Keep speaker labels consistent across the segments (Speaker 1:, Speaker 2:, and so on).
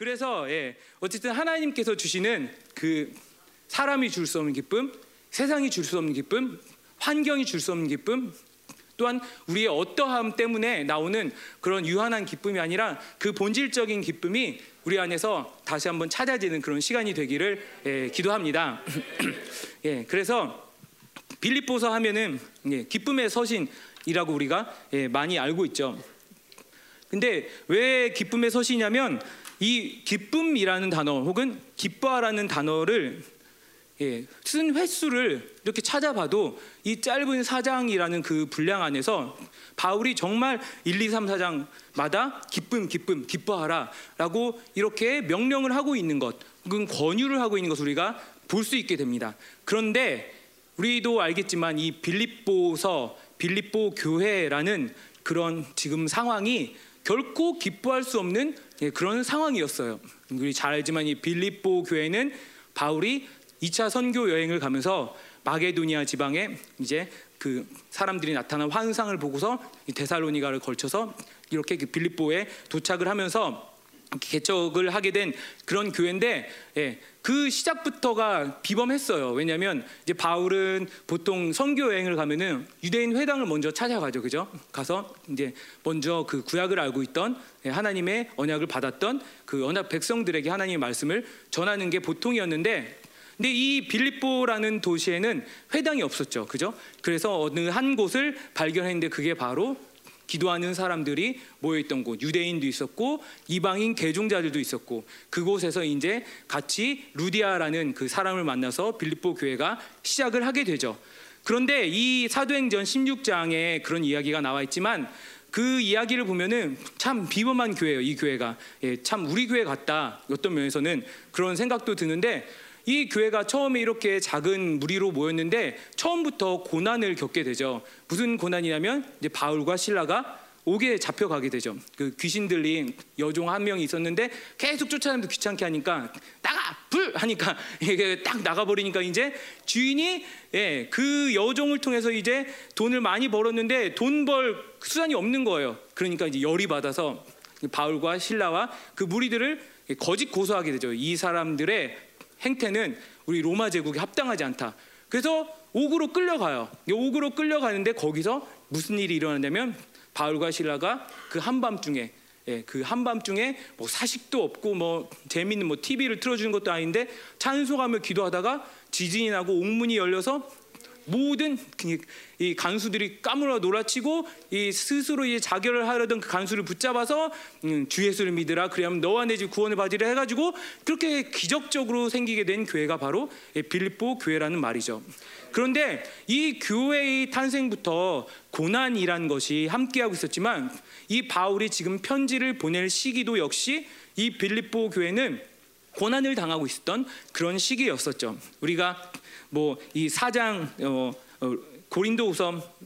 Speaker 1: 그래서 예, 어쨌든 하나님께서 주시는 그 사람이 줄 수 없는 기쁨, 세상이 줄 수 없는 기쁨, 환경이 줄 수 없는 기쁨, 또한 우리의 어떠함 때문에 나오는 그런 유한한 기쁨이 아니라 그 본질적인 기쁨이 우리 안에서 다시 한번 찾아지는 그런 시간이 되기를 예, 기도합니다. 예, 그래서 빌립보서 하면은 예, 기쁨의 서신이라고 우리가 예, 많이 알고 있죠. 근데 왜 기쁨의 서신이냐면 이 기쁨이라는 단어 혹은 기뻐하라는 단어를 예, 쓴 횟수를 이렇게 찾아봐도 이 짧은 사장이라는 그 분량 안에서 바울이 정말 1, 2, 3, 4장마다 기쁨, 기쁨, 기뻐하라 라고 이렇게 명령을 하고 있는 것 혹은 권유를 하고 있는 것을 우리가 볼 수 있게 됩니다. 그런데 우리도 알겠지만 이 빌립보서, 빌립보 교회라는 그런 지금 상황이 결코 기뻐할 수 없는 예, 그런 상황이었어요. 우리 잘 알지만 이 빌립보 교회는 바울이 2차 선교 여행을 가면서 마게도니아 지방에 이제 그 사람들이 나타난 환상을 보고서 데살로니가를 걸쳐서 이렇게 그 빌립보에 도착을 하면서 개척을 하게 된 그런 교회인데 예, 그 시작부터가 비범했어요. 왜냐하면 이제 바울은 보통 선교 여행을 가면은 유대인 회당을 먼저 찾아가죠, 그죠? 가서 이제 먼저 그 구약을 알고 있던 예, 하나님의 언약을 받았던 그 언약 백성들에게 하나님의 말씀을 전하는 게 보통이었는데 근데 이 빌립보라는 도시에는 회당이 없었죠. 그죠? 그래서 어느 한 곳을 발견했는데 그게 바로 기도하는 사람들이 모여있던 곳, 유대인도 있었고 이방인 개종자들도 있었고 그곳에서 이제 같이 루디아라는 그 사람을 만나서 빌립보 교회가 시작을 하게 되죠. 그런데 이 사도행전 16장에 그런 이야기가 나와 있지만 그 이야기를 보면은 참 비범한 교회예요. 이 교회가 예, 참 우리 교회 같다. 어떤 면에서는 그런 생각도 드는데 이 교회가 처음에 이렇게 작은 무리로 모였는데 처음부터 고난을 겪게 되죠. 무슨 고난이냐면 이제 바울과 신라가 옥에 잡혀가게 되죠. 그 귀신 들린 여종 한 명이 있었는데 계속 쫓아내도 귀찮게 하니까 나가 불 하니까 이게 딱 나가 버리니까 이제 주인이 예, 그 여종을 통해서 이제 돈을 많이 벌었는데 돈 벌 수단이 없는 거예요. 그러니까 이제 열이 받아서 바울과 신라와 그 무리들을 거짓 고소하게 되죠. 이 사람들의 행태는 우리 로마 제국에 합당하지 않다. 그래서 옥으로 끌려가요. 옥으로 끌려가는데 거기서 무슨 일이 일어나냐면 바울과 신라가 그 한밤중에 예, 그 한밤중에 뭐 사식도 없고 뭐 재밌는 뭐 TV를 틀어주는 것도 아닌데 찬송하며 기도하다가 지진이 나고 옥문이 열려서 모든 이 간수들이 까물어 놀아치고 이 스스로 이제 자결을 하려던 그 간수를 붙잡아서 음, 주 예수를 믿으라 그래야면 너와 내 집 구원을 받으라 해가지고 그렇게 기적적으로 생기게 된 교회가 바로 빌립보 교회라는 말이죠. 그런데 이 교회의 탄생부터 고난이란 것이 함께하고 있었지만 이 바울이 지금 편지를 보낼 시기도 역시 이 빌립보 교회는 고난을 당하고 있었던 그런 시기였었죠. 우리가 뭐이 4장 어, 어, 고린도후서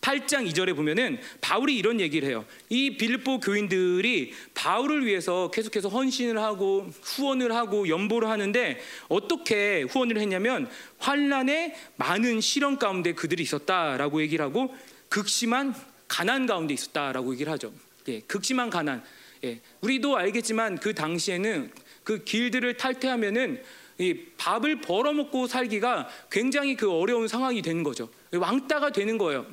Speaker 1: 8장 2절에 보면은 바울이 이런 얘기를 해요. 이 빌립보 교인들이 바울을 위해서 계속해서 헌신을 하고 후원을 하고 연보를 하는데 어떻게 후원을 했냐면 환란의 많은 시련 가운데 그들이 있었다라고 얘기를 하고 극심한 가난 가운데 있었다라고 얘기를 하죠. 예, 극심한 가난. 예, 우리도 알겠지만 그 당시에는 그 길들을 탈퇴하면은 이 밥을 벌어먹고 살기가 굉장히 그 어려운 상황이 되는 거죠. 왕따가 되는 거예요.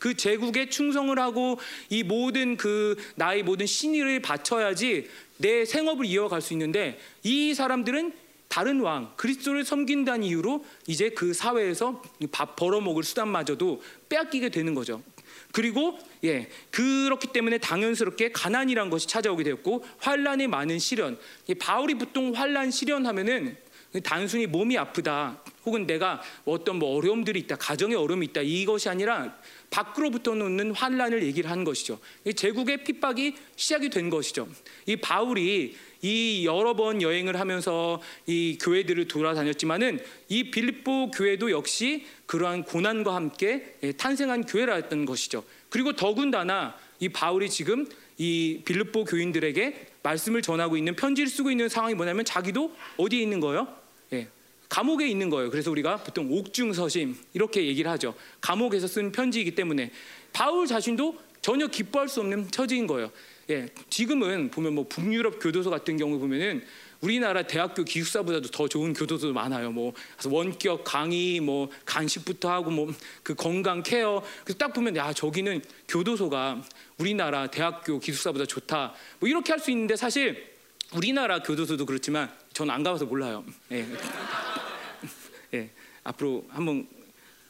Speaker 1: 그 제국에 충성을 하고 이 모든 그 나의 모든 신의를 바쳐야지 내 생업을 이어갈 수 있는데 이 사람들은 다른 왕 그리스도를 섬긴다는 이유로 이제 그 사회에서 밥 벌어먹을 수단마저도 빼앗기게 되는 거죠. 그리고 예 그렇기 때문에 당연스럽게 가난이란 것이 찾아오게 되었고 환란이 많은 시련. 바울이 보통 환란 시련 하면은 단순히 몸이 아프다 혹은 내가 어떤 뭐 어려움들이 있다 가정에 어려움이 있다 이것이 아니라 밖으로부터 놓는 환란을 얘기를 한 것이죠. 제국의 핍박이 시작이 된 것이죠. 이 바울이 이 여러 번 여행을 하면서 이 교회들을 돌아다녔지만은 이 빌립보 교회도 역시 그러한 고난과 함께 탄생한 교회라던 것이죠. 그리고 더군다나 이 바울이 지금 이 빌립보 교인들에게 말씀을 전하고 있는 편지를 쓰고 있는 상황이 뭐냐면 자기도 어디에 있는 거예요? 예, 감옥에 있는 거예요. 그래서 우리가 보통 옥중서심 이렇게 얘기를 하죠. 감옥에서 쓴 편지이기 때문에 바울 자신도 전혀 기뻐할 수 없는 처지인 거예요. 예, 지금은 보면 뭐 북유럽 교도소 같은 경우 보면은 우리나라 대학교 기숙사보다도 더 좋은 교도소 많아요. 뭐 원격 강의, 뭐 간식부터 하고 뭐 그 건강 케어. 그래서 딱 보면 야 저기는 교도소가 우리나라 대학교 기숙사보다 좋다. 뭐 이렇게 할 수 있는데 사실 우리나라 교도소도 그렇지만 저는 안 가봐서 몰라요. 예. 예. 앞으로 한번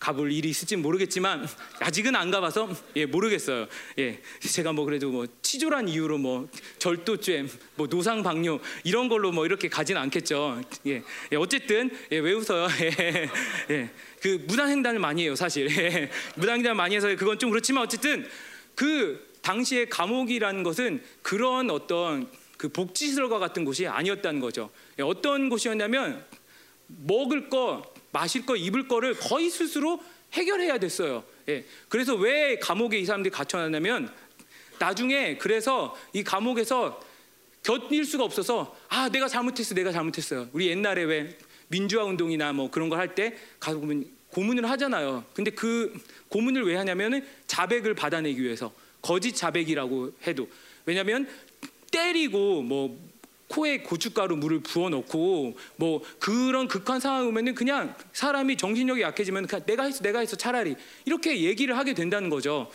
Speaker 1: 가볼 일이 있을지 모르겠지만 아직은 안 가봐서 예 모르겠어요. 예 제가 뭐 그래도 뭐 치졸한 이유로 뭐 절도죄, 뭐 노상방뇨 이런 걸로 뭐 이렇게 가진 않겠죠. 예, 예 어쨌든 예, 왜 웃어요? 예, 예. 그 무단횡단을 많이 해요 사실. 예, 무단횡단 많이 해서 그건 좀 그렇지만 어쨌든 그 당시에 감옥이라는 것은 그런 어떤 그 복지시설과 같은 곳이 아니었다는 거죠. 예, 어떤 곳이었냐면 먹을 거 마실 거, 입을 거를 거의 스스로 해결해야 됐어요. 예. 그래서 왜 감옥에 이 사람들이 갇혀놨냐면 나중에 그래서 이 감옥에서 견딜 수가 없어서 아 내가 잘못했어, 내가 잘못했어요. 우리 옛날에 왜 민주화 운동이나 뭐 그런 걸 할 때 가서 보면 고문을 하잖아요. 근데 그 고문을 왜 하냐면은 자백을 받아내기 위해서 거짓 자백이라고 해도 왜냐하면 때리고 뭐 코에 고춧가루 물을 부어 넣고 뭐 그런 극한 상황이 오면은 그냥 사람이 정신력이 약해지면 그냥 내가 했어 내가 했어 차라리 이렇게 얘기를 하게 된다는 거죠.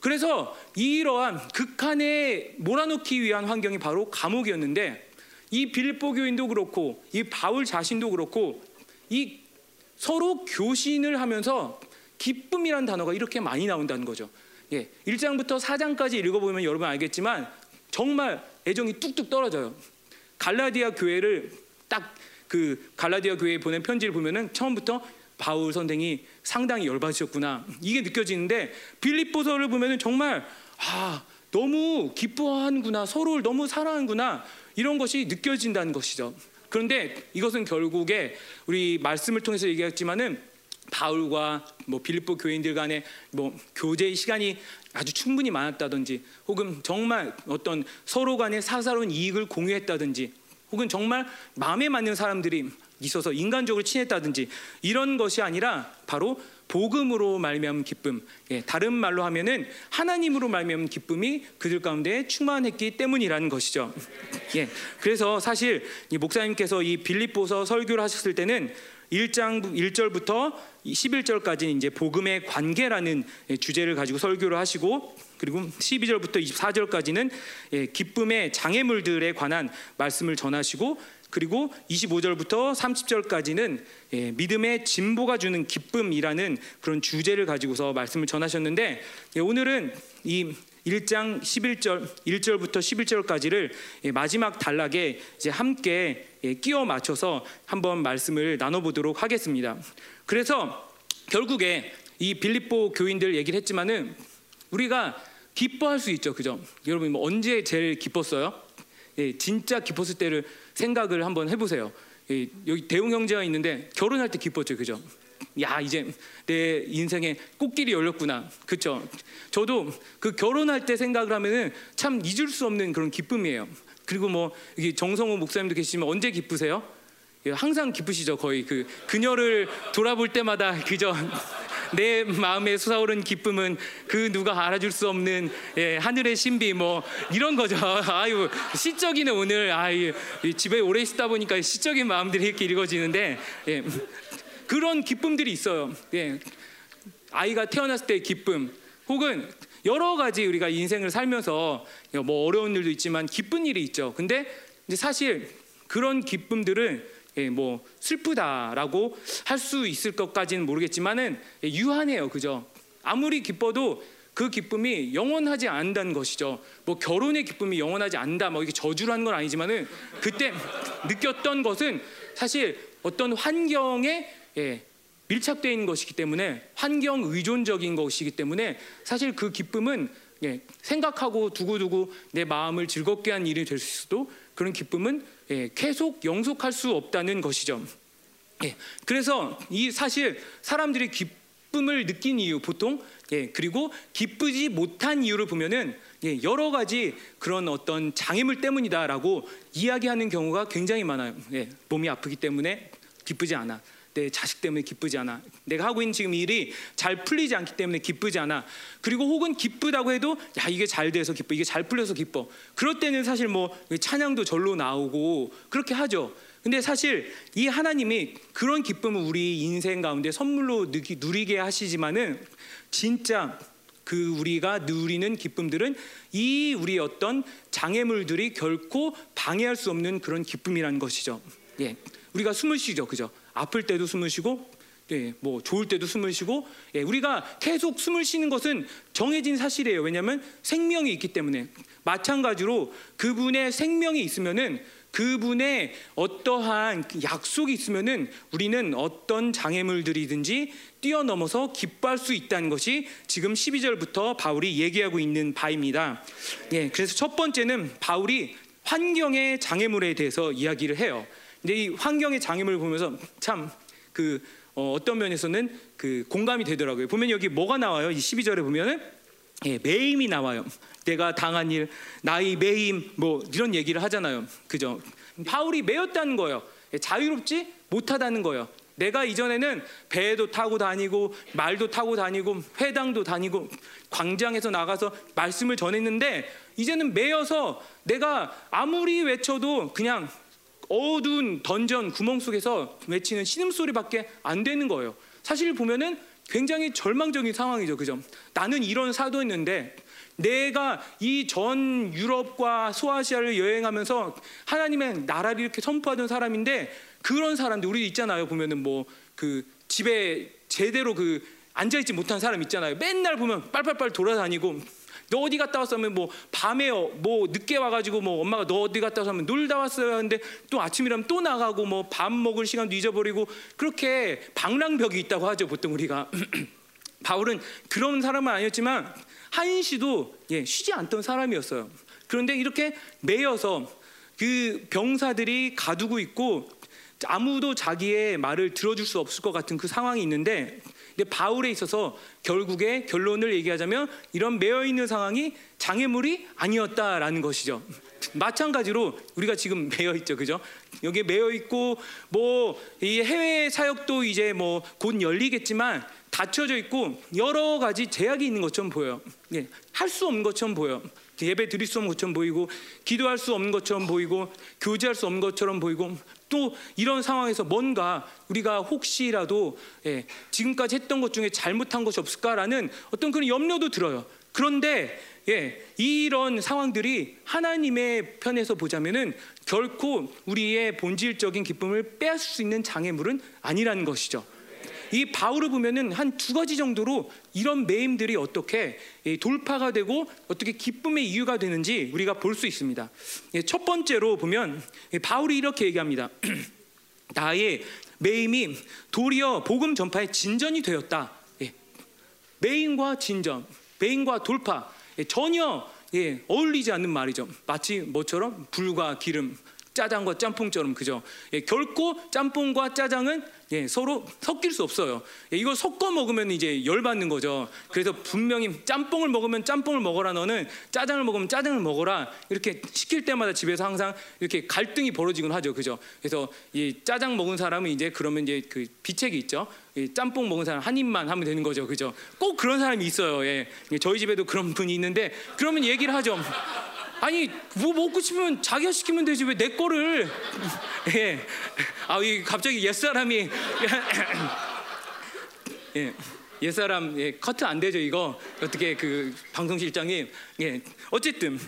Speaker 1: 그래서 이러한 극한에 몰아넣기 위한 환경이 바로 감옥이었는데 이 빌보 교인도 그렇고 이 바울 자신도 그렇고 이 서로 교신을 하면서 기쁨이라는 단어가 이렇게 많이 나온다는 거죠. 예, 1장부터 4장까지 읽어보면 여러분 알겠지만 정말 애정이 뚝뚝 떨어져요. 갈라디아 교회를 딱 그 갈라디아 교회에 보낸 편지를 보면은 처음부터 바울 선생이 상당히 열받으셨구나 이게 느껴지는데 빌립보서를 보면은 정말 아 너무 기뻐하는구나 서로를 너무 사랑하는구나 이런 것이 느껴진다는 것이죠. 그런데 이것은 결국에 우리 말씀을 통해서 얘기했지만은 바울과 뭐 빌립보 교인들 간의 뭐 교제의 시간이 아주 충분히 많았다든지 혹은 정말 어떤 서로 간의 사사로운 이익을 공유했다든지 혹은 정말 마음에 맞는 사람들이 있어서 인간적으로 친했다든지 이런 것이 아니라 바로 복음으로 말미암은 기쁨. 예, 다른 말로 하면은 하나님으로 말미암은 기쁨이 그들 가운데 충만했기 때문이라는 것이죠. 예. 그래서 사실 이 목사님께서 이 빌립보서 설교를 하셨을 때는 1장 1절부터 11절까지 이제 복음의 관계라는 주제를 가지고 설교를 하시고 그리고 12절부터 24절까지는 예, 기쁨의 장애물들에 관한 말씀을 전하시고 그리고 25절부터 30절까지는 예, 믿음의 진보가 주는 기쁨이라는 그런 주제를 가지고서 말씀을 전하셨는데 예, 오늘은 이 1장 11절 1절부터 11절까지를 마지막 단락에 이제 함께 끼워 맞춰서 한번 말씀을 나눠 보도록 하겠습니다. 그래서 결국에 이 빌립보 교인들 얘기를 했지만은 우리가 기뻐할 수 있죠. 그죠? 여러분 뭐 언제 제일 기뻤어요? 예, 진짜 기뻤을 때를 생각을 한번 해보세요. 예, 여기 대웅 형제가 있는데 결혼할 때 기뻤죠. 그죠? 야 이제 내 인생에 꽃길이 열렸구나. 그렇죠? 저도 그 결혼할 때 생각을 하면은 참 잊을 수 없는 그런 기쁨이에요. 그리고 뭐 여기 정성호 목사님도 계시지만 언제 기쁘세요? 예, 항상 기쁘시죠. 거의 그 그녀를 돌아볼 때마다 그저 내 마음에 솟아오른 기쁨은 그 누가 알아줄 수 없는 예, 하늘의 신비 뭐 이런 거죠. 아유 시적이네 오늘 아유 집에 오래 있다 보니까 시적인 마음들이 이렇게 읽어지는데 예, 그런 기쁨들이 있어요. 예, 아이가 태어났을 때의 기쁨 혹은 여러 가지 우리가 인생을 살면서 뭐 어려운 일도 있지만 기쁜 일이 있죠. 근데 사실 그런 기쁨들을 예, 뭐 슬프다라고 할 수 있을 것까지는 모르겠지만은 예, 유한해요, 그죠? 아무리 기뻐도 그 기쁨이 영원하지 않는다는 것이죠. 뭐 결혼의 기쁨이 영원하지 않는다, 뭐 이게 저주라는 건 아니지만은 그때 느꼈던 것은 사실 어떤 환경에 예, 밀착되어 있는 것이기 때문에 환경 의존적인 것이기 때문에 사실 그 기쁨은 예, 생각하고 두고두고 내 마음을 즐겁게 한 일이 될 수도 그런 기쁨은 예, 계속 영속할 수 없다는 것이죠. 예, 그래서 이 사실 사람들이 기쁨을 느낀 이유 보통 예, 그리고 기쁘지 못한 이유를 보면은 예, 여러 가지 그런 어떤 장애물 때문이다라고 이야기하는 경우가 굉장히 많아요. 예, 몸이 아프기 때문에 기쁘지 않아. 내 자식 때문에 기쁘지 않아. 내가 하고 있는 지금 일이 잘 풀리지 않기 때문에 기쁘지 않아. 그리고 혹은 기쁘다고 해도 야 이게 잘 돼서 기뻐. 이게 잘 풀려서 기뻐. 그럴 때는 사실 뭐 찬양도 절로 나오고 그렇게 하죠. 근데 사실 이 하나님이 그런 기쁨을 우리 인생 가운데 선물로 누리게 하시지만은 진짜 그 우리가 누리는 기쁨들은 이 우리 어떤 장애물들이 결코 방해할 수 없는 그런 기쁨이라는 것이죠. 예, 우리가 숨을 쉬죠, 그죠? 아플 때도 숨을 쉬고, 예, 뭐 좋을 때도 숨을 쉬고, 예, 우리가 계속 숨을 쉬는 것은 정해진 사실이에요. 왜냐하면 생명이 있기 때문에 마찬가지로 그분의 생명이 있으면은 그분의 어떠한 약속이 있으면은 우리는 어떤 장애물들이든지 뛰어넘어서 기뻐할 수 있다는 것이 지금 12절부터 바울이 얘기하고 있는 바입니다. 예, 그래서 첫 번째는 바울이 환경의 장애물에 대해서 이야기를 해요. 근데 이 환경의 장애물을 보면서 참그 어, 떤 면에서는 그 공감이 되더라고요. 보면 여기 뭐가 나와요? 이 12절에 보면은 예, 매임이 나와요. 내가 당한 일, 나의 매임, 뭐 이런 얘기를 하잖아요. 그죠? 바울이 매였다는 거예요. 예, 자유롭지 못하다는 거예요. 내가 이전에는 배도 타고 다니고 말도 타고 다니고 회당도 다니고 광장에서 나가서 말씀을 전했는데 이제는 매여서 내가 아무리 외쳐도 그냥 어두운 던전 구멍 속에서 외치는 신음소리밖에 안 되는 거예요. 사실 보면은 굉장히 절망적인 상황이죠. 그죠? 나는 이런 사도였는데 내가 이 전 유럽과 소아시아를 여행하면서 하나님의 나라를 이렇게 선포하던 사람인데 그런 사람들 우리 있잖아요. 보면은 뭐 그 집에 제대로 그 앉아 있지 못한 사람 있잖아요. 맨날 보면 빨빨빨 돌아다니고 너 어디 갔다 왔으면 뭐 밤에 뭐 늦게 와가지고 뭐 엄마가 너 어디 갔다 왔으면 놀다 왔어요. 하는데 또 아침이라면 또 나가고 뭐 밥 먹을 시간도 잊어버리고 그렇게 방랑벽이 있다고 하죠 보통 우리가. 바울은 그런 사람은 아니었지만 한시도 예, 쉬지 않던 사람이었어요. 그런데 이렇게 매여서 그 병사들이 가두고 있고 아무도 자기의 말을 들어줄 수 없을 것 같은 그 상황이 있는데 근데 바울에 있어서 결국에 결론을 얘기하자면 이런 매여 있는 상황이 장애물이 아니었다라는 것이죠. 마찬가지로 우리가 지금 매여 있죠, 그죠? 여기 매여 있고 뭐 이 해외 사역도 이제 뭐 곧 열리겠지만 닫혀져 있고 여러 가지 제약이 있는 것처럼 보여요. 예, 할 수 없는 것처럼 보여. 예배 드릴 수 없는 것처럼 보이고 기도할 수 없는 것처럼 보이고 교제할 수 없는 것처럼 보이고 또 이런 상황에서 뭔가 우리가 혹시라도 예, 지금까지 했던 것 중에 잘못한 것이 없을까라는 어떤 그런 염려도 들어요. 그런데 예, 이런 상황들이 하나님의 편에서 보자면은 결코 우리의 본질적인 기쁨을 빼앗을 수 있는 장애물은 아니라는 것이죠. 이 바울을 보면은 한 두 가지 정도로 이런 매임들이 어떻게 돌파가 되고 어떻게 기쁨의 이유가 되는지 우리가 볼 수 있습니다. 예, 첫 번째로 보면 바울이 이렇게 얘기합니다. 나의 매임이 도리어 복음 전파의 진전이 되었다. 예, 매임과 진전, 매임과 돌파 예, 전혀 어울리지 않는 말이죠. 마치 뭐처럼 불과 기름, 짜장과 짬뽕처럼 그죠? 결코 짬뽕과 짜장은 예, 서로 섞일 수 없어요. 예, 이걸 섞어 먹으면 이제 열 받는 거죠. 그래서 분명히 짬뽕을 먹으면 짬뽕을 먹어라 너는 짜장을 먹으면 짜장을 먹어라 이렇게 시킬 때마다 집에서 항상 이렇게 갈등이 벌어지곤 하죠. 그죠? 그래서 이 짜장 먹은 사람은 이제 그러면 이제 그 비책이 있죠. 이 짬뽕 먹은 사람 한 입만 하면 되는 거죠. 그죠? 꼭 그런 사람이 있어요. 예. 저희 집에도 그런 분이 있는데 그러면 얘기를 하죠. 아니 뭐 먹고 싶으면 자기가 시키면 되지 왜 내 거를 예. 아, 이 갑자기 옛사람이 예. 옛사람 예, 커트 안 되죠 이거 어떻게 그 방송실장이 예. 어쨌든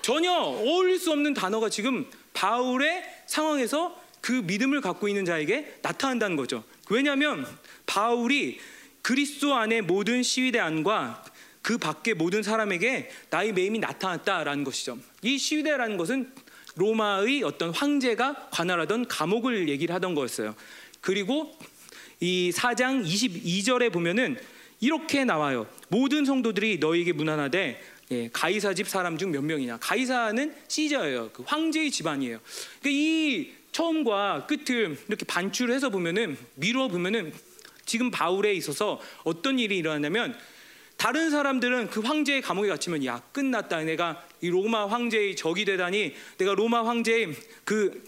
Speaker 1: 전혀 어울릴 수 없는 단어가 지금 바울의 상황에서 그 믿음을 갖고 있는 자에게 나타난다는 거죠. 왜냐하면 바울이 그리스도 안의 모든 시위대 안과 그 밖의 모든 사람에게 나의 매임이 나타났다라는 것이죠. 이 시위대라는 것은 로마의 어떤 황제가 관할하던 감옥을 얘기를 하던 거였어요. 그리고 이 4장 22절에 보면은 이렇게 나와요. 모든 성도들이 너에게 문안하되 예, 가이사 집 사람 중 몇 명이냐? 가이사는 시저예요. 그 황제의 집안이에요. 그러니까 이 처음과 끝을 이렇게 반출해서 보면은 미루어 보면은 지금 바울에 있어서 어떤 일이 일어나냐면 다른 사람들은 그 황제의 감옥에 갇히면 야 끝났다. 내가 이 로마 황제의 적이 되다니 내가 로마 황제의 그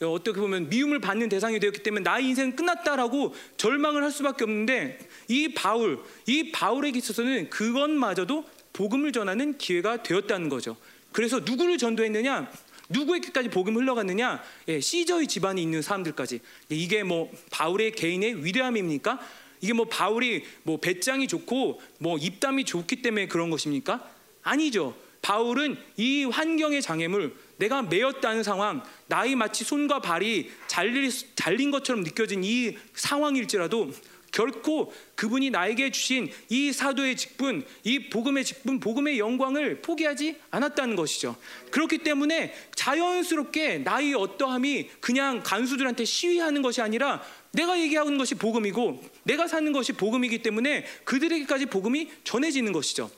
Speaker 1: 어떻게 보면 미움을 받는 대상이 되었기 때문에 나의 인생은 끝났다라고 절망을 할 수밖에 없는데 이 바울, 이 바울에게 있어서는 그것마저도 복음을 전하는 기회가 되었다는 거죠. 그래서 누구를 전도했느냐? 누구에게까지 복음이 흘러갔느냐? 예, 시저의 집안에 있는 사람들까지. 예, 이게 뭐 바울의 개인의 위대함입니까? 이게 뭐 바울이 뭐 배짱이 좋고 뭐 입담이 좋기 때문에 그런 것입니까? 아니죠. 바울은 이 환경의 장애물, 내가 매였다는 상황, 나의 마치 손과 발이 잘린, 잘린 것처럼 느껴진 이 상황일지라도 결코 그분이 나에게 주신 이 사도의 직분, 이 복음의 직분, 복음의 영광을 포기하지 않았다는 것이죠. 그렇기 때문에 자연스럽게 나의 어떠함이 그냥 간수들한테 시위하는 것이 아니라 내가 얘기하는 것이 복음이고 내가 사는 것이 복음이기 때문에 그들에게까지 복음이 전해지는 것이죠.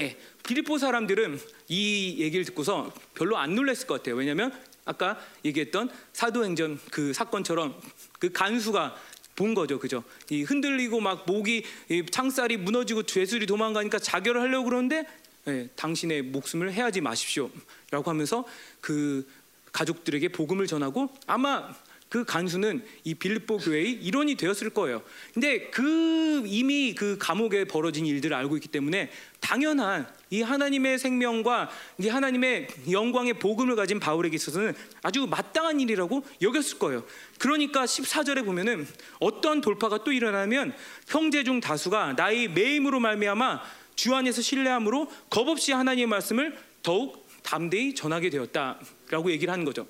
Speaker 1: 예, 빌립보 사람들은 이 얘기를 듣고서 별로 안 놀랐을 것 같아요. 왜냐하면 아까 얘기했던 사도행전 그 사건처럼 그 간수가 본 거죠, 그죠? 이 흔들리고 막 목이 이 창살이 무너지고 죄술이 도망가니까 자결을 하려고 그러는데 예, 당신의 목숨을 해하지 마십시오라고 하면서 그 가족들에게 복음을 전하고 아마 그 간수는 이 빌립보 교회의 일원이 되었을 거예요. 근데 그 이미 그 감옥에 벌어진 일들을 알고 있기 때문에 당연한 이 하나님의 생명과 이 하나님의 영광의 복음을 가진 바울에게 있어서는 아주 마땅한 일이라고 여겼을 거예요. 그러니까 14절에 보면은 어떤 돌파가 또 일어나면 형제 중 다수가 나의 매임으로 말미암아 주 안에서 신뢰함으로 겁없이 하나님의 말씀을 더욱 담대히 전하게 되었다라고 얘기를 하는 거죠.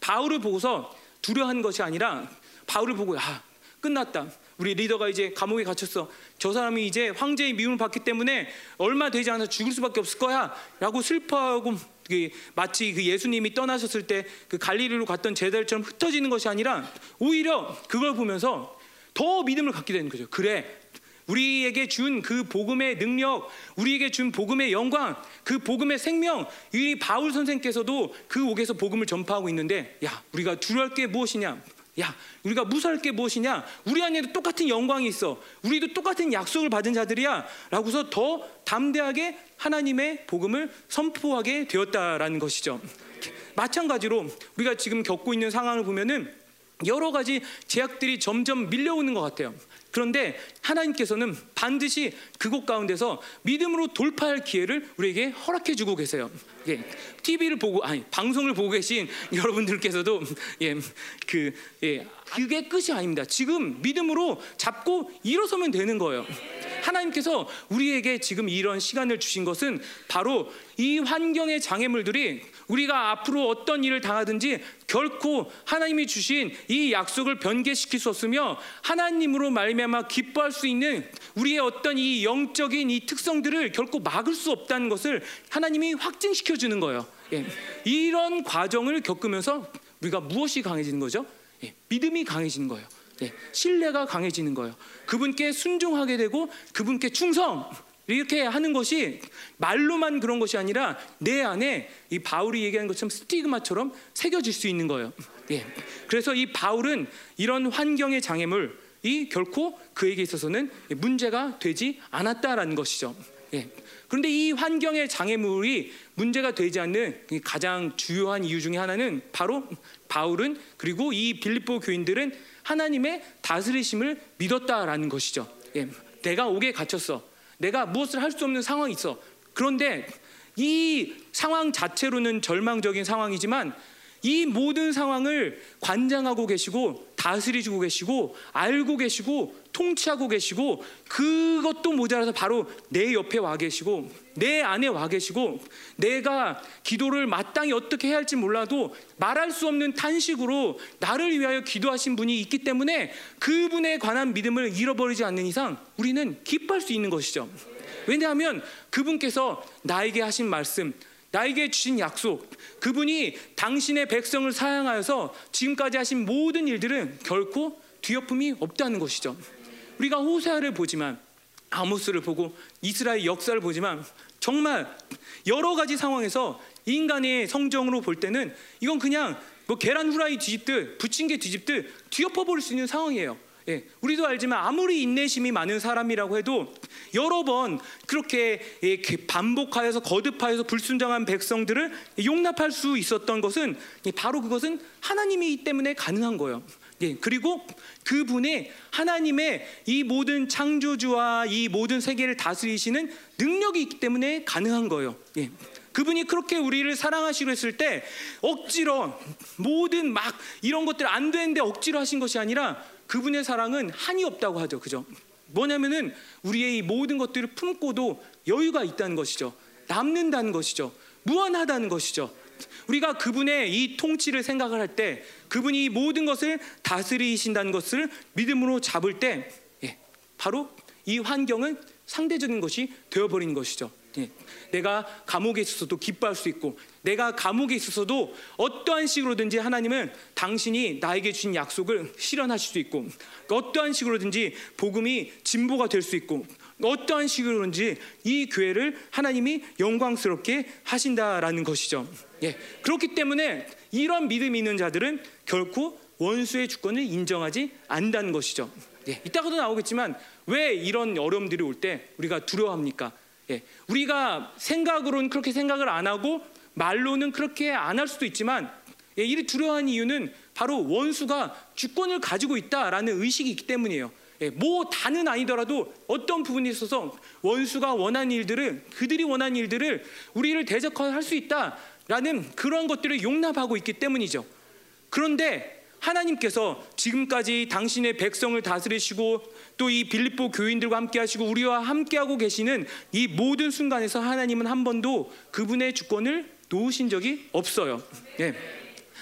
Speaker 1: 바울을 보고서 두려워한 것이 아니라 바울을 보고 아 끝났다. 우리 리더가 이제 감옥에 갇혔어. 저 사람이 이제 황제의 미움을 받기 때문에 얼마 되지 않아서 죽을 수밖에 없을 거야라고 슬퍼하고 그 마치 그 예수님이 떠나셨을 때 그 갈릴리로 갔던 제자들처럼 흩어지는 것이 아니라 오히려 그걸 보면서 더 믿음을 갖게 되는 거죠. 그래. 우리에게 준 그 복음의 능력, 우리에게 준 복음의 영광, 그 복음의 생명, 이 바울 선생께서도 그 옥에서 복음을 전파하고 있는데, 야, 우리가 두려울 게 무엇이냐? 야, 우리가 무서울 게 무엇이냐? 우리 안에도 똑같은 영광이 있어. 우리도 똑같은 약속을 받은 자들이야. 라고서 더 담대하게 하나님의 복음을 선포하게 되었다라는 것이죠. 마찬가지로 우리가 지금 겪고 있는 상황을 보면은 여러 가지 제약들이 점점 밀려오는 것 같아요. 그런데 하나님께서는 반드시 그곳 가운데서 믿음으로 돌파할 기회를 우리에게 허락해 주고 계세요. 예, TV를 보고 아니 방송을 보고 계신 여러분들께서도 예, 그 예, 그게 끝이 아닙니다. 지금 믿음으로 잡고 일어서면 되는 거예요. 하나님께서 우리에게 지금 이런 시간을 주신 것은 바로 이 환경의 장애물들이 우리가 앞으로 어떤 일을 당하든지 결코 하나님이 주신 이 약속을 변개시킬 수 없으며 하나님으로 말미암아 기뻐할 수 있는 우리의 어떤 이 영적인 이 특성들을 결코 막을 수 없다는 것을 하나님이 확증시켜 주는 거예요. 예. 이런 과정을 겪으면서 우리가 무엇이 강해지는 거죠? 예. 믿음이 강해지는 거예요. 예. 신뢰가 강해지는 거예요. 그분께 순종하게 되고 그분께 충성 이렇게 하는 것이 말로만 그런 것이 아니라 내 안에 이 바울이 얘기하는 것처럼 스티그마처럼 새겨질 수 있는 거예요. 예. 그래서 이 바울은 이런 환경의 장애물 이 결코 그에게 있어서는 문제가 되지 않았다라는 것이죠. 예. 그런데 이 환경의 장애물이 문제가 되지 않는 가장 주요한 이유 중에 하나는 바로 바울은 그리고 이 빌립보 교인들은 하나님의 다스리심을 믿었다라는 것이죠. 예. 내가 옥에 갇혔어. 내가 무엇을 할 수 없는 상황이 있어. 그런데 이 상황 자체로는 절망적인 상황이지만 이 모든 상황을 관장하고 계시고 다스리고 계시고 알고 계시고 통치하고 계시고 그것도 모자라서 바로 내 옆에 와 계시고 내 안에 와 계시고 내가 기도를 마땅히 어떻게 해야 할지 몰라도 말할 수 없는 탄식으로 나를 위하여 기도하신 분이 있기 때문에 그분에 관한 믿음을 잃어버리지 않는 이상 우리는 기뻐할 수 있는 것이죠. 왜냐하면 그분께서 나에게 하신 말씀 나에게 주신 약속, 그분이 당신의 백성을 사양하여서 지금까지 하신 모든 일들은 결코 뒤엎음이 없다는 것이죠. 우리가 호세아를 보지만 아모스를 보고 이스라엘 역사를 보지만 정말 여러 가지 상황에서 인간의 성정으로 볼 때는 이건 그냥 뭐 계란 후라이 뒤집듯 부침개 뒤집듯 뒤엎어 버릴 수 있는 상황이에요. 예, 우리도 알지만 아무리 인내심이 많은 사람이라고 해도 여러 번 그렇게 예, 반복하여서 거듭하여서 불순종한 백성들을 용납할 수 있었던 것은 예, 바로 그것은 하나님이기 때문에 가능한 거예요. 예, 그리고 그분의 하나님의 이 모든 창조주와 이 모든 세계를 다스리시는 능력이 있기 때문에 가능한 거예요. 예. 그분이 그렇게 우리를 사랑하시고 했을 때 억지로 모든 막 이런 것들 안 되는데 억지로 하신 것이 아니라 그분의 사랑은 한이 없다고 하죠. 그죠? 뭐냐면은 우리의 이 모든 것들을 품고도 여유가 있다는 것이죠. 남는다는 것이죠. 무한하다는 것이죠. 우리가 그분의 이 통치를 생각을 할 때 그분이 모든 것을 다스리신다는 것을 믿음으로 잡을 때 예, 바로 이 환경은 상대적인 것이 되어버리는 것이죠. 예, 내가 감옥에 있어서도 기뻐할 수 있고 내가 감옥에 있어서도 어떠한 식으로든지 하나님은 당신이 나에게 주신 약속을 실현하실 수 있고 어떠한 식으로든지 복음이 진보가 될 수 있고 어떠한 식으로든지 이 교회를 하나님이 영광스럽게 하신다라는 것이죠. 예, 그렇기 때문에 이런 믿음 있는 자들은 결코 원수의 주권을 인정하지 않는다는 것이죠. 예, 이따가도 나오겠지만 왜 이런 어려움들이 올 때 우리가 두려워합니까? 예, 우리가 생각으로는 그렇게 생각을 안 하고 말로는 그렇게 안 할 수도 있지만 예, 이리 두려워하는 이유는 바로 원수가 주권을 가지고 있다라는 의식이 있기 때문이에요. 예, 뭐 다는 아니더라도 어떤 부분에 있어서 원수가 원하는 일들을 그들이 원하는 일들을 우리를 대적할 수 있다라는 그런 것들을 용납하고 있기 때문이죠. 그런데 하나님께서 지금까지 당신의 백성을 다스리시고 또 이 빌립보 교인들과 함께 하시고 우리와 함께 하고 계시는 이 모든 순간에서 하나님은 한 번도 그분의 주권을 놓으신 적이 없어요. 예.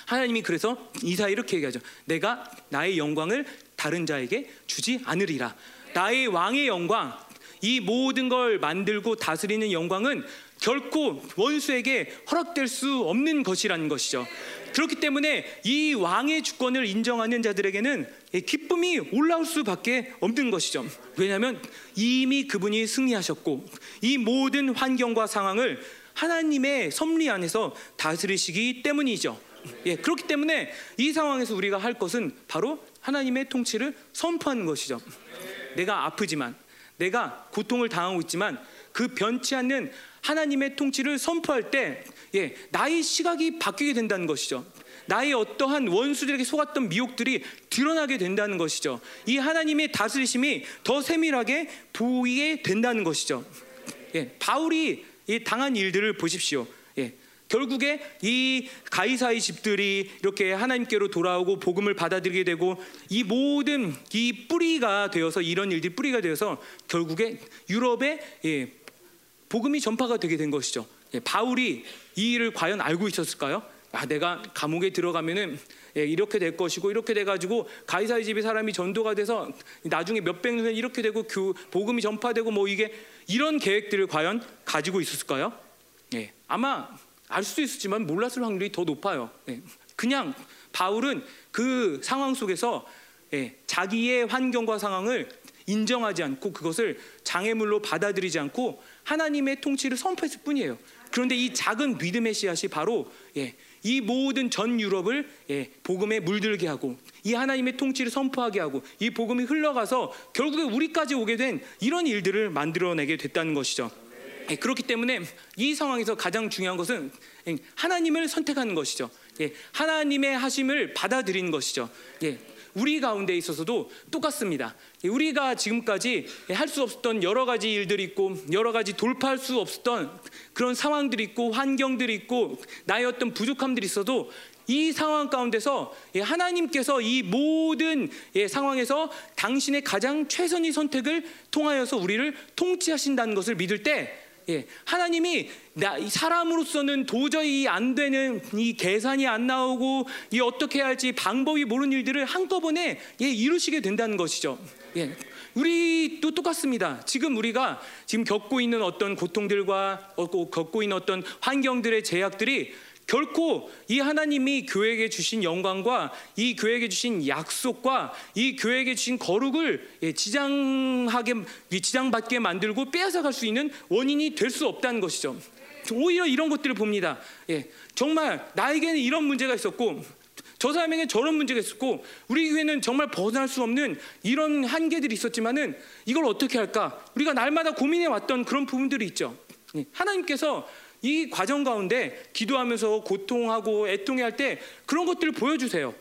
Speaker 1: 하나님이 그래서 이사 이렇게 얘기하죠. 내가 나의 영광을 다른 자에게 주지 않으리라. 나의 왕의 영광, 이 모든 걸 만들고 다스리는 영광은 결코 원수에게 허락될 수 없는 것이라는 것이죠. 그렇기 때문에 이 왕의 주권을 인정하는 자들에게는 기쁨이 올라올 수밖에 없는 것이죠. 왜냐하면 이미 그분이 승리하셨고 이 모든 환경과 상황을 하나님의 섭리 안에서 다스리시기 때문이죠. 예, 그렇기 때문에 이 상황에서 우리가 할 것은 바로 하나님의 통치를 선포하는 것이죠. 내가 아프지만, 내가 고통을 당하고 있지만 그 변치 않는 하나님의 통치를 선포할 때, 예, 나의 시각이 바뀌게 된다는 것이죠. 나의 어떠한 원수들에게 속았던 미혹들이 드러나게 된다는 것이죠. 이 하나님의 다스리심이 더 세밀하게 보이게 된다는 것이죠. 예, 바울이 당한 일들을 보십시오. 예, 결국에 이 가이사의 집들이 이렇게 하나님께로 돌아오고 복음을 받아들이게 되고 이 모든 이 뿌리가 되어서 이런 일들이 뿌리가 되어서 결국에 유럽에 예, 복음이 전파가 되게 된 것이죠. 예, 바울이 이 일을 과연 알고 있었을까요? 아, 내가 감옥에 들어가면은 예, 이렇게 될 것이고 이렇게 돼가지고 가이사의 집에 사람이 전도가 돼서 나중에 몇백 년 이렇게 되고 교, 복음이 전파되고 뭐 이게 이런 계획들을 과연 가지고 있었을까요? 예, 아마 알 수도 있었지만 몰랐을 확률이 더 높아요. 예. 그냥 바울은 그 상황 속에서 예, 자기의 환경과 상황을 인정하지 않고 그것을 장애물로 받아들이지 않고 하나님의 통치를 선포했을 뿐이에요. 그런데 이 작은 믿음의 씨앗이 바로 예, 이 모든 전 유럽을 예, 복음에 물들게 하고 이 하나님의 통치를 선포하게 하고 이 복음이 흘러가서 결국에 우리까지 오게 된 이런 일들을 만들어내게 됐다는 것이죠. 예, 그렇기 때문에 이 상황에서 가장 중요한 것은 예, 하나님을 선택하는 것이죠. 예, 하나님의 하심을 받아들이는 것이죠. 우리 가운데 있어서도 똑같습니다. 우리가 지금까지 할 수 없었던 여러 가지 일들이 있고 여러 가지 돌파할 수 없었던 그런 상황들이 있고 환경들이 있고 나의 어떤 부족함들이 있어도 이 상황 가운데서 하나님께서 이 모든 상황에서 당신의 가장 최선의 선택을 통하여서 우리를 통치하신다는 것을 믿을 때 예, 하나님이 나, 사람으로서는 도저히 안 되는 이 계산이 안 나오고 이 어떻게 해야 할지 방법이 모르는 일들을 한꺼번에 예, 이루시게 된다는 것이죠. 예, 우리도 똑같습니다. 지금 우리가 지금 겪고 있는 어떤 고통들과 겪고 있는 어떤 환경들의 제약들이 결코 이 하나님이 교회에게 주신 영광과 이 교회에게 주신 약속과 이 교회에게 주신 거룩을 예, 지장하게 지장받게 만들고 빼앗아갈 수 있는 원인이 될 수 없다는 것이죠. 오히려 이런 것들을 봅니다. 예, 정말 나에게는 이런 문제가 있었고 저 사람에게 저런 문제가 있었고 우리 교회는 정말 벗어날 수 없는 이런 한계들이 있었지만은 이걸 어떻게 할까? 우리가 날마다 고민해 왔던 그런 부분들이 있죠. 예, 하나님께서 이 과정 가운데 기도하면서 고통하고 애통해 할 때 그런 것들을 보여주세요.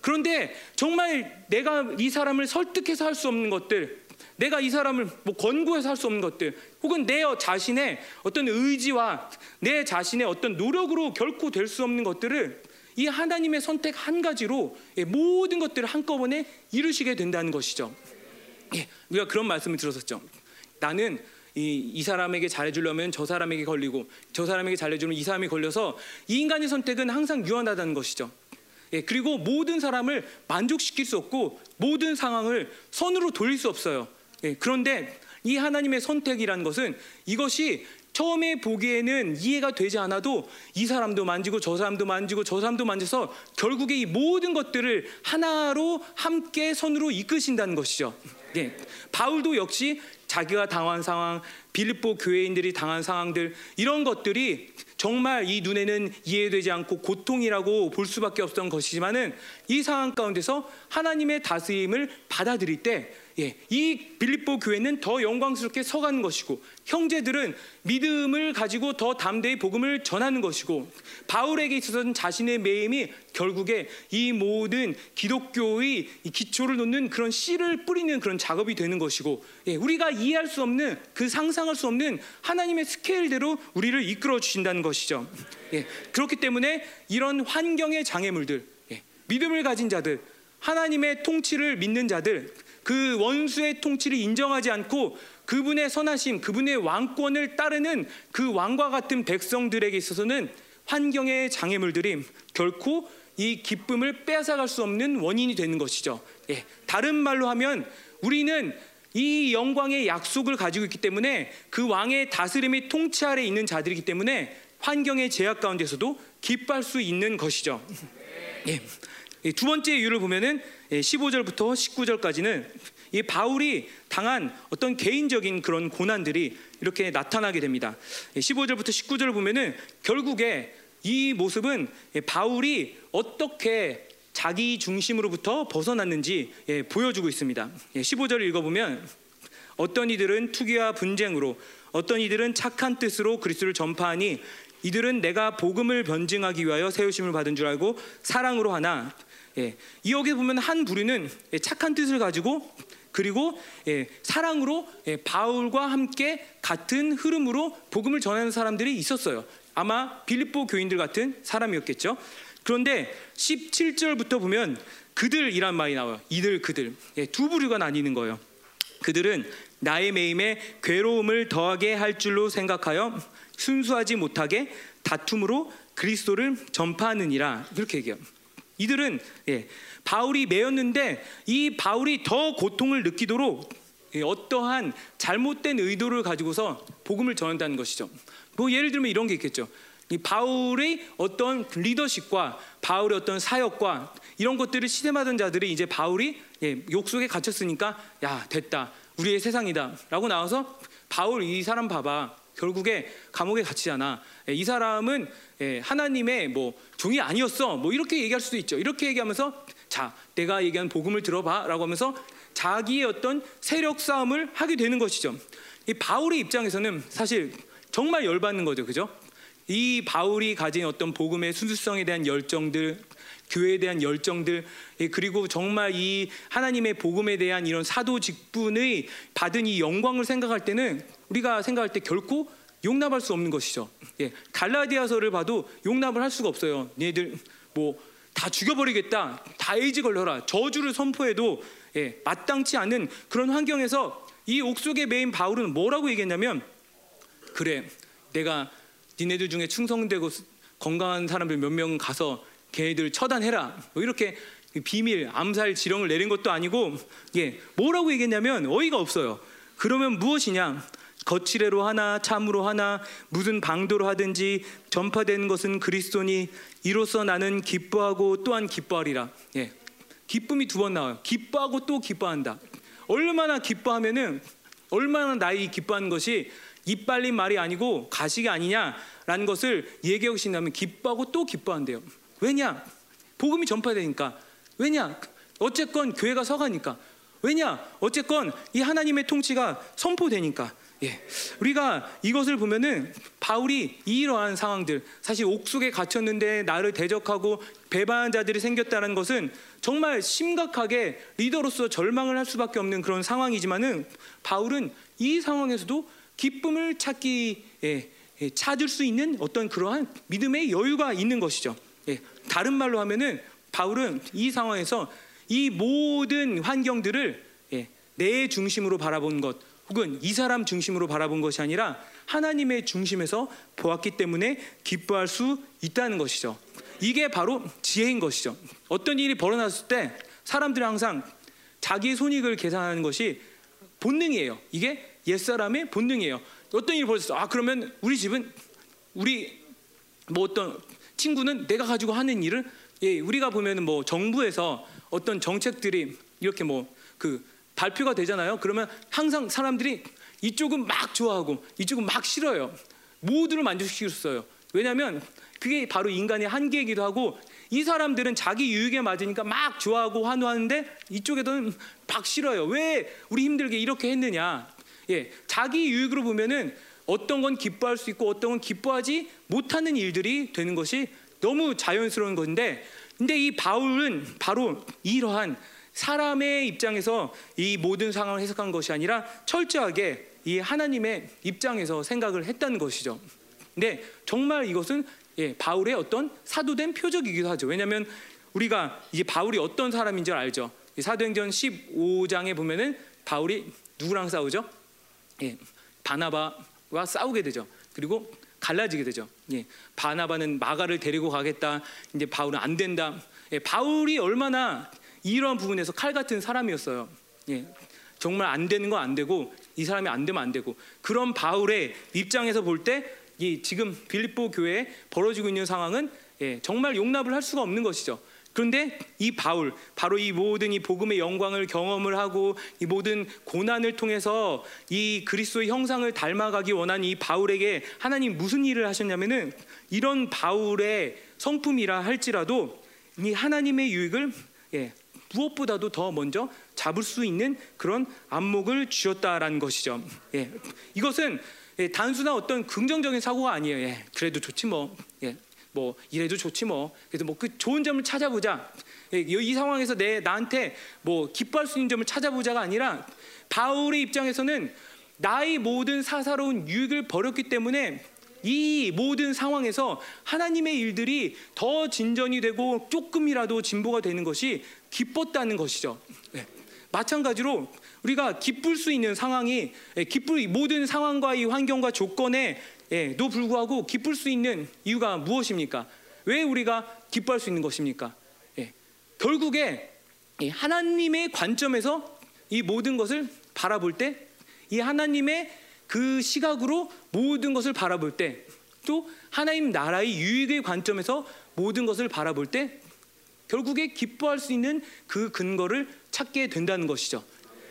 Speaker 1: 그런데 정말 내가 이 사람을 설득해서 할 수 없는 것들, 내가 이 사람을 뭐 권고해서 할 수 없는 것들, 혹은 내 자신의 어떤 의지와 내 자신의 어떤 노력으로 결코 될 수 없는 것들을 이 하나님의 선택 한 가지로 예, 모든 것들을 한꺼번에 이루시게 된다는 것이죠. 예, 우리가 그런 말씀을 들었었죠. 나는 이, 이 사람에게 잘해주려면 저 사람에게 걸리고 저 사람에게 잘해주면 이 사람이 걸려서 이 인간의 선택은 항상 유한하다는 것이죠. 예, 그리고 모든 사람을 만족시킬 수 없고 모든 상황을 선으로 돌릴 수 없어요. 예, 그런데 이 하나님의 선택이라는 것은 이것이 처음에 보기에는 이해가 되지 않아도 이 사람도 만지고 저 사람도 만지고 저 사람도 만져서 결국에 이 모든 것들을 하나로 함께 선으로 이끄신다는 것이죠. 예, 바울도 역시 자기가 당한 상황, 빌립보 교회인들이 당한 상황들 이런 것들이 정말 이 눈에는 이해되지 않고 고통이라고 볼 수밖에 없던 것이지만은 이 상황 가운데서 하나님의 다스림을 받아들일 때 예, 이 빌립보 교회는 더 영광스럽게 서가는 것이고 형제들은 믿음을 가지고 더 담대히 복음을 전하는 것이고 바울에게 있어서는 자신의 매임이 결국에 이 모든 기독교의 기초를 놓는 그런 씨를 뿌리는 그런 작업이 되는 것이고 예, 우리가 이해할 수 없는 그 상상할 수 없는 하나님의 스케일대로 우리를 이끌어 주신다는 것이죠. 예, 그렇기 때문에 이런 환경의 장애물들, 예, 믿음을 가진 자들, 하나님의 통치를 믿는 자들 그 원수의 통치를 인정하지 않고 그분의 선하심, 그분의 왕권을 따르는 그 왕과 같은 백성들에게 있어서는 환경의 장애물들이 결코 이 기쁨을 빼앗아갈 수 없는 원인이 되는 것이죠. 예, 다른 말로 하면 우리는 이 영광의 약속을 가지고 있기 때문에 그 왕의 다스림이 통치 아래 있는 자들이기 때문에 환경의 제약 가운데서도 기뻐할 수 있는 것이죠. 예. 두 번째 이유를 보면은 15절부터 예, 19절까지는 이 바울이 당한 어떤 개인적인 그런 고난들이 이렇게 나타나게 됩니다. 15절부터 예, 19절을 보면은 결국에 이 모습은 예, 바울이 어떻게 자기 중심으로부터 벗어났는지 보여주고 있습니다. 15절을 읽어보면 어떤 이들은 투기와 분쟁으로 어떤 이들은 착한 뜻으로 그리스도를 전파하니 이들은 내가 복음을 변증하기 위하여 세우심을 받은 줄 알고 사랑으로 하나 예, 이 여기 보면 한 부류는 예, 착한 뜻을 가지고 그리고 예, 사랑으로 예, 바울과 함께 같은 흐름으로 복음을 전하는 사람들이 있었어요. 아마 빌립보 교인들 같은 사람이었겠죠. 그런데 17절부터 보면 그들이란 말이 나와요. 이들 그들 예, 두 부류가 나뉘는 거예요. 그들은 나의 매임에 괴로움을 더하게 할 줄로 생각하여 순수하지 못하게 다툼으로 그리스도를 전파하느니라 이렇게 얘기해요. 이들은 예, 바울이 매였는데 이 바울이 더 고통을 느끼도록 예, 어떠한 잘못된 의도를 가지고서 복음을 전한다는 것이죠. 뭐 예를 들면 이런 게 있겠죠. 이 바울의 어떤 리더십과 바울의 어떤 사역과 이런 것들을 시샘하던 자들이 이제 바울이 예, 욕 속에 갇혔으니까 야 됐다 우리의 세상이다라고 나와서 바울 이 사람 봐봐 결국에 감옥에 갇히잖아. 예, 이 사람은 예, 하나님의 뭐 종이 아니었어. 뭐 이렇게 얘기할 수도 있죠. 이렇게 얘기하면서 자, 내가 얘기한 복음을 들어봐라고 하면서 자기의 어떤 세력 싸움을 하게 되는 것이죠. 이 바울의 입장에서는 사실 정말 열받는 거죠, 그죠? 이 바울이 가진 어떤 복음의 순수성에 대한 열정들, 교회에 대한 열정들, 예, 그리고 정말 이 하나님의 복음에 대한 이런 사도 직분의 받은 이 영광을 생각할 때는 우리가 생각할 때 결코 용납할 수 없는 것이죠. 예, 갈라디아서를 봐도 용납을 할 수가 없어요. 얘들 뭐 다 죽여버리겠다, 다 에이즈 걸려라, 저주를 선포해도 예, 마땅치 않은 그런 환경에서 이 옥속에 매인 바울은 뭐라고 얘기했냐면 그래, 내가 니네들 중에 충성되고 건강한 사람들 몇 명 가서 걔네들 처단해라. 뭐 이렇게 비밀 암살 지령을 내린 것도 아니고 예, 뭐라고 얘기했냐면 어이가 없어요. 그러면 무엇이냐? 거칠애로 하나 참으로 하나 무슨 방도로 하든지 전파되는 것은 그리스도니 이로써 나는 기뻐하고 또한 기뻐하리라. 예. 기쁨이 두 번 나와요. 기뻐하고 또 기뻐한다. 얼마나 기뻐하면은 얼마나 나이 기뻐하는 것이 이빨린 말이 아니고 가식이 아니냐라는 것을 얘기하고 싶다면 기뻐하고 또 기뻐한대요. 왜냐? 복음이 전파되니까 왜냐? 어쨌건 교회가 서가니까 왜냐? 어쨌건 이 하나님의 통치가 선포되니까 예. 우리가 이것을 보면은 바울이 이러한 상황들 사실 옥속에 갇혔는데 나를 대적하고 배반한 자들이 생겼다는 것은 정말 심각하게 리더로서 절망을 할 수밖에 없는 그런 상황이지만은 바울은 이 상황에서도 기쁨을 찾기 예, 예, 찾을 수 있는 어떤 그러한 믿음의 여유가 있는 것이죠. 예, 다른 말로 하면은 바울은 이 상황에서 이 모든 환경들을 예, 내 중심으로 바라본 것 혹은 이 사람 중심으로 바라본 것이 아니라 하나님의 중심에서 보았기 때문에 기뻐할 수 있다는 것이죠. 이게 바로 지혜인 것이죠. 어떤 일이 벌어났을 때 사람들은 항상 자기 손익을 계산하는 것이 본능이에요. 이게 옛사람의 본능이에요. 어떤 일이 벌어졌어. 아, 그러면 우리 집은 우리 뭐 어떤 친구는 내가 가지고 하는 일을 예, 우리가 보면은 뭐 정부에서 어떤 정책들이 이렇게 뭐그 발표가 되잖아요. 그러면 항상 사람들이 이쪽은 막 좋아하고 이쪽은 막 싫어요. 모두를 만족시키고 있어요. 왜냐하면 그게 바로 인간의 한계이기도 하고 이 사람들은 자기 유익에 맞으니까 막 좋아하고 환호하는데 이쪽에서는 막 싫어요. 왜 우리 힘들게 이렇게 했느냐? 예, 자기 유익으로 보면은 어떤 건 기뻐할 수 있고 어떤 건 기뻐하지 못하는 일들이 되는 것이 너무 자연스러운 건데 근데 이 바울은 바로 이러한 사람의 입장에서 이 모든 상황을 해석한 것이 아니라 철저하게 이 하나님의 입장에서 생각을 했다는 것이죠. 근데 정말 이것은 예, 바울의 어떤 사도된 표적이기도 하죠. 왜냐하면 우리가 이제 바울이 어떤 사람인 줄 알죠. 사도행전 15장에 보면은 바울이 누구랑 싸우죠? 예, 바나바와 싸우게 되죠. 그리고 갈라지게 되죠. 예, 바나바는 마가를 데리고 가겠다. 이제 바울은 안 된다. 예, 바울이 얼마나 이런 부분에서 칼 같은 사람이었어요. 예, 정말 안 되는 건 안 되고 이 사람이 안 되면 안 되고 그런 바울의 입장에서 볼 때 이 지금 빌립보 교회에 벌어지고 있는 상황은 예, 정말 용납을 할 수가 없는 것이죠. 그런데 이 바울, 바로 이 모든 이 복음의 영광을 경험을 하고 이 모든 고난을 통해서 이 그리스도의 형상을 닮아가기 원한 이 바울에게 하나님 무슨 일을 하셨냐면은 이런 바울의 성품이라 할지라도 이 하나님의 유익을 예, 무엇보다도 더 먼저 잡을 수 있는 그런 안목을 주셨다라는 것이죠. 예, 이것은 예, 단순한 어떤 긍정적인 사고가 아니에요. 예, 그래도 좋지 뭐. 예, 뭐 이래도 좋지 뭐. 그래도 뭐그 좋은 점을 찾아보자. 예, 이 상황에서 내 나한테 뭐 기뻐할 수 있는 점을 찾아보자가 아니라 바울의 입장에서는 나의 모든 사사로운 유익을 버렸기 때문에 이 모든 상황에서 하나님의 일들이 더 진전이 되고 조금이라도 진보가 되는 것이 기뻤다는 것이죠. 네. 마찬가지로 우리가 기쁠 수 있는 상황이 예, 기쁠 모든 상황과 이 환경과 조건에 예, 도 불구하고 기쁠 수 있는 이유가 무엇입니까? 왜 우리가 기뻐할 수 있는 것입니까? 예, 결국에 하나님의 관점에서 이 모든 것을 바라볼 때, 이 하나님의 그 시각으로 모든 것을 바라볼 때, 또 하나님 나라의 유익의 관점에서 모든 것을 바라볼 때, 결국에 기뻐할 수 있는 그 근거를 찾게 된다는 것이죠.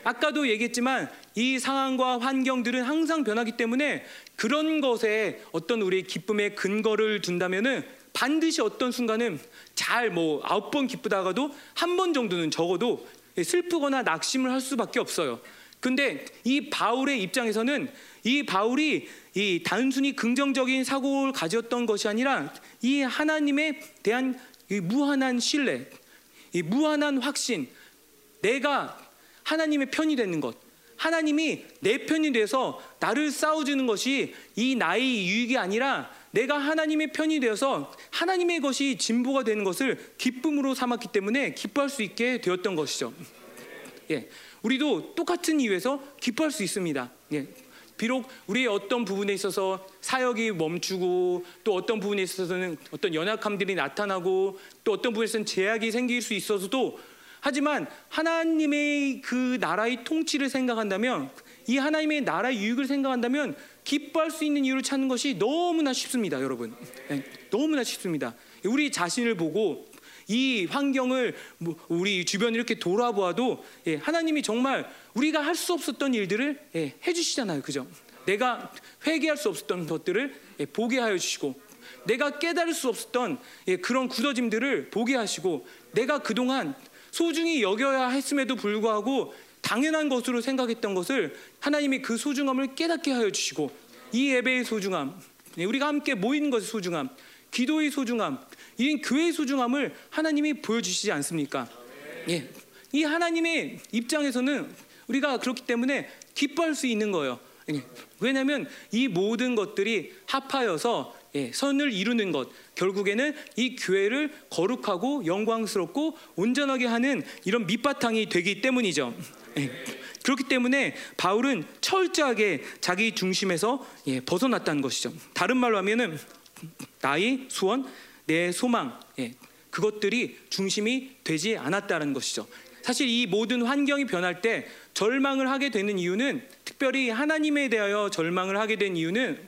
Speaker 1: 아까도 얘기했지만 이 상황과 환경들은 항상 변하기 때문에 그런 것에 어떤 우리의 기쁨의 근거를 둔다면은 반드시 어떤 순간은 잘 뭐 아홉 번 기쁘다가도 한 번 정도는 적어도 슬프거나 낙심을 할 수밖에 없어요. 근데 이 바울의 입장에서는 이 바울이 이 단순히 긍정적인 사고를 가졌던 것이 아니라 이 하나님에 대한 이 무한한 신뢰, 이 무한한 확신, 내가 하나님의 편이 되는 것, 하나님이 내 편이 돼서 나를 싸워주는 것이 이 나의 유익이 아니라 내가 하나님의 편이 되어서 하나님의 것이 진보가 되는 것을 기쁨으로 삼았기 때문에 기뻐할 수 있게 되었던 것이죠. 예, 우리도 똑같은 이유에서 기뻐할 수 있습니다. 예, 비록 우리의 어떤 부분에 있어서 사역이 멈추고 또 어떤 부분에 있어서는 어떤 연약함들이 나타나고 또 어떤 부분에서는 제약이 생길 수 있어서도 하지만 하나님의 그 나라의 통치를 생각한다면 이 하나님의 나라의 유익을 생각한다면 기뻐할 수 있는 이유를 찾는 것이 너무나 쉽습니다, 여러분. 네, 너무나 쉽습니다. 우리 자신을 보고 이 환경을 뭐 우리 주변 이렇게 돌아보아도 예, 하나님이 정말 우리가 할 수 없었던 일들을 예, 해주시잖아요, 그죠? 내가 회개할 수 없었던 것들을 예, 보게 하여 주시고 내가 깨달을 수 없었던 예, 그런 굳어짐들을 보게 하시고 내가 그동안 소중히 여겨야 했음에도 불구하고 당연한 것으로 생각했던 것을 하나님이 그 소중함을 깨닫게 하여 주시고 이 예배의 소중함, 예, 우리가 함께 모이는 것의 소중함, 기도의 소중함, 이 교회의 소중함을 하나님이 보여주시지 않습니까? 예, 이 하나님의 입장에서는 우리가 그렇기 때문에 기뻐할 수 있는 거예요. 예, 왜냐하면 이 모든 것들이 합하여서 예, 선을 이루는 것, 결국에는 이 교회를 거룩하고 영광스럽고 온전하게 하는 이런 밑바탕이 되기 때문이죠. 예, 그렇기 때문에 바울은 철저하게 자기 중심에서 예, 벗어났다는 것이죠. 다른 말로 하면은 나의 소원, 내 소망, 예, 그것들이 중심이 되지 않았다는 것이죠. 사실 이 모든 환경이 변할 때 절망을 하게 되는 이유는 특별히 하나님에 대하여 절망을 하게 된 이유는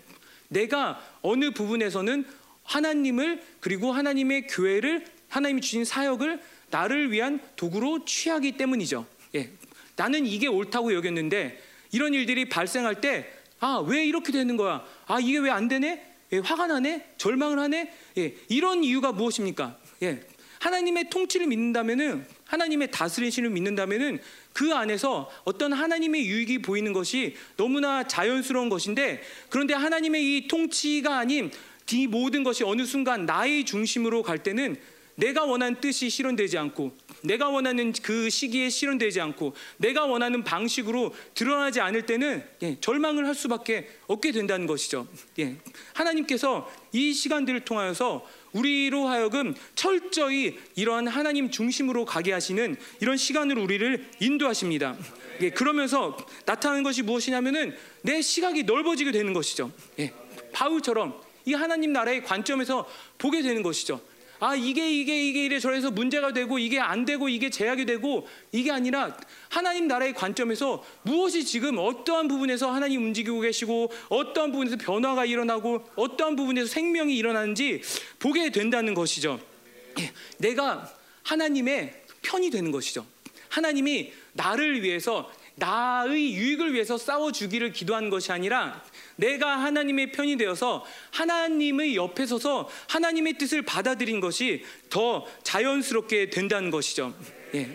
Speaker 1: 내가 어느 부분에서는 하나님을 그리고 하나님의 교회를 하나님이 주신 사역을 나를 위한 도구로 취하기 때문이죠. 예. 나는 이게 옳다고 여겼는데 이런 일들이 발생할 때 아, 왜 이렇게 되는 거야? 아, 이게 왜 안 되네? 예, 화가 나네? 절망을 하네? 예, 이런 이유가 무엇입니까? 예. 하나님의 통치를 믿는다면은 하나님의 다스리심을 믿는다면은 그 안에서 어떤 하나님의 유익이 보이는 것이 너무나 자연스러운 것인데 그런데 하나님의 이 통치가 아닌 이 모든 것이 어느 순간 나의 중심으로 갈 때는 내가 원하는 뜻이 실현되지 않고 내가 원하는 그 시기에 실현되지 않고 내가 원하는 방식으로 드러나지 않을 때는 예, 절망을 할 수밖에 없게 된다는 것이죠. 예, 하나님께서 이 시간들을 통하여서 우리로 하여금 철저히 이러한 하나님 중심으로 가게 하시는 이런 시간으로 우리를 인도하십니다. 예, 그러면서 나타나는 것이 무엇이냐면은 내 시각이 넓어지게 되는 것이죠. 예, 바울처럼 이 하나님 나라의 관점에서 보게 되는 것이죠. 아 이게 이게 이게 이래 저래서 문제가 되고 이게 안 되고 이게 제약이 되고 이게 아니라 하나님 나라의 관점에서 무엇이 지금 어떠한 부분에서 하나님 움직이고 계시고 어떠한 부분에서 변화가 일어나고 어떠한 부분에서 생명이 일어나는지 보게 된다는 것이죠. 예, 내가 하나님의 편이 되는 것이죠. 하나님이 나를 위해서 나의 유익을 위해서 싸워 주기를 기도하는 것이 아니라 내가 하나님의 편이 되어서 하나님의 옆에 서서 하나님의 뜻을 받아들인 것이 더 자연스럽게 된다는 것이죠. 예.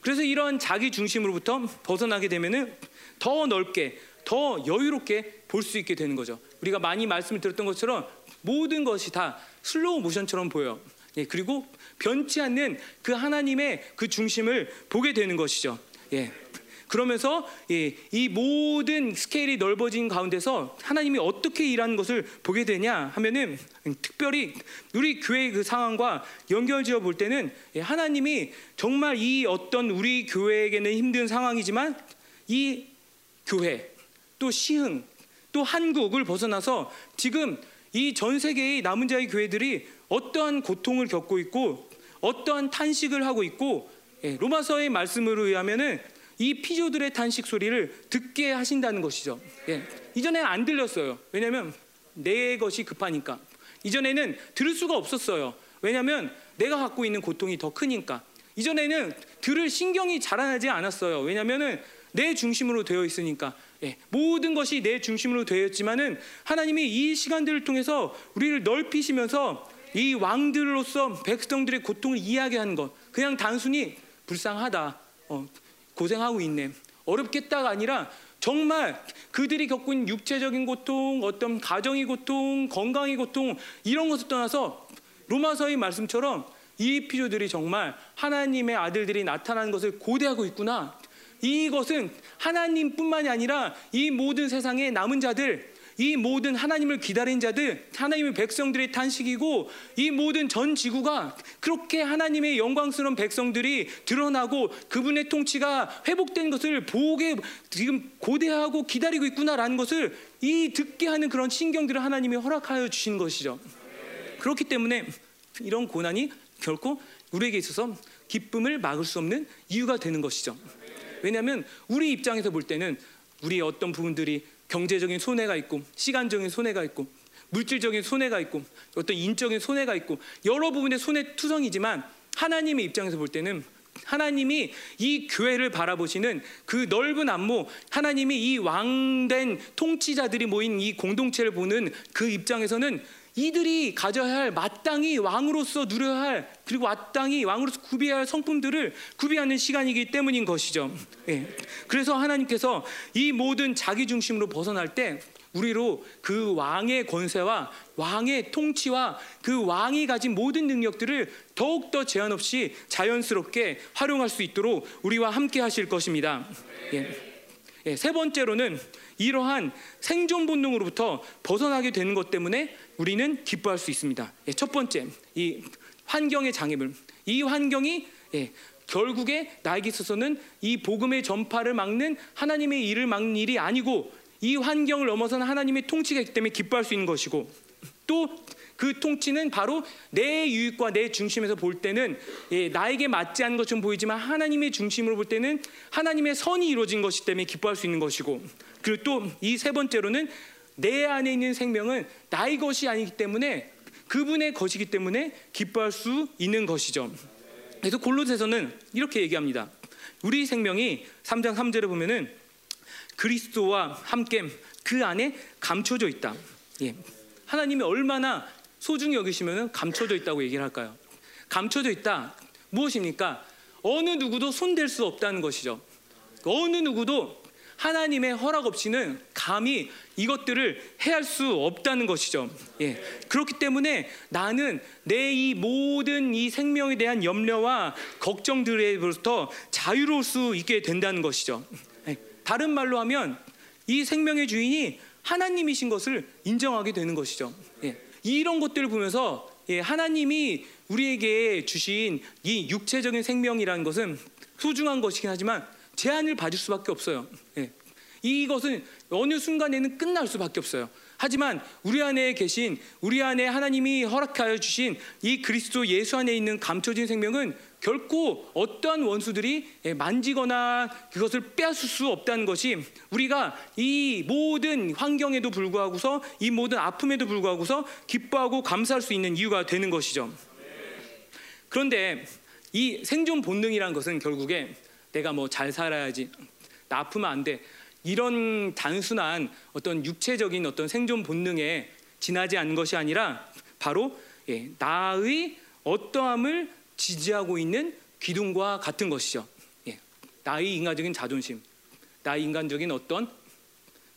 Speaker 1: 그래서 이런 자기 중심으로부터 벗어나게 되면은 더 넓게, 더 여유롭게 볼 수 있게 되는 거죠. 우리가 많이 말씀을 들었던 것처럼 모든 것이 다 슬로우 모션처럼 보여. 예, 그리고 변치 않는 그 하나님의 그 중심을 보게 되는 것이죠. 예. 그러면서 이 모든 스케일이 넓어진 가운데서 하나님이 어떻게 일하는 것을 보게 되냐 하면은 특별히 우리 교회의 그 상황과 연결지어 볼 때는 하나님이 정말 이 어떤 우리 교회에게는 힘든 상황이지만 이 교회 또 시흥 또 한국을 벗어나서 지금 이 전 세계의 남은 자의 교회들이 어떠한 고통을 겪고 있고 어떠한 탄식을 하고 있고 예, 로마서의 말씀으로 의하면은 이 피조들의 탄식 소리를 듣게 하신다는 것이죠. 예. 이전에 안 들렸어요. 왜냐하면 내 것이 급하니까. 이전에는 들을 수가 없었어요. 왜냐하면 내가 갖고 있는 고통이 더 크니까. 이전에는 들을 신경이 자라나지 않았어요. 왜냐하면은 내 중심으로 되어 있으니까. 예. 모든 것이 내 중심으로 되어 있지만은 하나님이 이 시간들을 통해서 우리를 넓히시면서 이 왕들로서 백성들의 고통을 이해하게 하는 것. 그냥 단순히 불쌍하다. 어, 고생하고 있네. 어렵겠다가 아니라 정말 그들이 겪고 있는 육체적인 고통, 어떤 가정의 고통, 건강의 고통 이런 것을 떠나서 로마서의 말씀처럼 이 피조들이 정말 하나님의 아들들이 나타나는 것을 고대하고 있구나. 이것은 하나님뿐만이 아니라 이 모든 세상의 남은 자들 이 모든 하나님을 기다린 자들, 하나님의 백성들의 탄식이고 이 모든 전 지구가 그렇게 하나님의 영광스러운 백성들이 드러나고 그분의 통치가 회복된 것을 보게 지금 고대하고 기다리고 있구나라는 것을 이 듣게 하는 그런 신경들을 하나님이 허락하여 주신 것이죠. 그렇기 때문에 이런 고난이 결코 우리에게 있어서 기쁨을 막을 수 없는 이유가 되는 것이죠. 왜냐하면 우리 입장에서 볼 때는 우리의 어떤 부분들이 경제적인 손해가 있고 시간적인 손해가 있고 물질적인 손해가 있고 어떤 인적인 손해가 있고 여러 부분의 손해 투성이지만 하나님의 입장에서 볼 때는 하나님이 이 교회를 바라보시는 그 넓은 안목, 하나님이 이 왕된 통치자들이 모인 이 공동체를 보는 그 입장에서는 이들이 가져야 할 마땅히 왕으로서 누려야 할 그리고 마땅히 왕으로서 구비해야 할 성품들을 구비하는 시간이기 때문인 것이죠. 예. 그래서 하나님께서 이 모든 자기 중심으로 벗어날 때 우리로 그 왕의 권세와 왕의 통치와 그 왕이 가진 모든 능력들을 더욱더 제한 없이 자연스럽게 활용할 수 있도록 우리와 함께 하실 것입니다. 예. 예, 세 번째로는 이러한 생존 본능으로부터 벗어나게 되는 것 때문에 우리는 기뻐할 수 있습니다. 예, 첫 번째, 이 환경의 장애물. 이 환경이 예, 결국에 나에게 있어서는 이 복음의 전파를 막는 하나님의 일을 막는 일이 아니고 이 환경을 넘어서는 하나님의 통치가 있기 때문에 기뻐할 수 있는 것이고 또 그 통치는 바로 내 유익과 내 중심에서 볼 때는 예, 나에게 맞지 않은 것처럼 보이지만 하나님의 중심으로 볼 때는 하나님의 선이 이루어진 것이기 때문에 기뻐할 수 있는 것이고 그리고 또 이 세 번째로는 내 안에 있는 생명은 나의 것이 아니기 때문에 그분의 것이기 때문에 기뻐할 수 있는 것이죠. 그래서 골로새서는 이렇게 얘기합니다. 우리 생명이 3장 3절에 보면은 그리스도와 함께 그 안에 감춰져 있다. 예. 하나님이 얼마나 소중히 여기시면 감춰져 있다고 얘기를 할까요? 감춰져 있다. 무엇입니까? 어느 누구도 손댈 수 없다는 것이죠. 어느 누구도 하나님의 허락 없이는 감히 이것들을 해할 수 없다는 것이죠. 예. 그렇기 때문에 나는 내 이 모든 이 생명에 대한 염려와 걱정들에부터 자유로울 수 있게 된다는 것이죠. 예. 다른 말로 하면 이 생명의 주인이 하나님이신 것을 인정하게 되는 것이죠. 예. 이런 것들을 보면서 예, 하나님이 우리에게 주신 이 육체적인 생명이라는 것은 소중한 것이긴 하지만 제한을 받을 수밖에 없어요. 예. 이것은 어느 순간에는 끝날 수밖에 없어요. 하지만 우리 안에 계신 우리 안에 하나님이 허락하여 주신 이 그리스도 예수 안에 있는 감춰진 생명은 결코 어떠한 원수들이 예, 만지거나 그것을 빼앗을 수 없다는 것이 우리가 이 모든 환경에도 불구하고서 이 모든 아픔에도 불구하고서 기뻐하고 감사할 수 있는 이유가 되는 것이죠. 그런데 이 생존 본능이란 것은 결국에 내가 뭐 잘 살아야지 나 아프면 안 돼. 이런 단순한 어떤 육체적인 어떤 생존 본능에 지나지 않는 것이 아니라 바로 예, 나의 어떠함을 지지하고 있는 기둥과 같은 것이죠. 예, 나의 인간적인 자존심, 나의 인간적인 어떤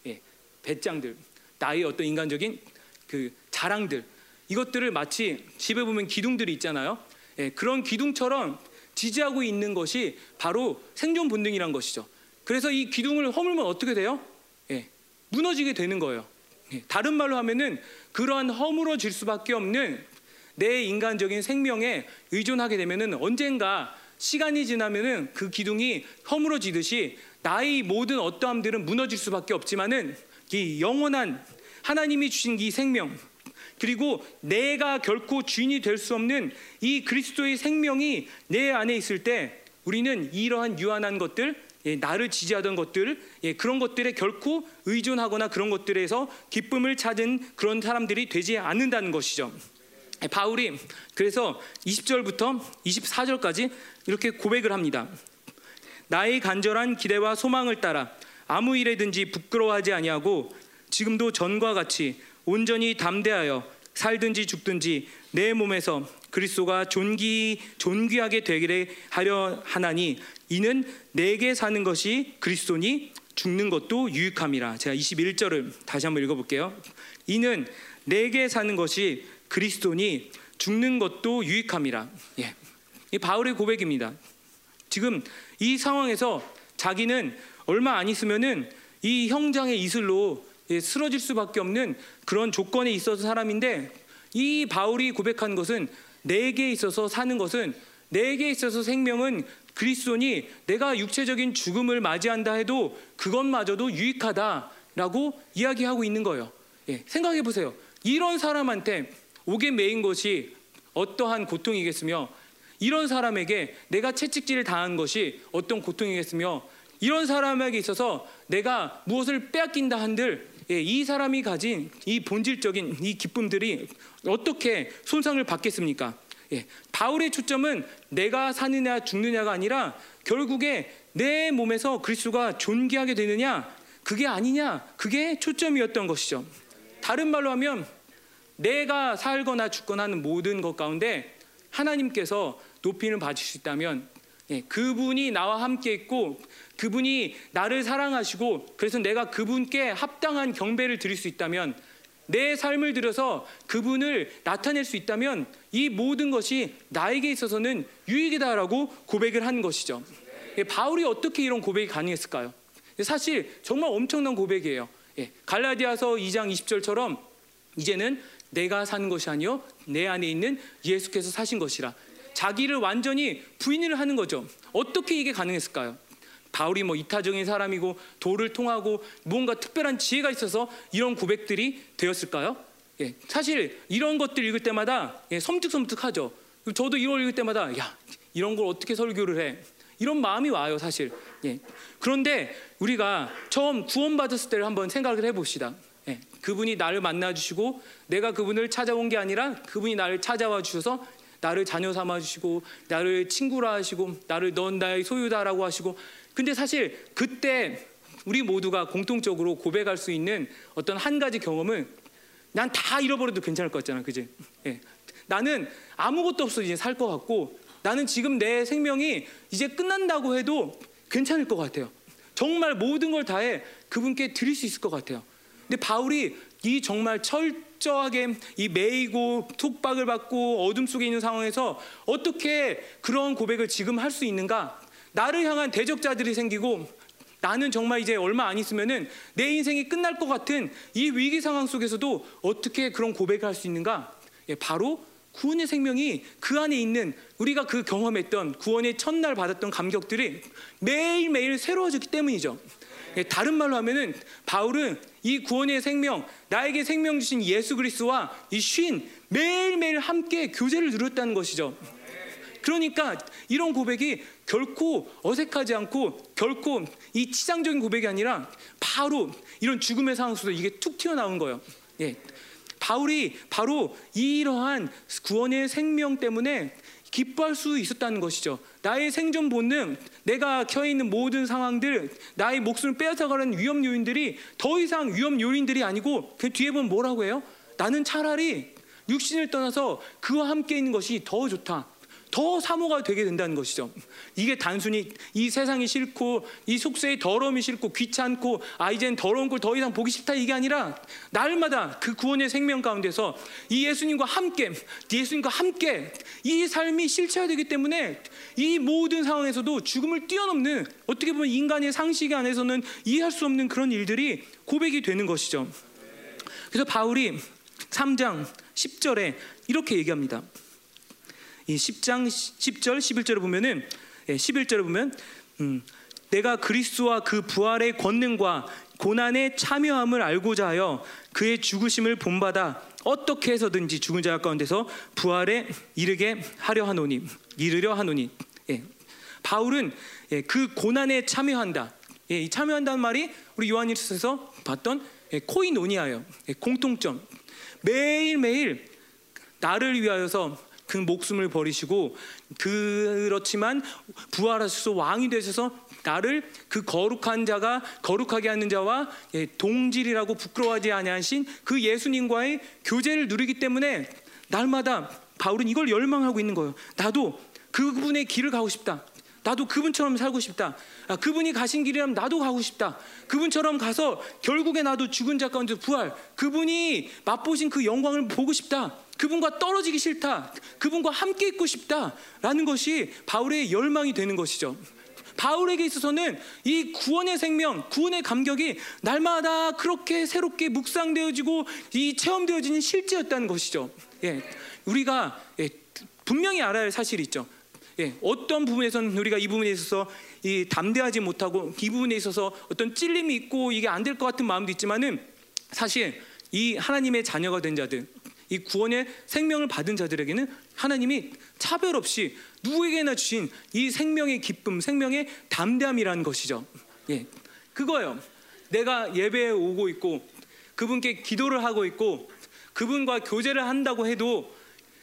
Speaker 1: 예, 배짱들, 나의 어떤 인간적인 그 자랑들 이것들을 마치 집에 보면 기둥들이 있잖아요. 예, 그런 기둥처럼 지지하고 있는 것이 바로 생존 본능이란 것이죠. 그래서 이 기둥을 허물면 어떻게 돼요? 예, 무너지게 되는 거예요. 예, 다른 말로 하면은 그러한 허물어질 수밖에 없는 내 인간적인 생명에 의존하게 되면은 언젠가 시간이 지나면은 그 기둥이 허물어지듯이 나의 모든 어떠함들은 무너질 수밖에 없지만은 이 영원한 하나님이 주신 이 생명 그리고 내가 결코 주인이 될 수 없는 이 그리스도의 생명이 내 안에 있을 때 우리는 이러한 유한한 것들 예, 나를 지지하던 것들 예, 그런 것들에 결코 의존하거나 그런 것들에서 기쁨을 찾은 그런 사람들이 되지 않는다는 것이죠. 예, 바울이 그래서 20절부터 24절까지 이렇게 고백을 합니다. 나의 간절한 기대와 소망을 따라 아무 일에든지 부끄러워하지 아니하고 지금도 전과 같이 온전히 담대하여 살든지 죽든지 내 몸에서 그리스도가 존귀 존귀하게 되기를 하려 하나니 이는 내게 사는 것이 그리스도니 죽는 것도 유익함이라. 제가 21절을 다시 한번 읽어 볼게요. 이는 내게 사는 것이 그리스도니 죽는 것도 유익함이라. 예. 이 바울의 고백입니다. 지금 이 상황에서 자기는 얼마 안 있으면은 이 형장의 이슬로 예, 쓰러질 수밖에 없는 그런 조건에 있어서 사람인데 이 바울이 고백한 것은 내게 있어서 사는 것은 내게 있어서 생명은 그리스도니 내가 육체적인 죽음을 맞이한다 해도 그것마저도 유익하다라고 이야기하고 있는 거예요. 예, 생각해 보세요. 이런 사람한테 옥에 매인 것이 어떠한 고통이겠으며 이런 사람에게 내가 채찍질을 당한 것이 어떤 고통이겠으며 이런 사람에게 있어서 내가 무엇을 빼앗긴다 한들 예, 이 사람이 가진 이 본질적인 이 기쁨들이 어떻게 손상을 받겠습니까? 예, 바울의 초점은 내가 사느냐 죽느냐가 아니라 결국에 내 몸에서 그리스도가 존귀하게 되느냐 그게 아니냐 그게 초점이었던 것이죠. 다른 말로 하면 내가 살거나 죽거나 하는 모든 것 가운데 하나님께서 높이는 받으실 수 있다면 예, 그분이 나와 함께 있고 그분이 나를 사랑하시고 그래서 내가 그분께 합당한 경배를 드릴 수 있다면 내 삶을 들여서 그분을 나타낼 수 있다면 이 모든 것이 나에게 있어서는 유익이다라고 고백을 하는 것이죠. 예, 바울이 어떻게 이런 고백이 가능했을까요? 사실 정말 엄청난 고백이에요. 예, 갈라디아서 2장 20절처럼 이제는 내가 사는 것이 아니요 내 안에 있는 예수께서 사신 것이라. 자기를 완전히 부인을 하는 거죠. 어떻게 이게 가능했을까요? 바울이 뭐 이타적인 사람이고 도를 통하고 무언가 특별한 지혜가 있어서 이런 고백들이 되었을까요? 예, 사실 이런 것들 읽을 때마다 예, 섬뜩섬뜩하죠. 저도 이걸 읽을 때마다 야 이런 걸 어떻게 설교를 해? 이런 마음이 와요, 사실. 예. 그런데 우리가 처음 구원받았을 때를 한번 생각을 해봅시다. 예. 그분이 나를 만나주시고 내가 그분을 찾아온 게 아니라 그분이 나를 찾아와 주셔서 나를 자녀 삼아 주시고 나를 친구라 하시고 나를 넌 나의 소유다라고 하시고 근데 사실 그때 우리 모두가 공통적으로 고백할 수 있는 어떤 한 가지 경험은 난 다 잃어버려도 괜찮을 것 같잖아, 그지? 예. 나는 아무것도 없어 이제 살 것 같고 나는 지금 내 생명이 이제 끝난다고 해도 괜찮을 것 같아요. 정말 모든 걸 다해 그분께 드릴 수 있을 것 같아요. 근데 바울이 이 정말 철저하게 이 매이고 툭박을 받고 어둠 속에 있는 상황에서 어떻게 그런 고백을 지금 할 수 있는가? 나를 향한 대적자들이 생기고 나는 정말 이제 얼마 안 있으면은 내 인생이 끝날 것 같은 이 위기 상황 속에서도 어떻게 그런 고백을 할 수 있는가? 예, 바로 구원의 생명이 그 안에 있는 우리가 그 경험했던 구원의 첫날 받았던 감격들이 매일매일 새로워졌기 때문이죠. 예, 다른 말로 하면은 바울은 이 구원의 생명, 나에게 생명 주신 예수 그리스도와 이 쉰 매일매일 함께 교제를 누렸다는 것이죠. 그러니까 이런 고백이 결코 어색하지 않고 결코 이 치장적인 고백이 아니라 바로 이런 죽음의 상황 속에서 이게 툭 튀어나온 거예요. 예. 바울이 바로 이러한 구원의 생명 때문에 기뻐할 수 있었다는 것이죠. 나의 생존 본능, 내가 켜 있는 모든 상황들, 나의 목숨을 빼앗아가는 위험 요인들이 더 이상 위험 요인들이 아니고 그 뒤에 보면 뭐라고 해요? 나는 차라리 육신을 떠나서 그와 함께 있는 것이 더 좋다. 더 사모가 되게 된다는 것이죠. 이게 단순히 이 세상이 싫고 이 속세의 더러움이 싫고 귀찮고 아 이젠 더러운 걸 더 이상 보기 싫다 이게 아니라 날마다 그 구원의 생명 가운데서 이 예수님과 함께 예수님과 함께 이 삶이 실체화되기 때문에 이 모든 상황에서도 죽음을 뛰어넘는 어떻게 보면 인간의 상식 안에서는 이해할 수 없는 그런 일들이 고백이 되는 것이죠. 그래서 바울이 3장 10절에 이렇게 얘기합니다. 이 10장 10절 11절을 보면은 11절을 예, 보면 음, 내가 그리스도와 그 부활의 권능과 고난의 참여함을 알고자 하여 그의 죽으심을 본받아 어떻게 해서든지 죽은 자 가운데서 부활에 이르게 하려 하노니 이르려 하노니 예. 바울은 예, 그 고난에 참여한다. 예, 이 참여한다는 말이 우리 요한일서에서 봤던 예, 코이노니아예요. 예, 공통점. 매일매일 나를 위하여서 그 목숨을 버리시고 그렇지만 부활하셔서 왕이 되셔서 나를 그 거룩한 자가 거룩하게 하는 자와 예, 동질이라고 부끄러워하지 아니하신 그 예수님과의 교제를 누리기 때문에 날마다 바울은 이걸 열망하고 있는 거예요. 나도 그분의 길을 가고 싶다. 나도 그분처럼 살고 싶다. 아, 그분이 가신 길이라면 나도 가고 싶다. 그분처럼 가서 결국에 나도 죽은 자 가운데 부활. 그분이 맛보신 그 영광을 보고 싶다. 그분과 떨어지기 싫다. 그분과 함께 있고 싶다라는 것이 바울의 열망이 되는 것이죠. 바울에게 있어서는 이 구원의 생명, 구원의 감격이 날마다 그렇게 새롭게 묵상되어지고 이 체험되어지는 실제였다는 것이죠. 예, 우리가 예, 분명히 알아야 할 사실이 있죠. 예, 어떤 부분에서는 우리가 이 부분에 있어서 이 담대하지 못하고 이 부분에 있어서 어떤 찔림이 있고 이게 안 될 것 같은 마음도 있지만은 사실 이 하나님의 자녀가 된 자들, 이 구원의 생명을 받은 자들에게는 하나님이 차별 없이 누구에게나 주신 이 생명의 기쁨, 생명의 담대함이라는 것이죠. 예, 그거예요. 내가 예배에 오고 있고 그분께 기도를 하고 있고 그분과 교제를 한다고 해도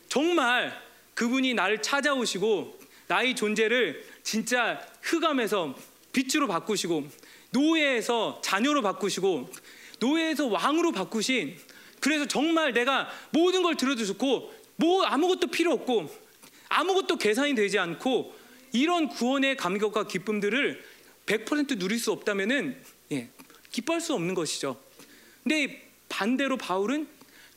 Speaker 1: 정말 그분이 나를 찾아오시고 나의 존재를 진짜 흑암에서 빛으로 바꾸시고 노예에서 자녀로 바꾸시고 노예에서 왕으로 바꾸신 그래서 정말 내가 모든 걸 들어도 좋고 뭐 아무것도 필요 없고 아무것도 계산이 되지 않고 이런 구원의 감격과 기쁨들을 100% 누릴 수 없다면은 예, 기뻐할 수 없는 것이죠. 근데 반대로 바울은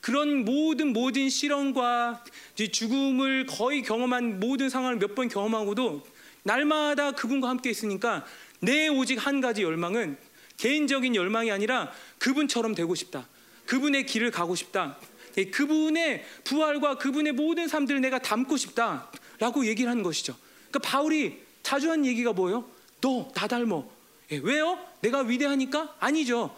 Speaker 1: 그런 모든 모든 실험과 죽음을 거의 경험한 모든 상황을 몇 번 경험하고도 날마다 그분과 함께 있으니까 내 오직 한 가지 열망은 개인적인 열망이 아니라 그분처럼 되고 싶다. 그분의 길을 가고 싶다. 예, 그분의 부활과 그분의 모든 삶들을 내가 담고 싶다라고 얘기를 하는 것이죠. 그러니까 바울이 자주 한 얘기가 뭐예요? 너 나 닮어. 예, 왜요? 내가 위대하니까? 아니죠.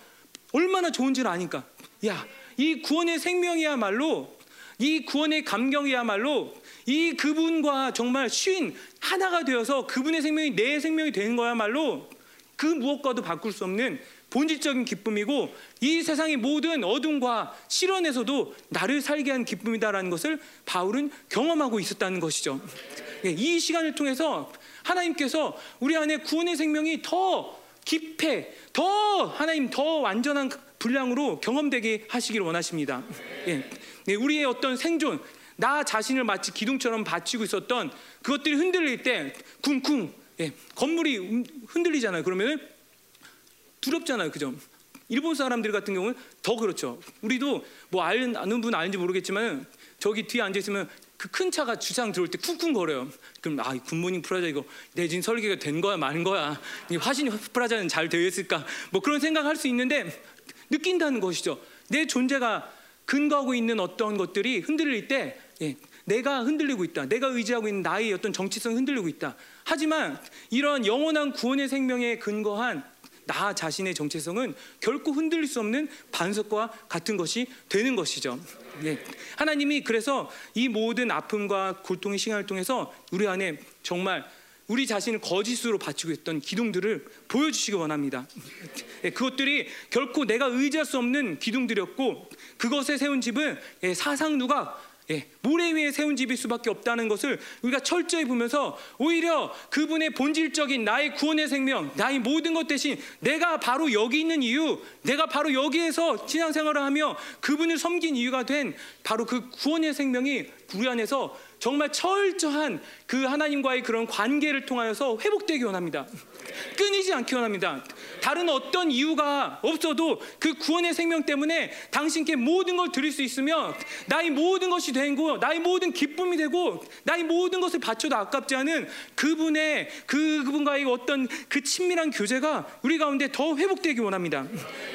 Speaker 1: 얼마나 좋은지를 아니까. 야, 이 구원의 생명이야말로 이 구원의 감경이야말로 이 그분과 정말 쉰 하나가 되어서 그분의 생명이 내 생명이 되는 거야말로 그 무엇과도 바꿀 수 없는 본질적인 기쁨이고 이 세상의 모든 어둠과 실현에서도 나를 살게 한 기쁨이다라는 것을 바울은 경험하고 있었다는 것이죠. 예, 이 시간을 통해서 하나님께서 우리 안에 구원의 생명이 더 깊게, 더 하나님 더 완전한 분량으로 경험되게 하시기를 원하십니다. 예, 네, 우리의 어떤 생존, 나 자신을 마치 기둥처럼 받치고 있었던 그것들이 흔들릴 때 쿵쿵 예, 건물이 흔들리잖아요. 그러면 두렵잖아요. 그죠? 일본 사람들 같은 경우는 더 그렇죠. 우리도 뭐 아는, 분 아는지 모르겠지만 저기 뒤에 앉아 있으면 그 큰 차가 주상 들어올 때 쿵쿵 거려요. 그럼 아, 굿모닝 프라자 이거 내진 설계가 된 거야, 마는 거야. 이 화신 프라자는 잘 되어 있을까? 뭐 그런 생각할 수 있는데 느낀다는 것이죠. 내 존재가 근거하고 있는 어떤 것들이 흔들릴 때 예, 내가 흔들리고 있다. 내가 의지하고 있는 나의 어떤 정체성이 흔들리고 있다. 하지만 이런 영원한 구원의 생명에 근거한 나 자신의 정체성은 결코 흔들릴 수 없는 반석과 같은 것이 되는 것이죠. 네. 하나님이 그래서 이 모든 아픔과 고통의 시간을 통해서 우리 안에 정말 우리 자신을 거짓으로 바치고 있던 기둥들을 보여주시기 원합니다. 네, 그것들이 결코 내가 의지할 수 없는 기둥들이었고 그것에 세운 집은 예, 사상 누가 예, 모래 위에 세운 집일 수밖에 없다는 것을 우리가 철저히 보면서 오히려 그분의 본질적인 나의 구원의 생명, 나의 모든 것 대신 내가 바로 여기 있는 이유, 내가 바로 여기에서 신앙생활을 하며 그분을 섬긴 이유가 된 바로 그 구원의 생명이 우리 안에서 정말 철저한 그 하나님과의 그런 관계를 통하여서 회복되기 원합니다. 끊이지 않기 원합니다. 다른 어떤 이유가 없어도 그 구원의 생명 때문에 당신께 모든 걸 드릴 수 있으면 나의 모든 것이 되고 나의 모든 기쁨이 되고 나의 모든 것을 바쳐도 아깝지 않은 그분의 그 그분과의 어떤 그 친밀한 교제가 우리 가운데 더 회복되기 원합니다.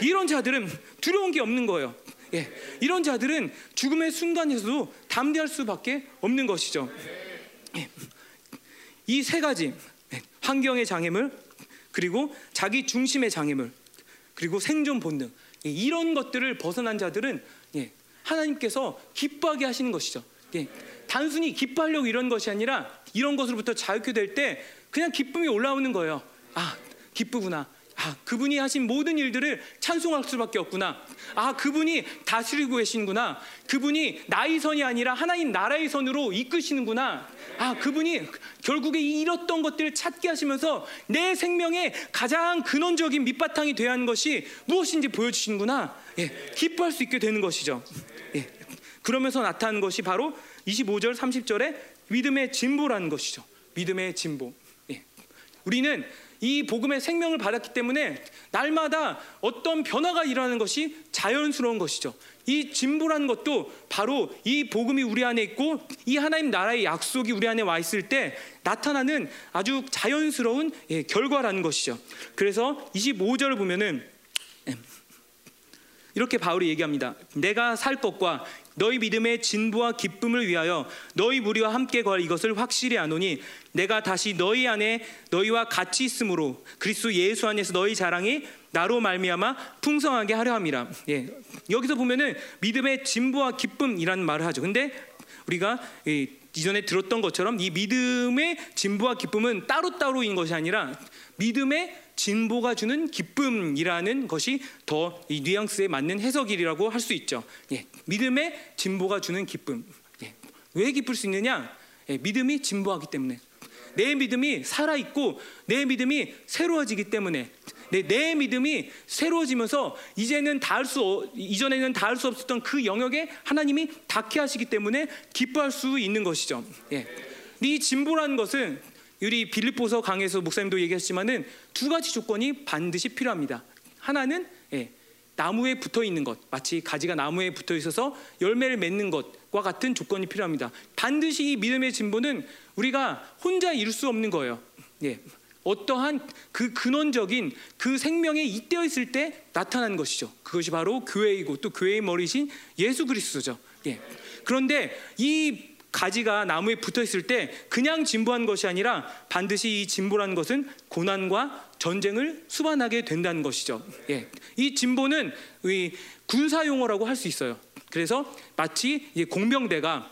Speaker 1: 이런 자들은 두려운 게 없는 거예요. 예, 이런 자들은 죽음의 순간에서도 담대할 수밖에 없는 것이죠. 예, 이세 가지 예, 환경의 장애물 그리고 자기 중심의 장애물 그리고 생존 본능 예, 이런 것들을 벗어난 자들은 예, 하나님께서 기뻐하게 하시는 것이죠. 예, 단순히 기뻐하려고 이런 것이 아니라 이런 것으로부터 자유케 될 때 그냥 기쁨이 올라오는 거예요. 아 기쁘구나. 아, 그분이 하신 모든 일들을 찬송할 수밖에 없구나. 아, 그분이 다스리고 계시는구나. 그분이 나의 선이 아니라 하나님 나라의 선으로 이끄시는구나. 아, 그분이 결국에 잃었던 것들을 찾게 하시면서 내 생명의 가장 근원적인 밑바탕이 되어야 하는 것이 무엇인지 보여주시는구나. 예, 기뻐할 수 있게 되는 것이죠. 예, 그러면서 나타나는 것이 바로 25절, 30절에 믿음의 진보라는 것이죠. 믿음의 진보. 예, 우리는 이 복음의 생명을 받았기 때문에 날마다 어떤 변화가 일어나는 것이 자연스러운 것이죠. 이 진보라는 것도 바로 이 복음이 우리 안에 있고 이 하나님 나라의 약속이 우리 안에 와 있을 때 나타나는 아주 자연스러운 예, 결과라는 것이죠. 그래서 25절을 보면은 예, 이렇게 바울이 얘기합니다. 내가 살 것과 너희 믿음의 진부와 기쁨을 위하여 너희 무리와 함께 걸 이것을 확실히 아노니 내가 다시 너희 안에 너희와 같이 있으므로 그리스도 예수 안에서 너희 자랑이 나로 말미암아 풍성하게 하려 함이라. 예. 여기서 보면은 믿음의 진부와 기쁨이라는 말을 하죠. 근데 우리가 이전에 들었던 것처럼 이 믿음의 진부와 기쁨은 따로따로 인 것이 아니라 믿음의 진보가 주는 기쁨이라는 것이 더 이 뉘앙스에 맞는 해석이라고 할 수 있죠. 예, 믿음의 진보가 주는 기쁨. 예, 왜 기쁠 수 있느냐? 예, 믿음이 진보하기 때문에 내 믿음이 살아 있고 내 믿음이 새로워지기 때문에 내, 내 믿음이 새로워지면서 이제는 닿을 수 어- 이전에는 닿을 수 없었던 그 영역에 하나님이 닿게 하시기 때문에 기뻐할 수 있는 것이죠. 예. 이 진보라는 것은 우리 빌립보서 강에서 목사님도 얘기하셨지만은 두 가지 조건이 반드시 필요합니다. 하나는 예, 나무에 붙어 있는 것, 마치 가지가 나무에 붙어 있어서 열매를 맺는 것과 같은 조건이 필요합니다. 반드시 이 믿음의 진보는 우리가 혼자 이룰 수 없는 거예요. 예. 어떠한 그 근원적인 그 생명에 잇대어 있을 때 나타나는 것이죠. 그것이 바로 교회이고 또 교회의 머리신 예수 그리스도죠. 예. 그런데 이 가지가 나무에 붙어 있을 때 그냥 진보한 것이 아니라 반드시 이 진보라는 것은 고난과 전쟁을 수반하게 된다는 것이죠. 예. 이 진보는 이 군사 용어라고 할 수 있어요. 그래서 마치 이 공병대가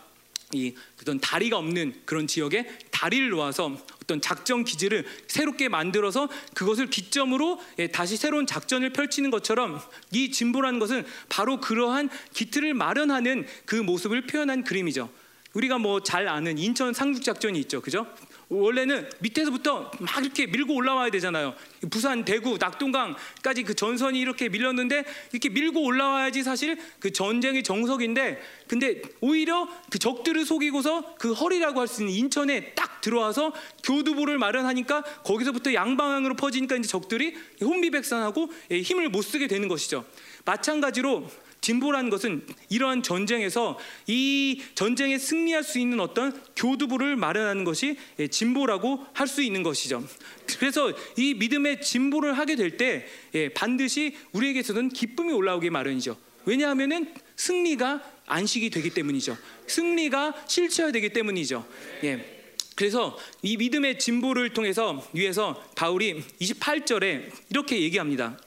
Speaker 1: 이 어떤 다리가 없는 그런 지역에 다리를 놓아서 어떤 작전 기지를 새롭게 만들어서 그것을 기점으로 예, 다시 새로운 작전을 펼치는 것처럼 이 진보라는 것은 바로 그러한 기틀을 마련하는 그 모습을 표현한 그림이죠. 우리가 뭐 잘 아는 인천 상륙 작전이 있죠, 그죠? 원래는 밑에서부터 막 이렇게 밀고 올라와야 되잖아요. 부산, 대구, 낙동강까지 그 전선이 이렇게 밀렸는데 이렇게 밀고 올라와야지 사실 그 전쟁의 정석인데 근데 오히려 그 적들을 속이고서 그 허리라고 할 수 있는 인천에 딱 들어와서 교두보를 마련하니까 거기서부터 양방향으로 퍼지니까 이제 적들이 혼비백산하고 예, 힘을 못 쓰게 되는 것이죠. 마찬가지로 진보라는 것은 이러한 전쟁에서 이 전쟁에 승리할 수 있는 어떤 교두보를 마련하는 것이 예, 진보라고 할 수 있는 것이죠. 그래서 이 믿음의 진보를 하게 될때 예, 반드시 우리에게서는 기쁨이 올라오기 마련이죠. 왜냐하면은 승리가 안식이 되기 때문이죠. 승리가 실체화되기 때문이죠. 예. 그래서 이 믿음의 진보를 통해서 위에서 바울이 28절에 이렇게 얘기합니다.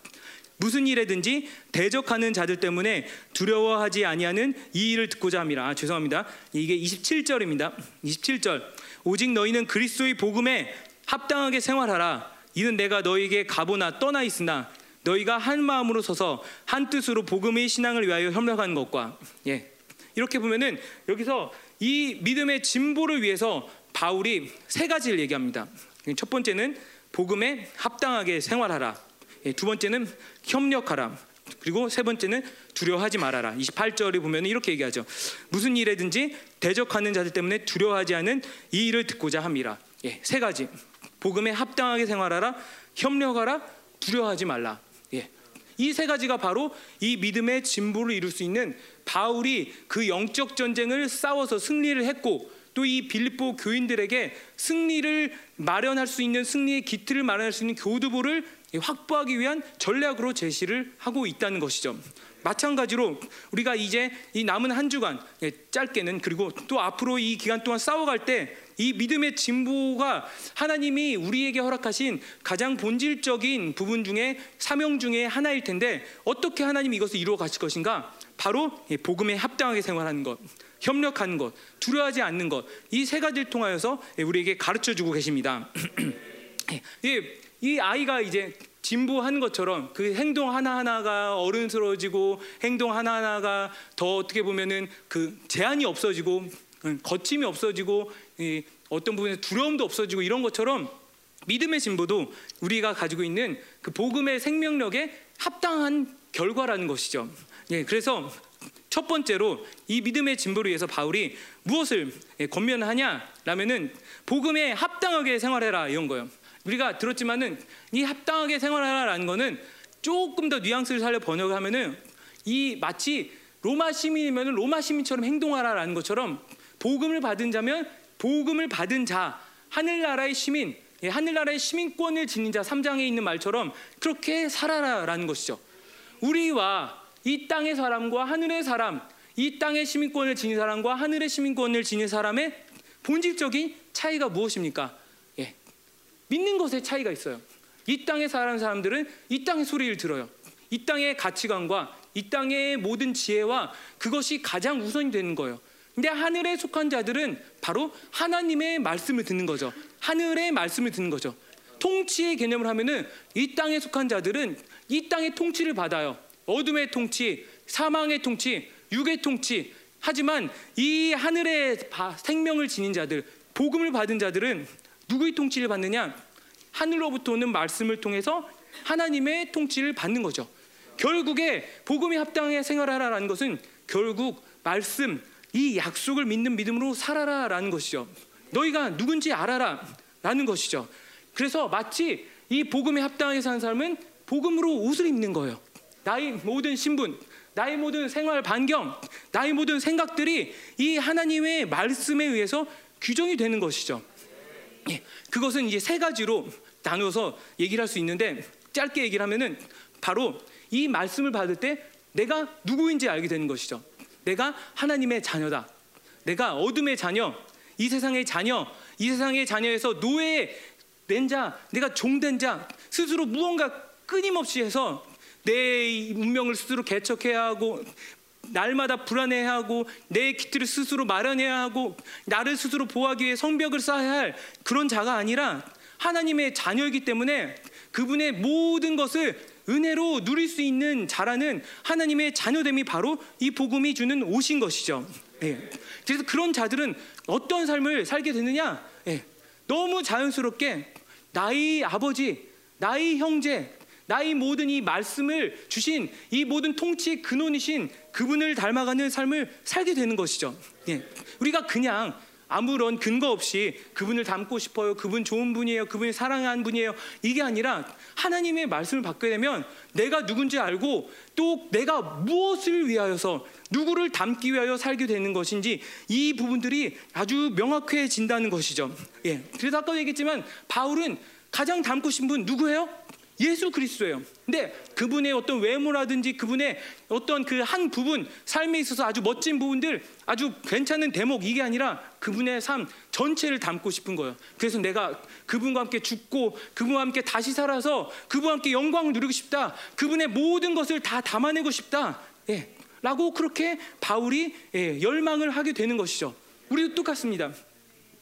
Speaker 1: 무슨 일에든지 대적하는 자들 때문에 두려워하지 아니하는 이 일을 듣고자 함이라. 아, 죄송합니다. 이게 27절입니다. 27절. 오직 너희는 그리스도의 복음에 합당하게 생활하라. 이는 내가 너희에게 가보나 떠나 있으나 너희가 한 마음으로 서서 한 뜻으로 복음의 신앙을 위하여 협력하는 것과 예. 이렇게 보면은 여기서 이 믿음의 진보를 위해서 바울이 세 가지를 얘기합니다. 첫 번째는 복음에 합당하게 생활하라. 예, 두 번째는 협력하라. 그리고 세 번째는 두려워하지 말아라. 28절에 보면 이렇게 얘기하죠. 무슨 일에든지 대적하는 자들 때문에 두려워하지 않은 이 일을 듣고자 함이라. 예, 세 가지. 복음에 합당하게 생활하라. 협력하라. 두려워하지 말라. 예. 이 세 가지가 바로 이 믿음의 진보를 이룰 수 있는 바울이 그 영적 전쟁을 싸워서 승리를 했고 또 이 빌립보 교인들에게 승리를 마련할 수 있는 승리의 기틀을 마련할 수 있는 교두보를 확보하기 위한 전략으로 제시를 하고 있다는 것이죠. 마찬가지로 우리가 이제 이 남은 한 주간 예, 짧게는 그리고 또 앞으로 이 기간 동안 싸워갈 때 이 믿음의 진보가 하나님이 우리에게 허락하신 가장 본질적인 부분 중에 사명 중에 하나일 텐데 어떻게 하나님이 이것을 이루어 가실 것인가? 바로 예, 복음에 합당하게 생활하는 것, 협력하는 것, 두려워하지 않는 것 이 세 가지를 통하여서 예, 우리에게 가르쳐 주고 계십니다. 이, 이 아이가 이제 진보하는 것처럼 그 행동 하나하나가 어른스러워지고 행동 하나하나가 더 어떻게 보면은 그 제한이 없어지고 음, 거침이 없어지고 이 어떤 부분에 두려움도 없어지고 이런 것처럼 믿음의 진보도 우리가 가지고 있는 그 복음의 생명력에 합당한 결과라는 것이죠. 예, 그래서 첫 번째로 이 믿음의 진보를 위해서 바울이 무엇을 예, 권면하냐라면은 복음에 합당하게 생활해라 이런 거예요. 우리가 들었지만은 이 합당하게 생활하라라는 거는 조금 더 뉘앙스를 살려 번역하면은 이 마치 로마 시민이면은 로마 시민처럼 행동하라라는 것처럼 복음을 받은 자면 복음을 받은 자 하늘나라의 시민 예, 하늘나라의 시민권을 지닌 자 3장에 있는 말처럼 그렇게 살아라라는 것이죠. 우리와 이 땅의 사람과 하늘의 사람, 이 땅의 시민권을 지닌 사람과 하늘의 시민권을 지닌 사람의 본질적인 차이가 무엇입니까? 예. 믿는 것에 차이가 있어요. 이 땅에 사는 사람들은 이 땅의 소리를 들어요. 이 땅의 가치관과 이 땅의 모든 지혜와 그것이 가장 우선이 되는 거예요. 근데 하늘에 속한 자들은 바로 하나님의 말씀을 듣는 거죠. 하늘의 말씀을 듣는 거죠. 통치의 개념을 하면은 이 땅에 속한 자들은 이 땅의 통치를 받아요. 어둠의 통치, 사망의 통치, 육의 통치. 하지만 이 하늘의 바- 생명을 지닌 자들, 복음을 받은 자들은 누구의 통치를 받느냐? 하늘로부터 오는 말씀을 통해서 하나님의 통치를 받는 거죠. 결국에 복음에 합당하게 생활하라라는 것은 결국 말씀 이 약속을 믿는 믿음으로 살아라라는 것이죠. 너희가 누군지 알아라라는 것이죠. 그래서 마치 이 복음에 합당하게 사는 사람은 복음으로 옷을 입는 거예요. 나의 모든 신분, 나의 모든 생활 반경, 나의 모든 생각들이 이 하나님의 말씀에 의해서 규정이 되는 것이죠. 예, 그것은 이제 세 가지로 나누어서 얘기를 할 수 있는데 짧게 얘기를 하면은 바로 이 말씀을 받을 때 내가 누구인지 알게 되는 것이죠. 내가 하나님의 자녀다. 내가 어둠의 자녀, 이 세상의 자녀, 이 세상의 자녀에서 노예의 낸 자, 내가 종된 자, 스스로 무언가 끊임없이 해서 내 운명을 스스로 개척해야 하고 날마다 불안해하고 내 기틀을 스스로 마련해야 하고 나를 스스로 보호하기 위해 성벽을 쌓아야 할 그런 자가 아니라 하나님의 자녀이기 때문에 그분의 모든 것을 은혜로 누릴 수 있는 자라는 하나님의 자녀됨이 바로 이 복음이 주는 옷인 것이죠. 예. 그래서 그런 자들은 어떤 삶을 살게 되느냐? 예. 너무 자연스럽게 나의 아버지, 나의 형제, 나의 모든 이 말씀을 주신 이 모든 통치의 근원이신 그분을 닮아가는 삶을 살게 되는 것이죠. 예. 우리가 그냥 아무런 근거 없이 그분을 닮고 싶어요. 그분 좋은 분이에요. 그분이 사랑하는 분이에요. 이게 아니라 하나님의 말씀을 받게 되면 내가 누군지 알고 또 내가 무엇을 위하여서 누구를 닮기 위하여 살게 되는 것인지 이 부분들이 아주 명확해진다는 것이죠. 예. 그래서 아까 얘기했지만 바울은 가장 닮고 싶은 분 누구예요? 예수 그리스도예요. 근데 그분의 어떤 외모라든지 그분의 어떤 그 한 부분 삶에 있어서 아주 멋진 부분들 아주 괜찮은 대목 이게 아니라 그분의 삶 전체를 담고 싶은 거예요. 그래서 내가 그분과 함께 죽고 그분과 함께 다시 살아서 그분과 함께 영광을 누리고 싶다. 그분의 모든 것을 다 담아내고 싶다. 예. 라고 그렇게 바울이 예, 열망을 하게 되는 것이죠. 우리도 똑같습니다.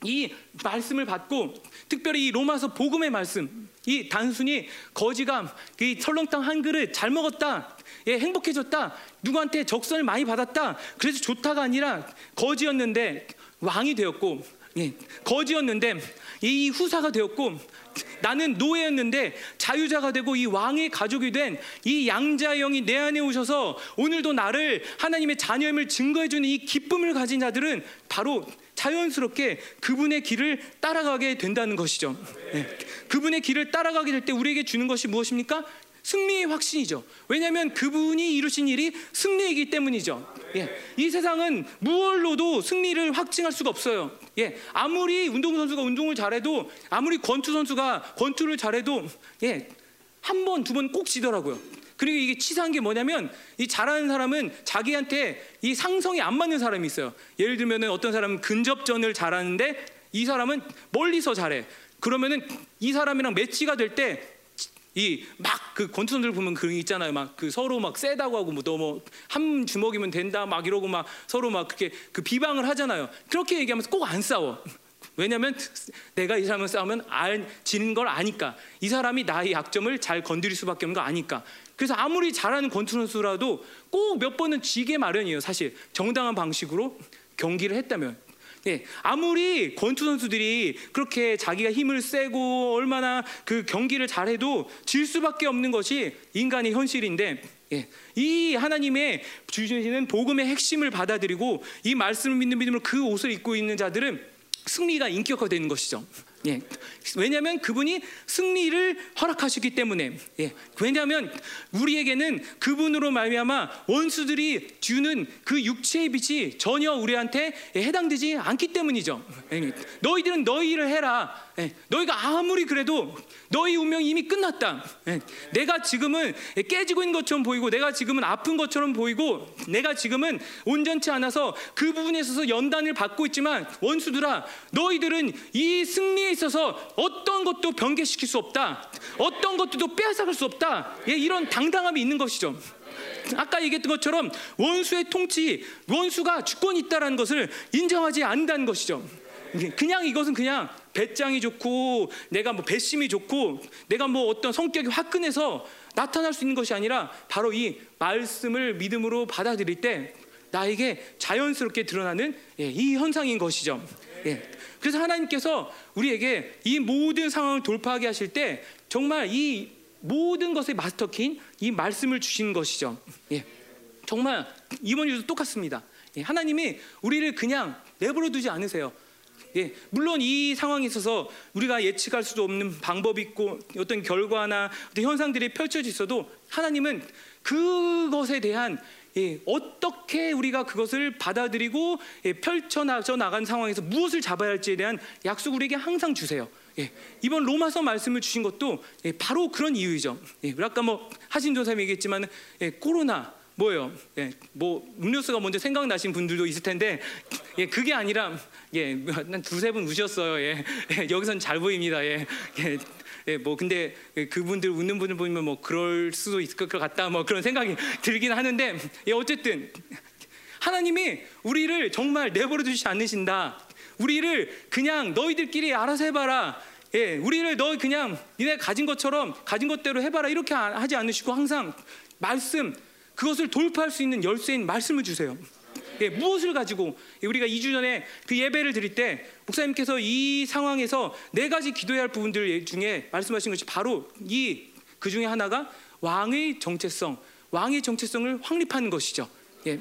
Speaker 1: 이 말씀을 받고 특별히 이 로마서 복음의 말씀 이 단순히 거지감 이 설렁탕 한 그릇 잘 먹었다 예, 행복해졌다 누구한테 적선을 많이 받았다 그래서 좋다가 아니라 거지였는데 왕이 되었고 예, 거지였는데 이 후사가 되었고 나는 노예였는데 자유자가 되고 이 왕의 가족이 된 이 양자의 영이 내 안에 오셔서 오늘도 나를 하나님의 자녀임을 증거해 주는 이 기쁨을 가진 자들은 바로 자연스럽게 그분의 길을 따라가게 된다는 것이죠. 네. 그분의 길을 따라가게 될 때 우리에게 주는 것이 무엇입니까? 승리의 확신이죠. 왜냐하면 그분이 이루신 일이 승리이기 때문이죠. 예, 이 세상은 무얼로도 승리를 확증할 수가 없어요. 예, 아무리 운동 선수가 운동을 잘해도 아무리 권투 선수가 권투를 잘해도 예, 한 번, 두 번 꼭 지더라고요. 그리고 이게 치사한 게 뭐냐면 이 잘하는 사람은 자기한테 이 상성이 안 맞는 사람이 있어요. 예를 들면은 어떤 사람은 근접전을 잘하는데 이 사람은 멀리서 잘해. 그러면은 이 사람이랑 매치가 될 때 이 막 그 권투선들 보면 그런 게 있잖아요. 막 그 서로 막 세다고 하고 뭐 너무 한 주먹이면 된다 막 이러고 막 서로 막 그렇게 그 비방을 하잖아요. 그렇게 얘기하면서 꼭 안 싸워. 왜냐하면 내가 이 사람을 싸우면 알, 지는 걸 아니까 이 사람이 나의 약점을 잘 건드릴 수밖에 없는 거 아니까 그래서 아무리 잘하는 권투 선수라도 꼭 몇 번은 지게 마련이에요 사실 정당한 방식으로 경기를 했다면 예, 아무리 권투 선수들이 그렇게 자기가 힘을 세고 얼마나 그 경기를 잘해도 질 수밖에 없는 것이 인간의 현실인데 예, 이 하나님의 주시는 복음의 핵심을 받아들이고 이 말씀을 믿는 믿음으로 그 옷을 입고 있는 자들은 승리가 인격화되는 것이죠. 예. 왜냐하면 그분이 승리를 허락하시기 때문에. 예. 왜냐하면 우리에게는 그분으로 말미암아 원수들이 주는 그 육체의 빛이 전혀 우리한테 해당되지 않기 때문이죠. 예. 너희들은 너희 일을 해라. 예. 너희가 아무리 그래도 너희 운명이 이미 끝났다. 예. 내가 지금은 깨지고 있는 것처럼 보이고, 내가 지금은 아픈 것처럼 보이고, 내가 지금은 온전치 않아서 그 부분에 있어서 연단을 받고 있지만 원수들아, 너희들은 이 승리에 있어서 어떤 것도 변개시킬 수 없다. 어떤 것도 빼앗아갈 수 없다. 예, 이런 당당함이 있는 것이죠. 아까 얘기했던 것처럼 원수의 통치, 원수가 주권이 있다라는 것을 인정하지 않는다는 것이죠. 그냥 이것은 그냥 배짱이 좋고 내가 뭐 배심이 좋고 내가 뭐 어떤 성격이 화끈해서 나타날 수 있는 것이 아니라 바로 이 말씀을 믿음으로 받아들일 때 나에게 자연스럽게 드러나는 예, 이 현상인 것이죠. 예. 그래서 하나님께서 우리에게 이 모든 상황을 돌파하게 하실 때 정말 이 모든 것의 마스터키인 이 말씀을 주신 것이죠. 예. 정말 이번 일도 똑같습니다. 예. 하나님이 우리를 그냥 내버려 두지 않으세요. 예, 물론 이 상황에 있어서 우리가 예측할 수도 없는 방법이 있고 어떤 결과나 어떤 현상들이 펼쳐져 있어도 하나님은 그것에 대한 예, 어떻게 우리가 그것을 받아들이고 예, 펼쳐나져 나간 상황에서 무엇을 잡아야 할지에 대한 약속을 우리에게 항상 주세요. 예, 이번 로마서 말씀을 주신 것도 예, 바로 그런 이유이죠. 예, 우리 아까 뭐 하신 조 사님 얘기했지만 예, 코로나 뭐예요? 예, 뭐 음료수가 먼저 생각나신 분들도 있을 텐데 예, 그게 아니라 예, 한 두세 분 우셨어요. 예, 예, 여기선 잘 보입니다. 예, 예, 예, 뭐 근데 그분들 웃는 분을 보면 뭐 그럴 수도 있을 것 같다. 뭐 그런 생각이 들긴 하는데 예, 어쨌든 하나님이 우리를 정말 내버려 두지 않으신다. 우리를 그냥 너희들끼리 알아서 해봐라. 예, 우리를 너 그냥 니네 가진 것처럼 가진 것대로 해봐라 이렇게 하지 않으시고 항상 말씀 그것을 돌파할 수 있는 열쇠인 말씀을 주세요. 예, 무엇을 가지고 우리가 2주 전에 그 예배를 드릴 때 목사님께서 이 상황에서 네 가지 기도해야 할 부분들 중에 말씀하신 것이 바로 이 그 중에 하나가 왕의 정체성, 왕의 정체성을 확립하는 것이죠. 예,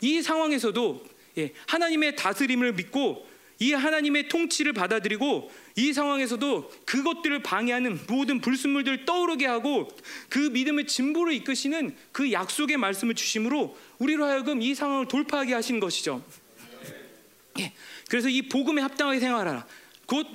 Speaker 1: 이 상황에서도 예, 하나님의 다스림을 믿고 이 하나님의 통치를 받아들이고 이 상황에서도 그것들을 방해하는 모든 불순물들을 떠오르게 하고 그 믿음의 진보를 이끄시는 그 약속의 말씀을 주심으로 우리로 하여금 이 상황을 돌파하게 하신 것이죠. 예. 그래서 이 복음에 합당하게 생활하라. 곧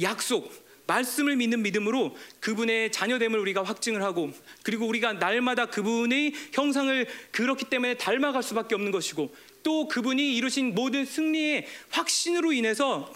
Speaker 1: 약속, 말씀을 믿는 믿음으로 그분의 자녀됨을 우리가 확증을 하고 그리고 우리가 날마다 그분의 형상을 그렇기 때문에 닮아갈 수밖에 없는 것이고 또 그분이 이루신 모든 승리의 확신으로 인해서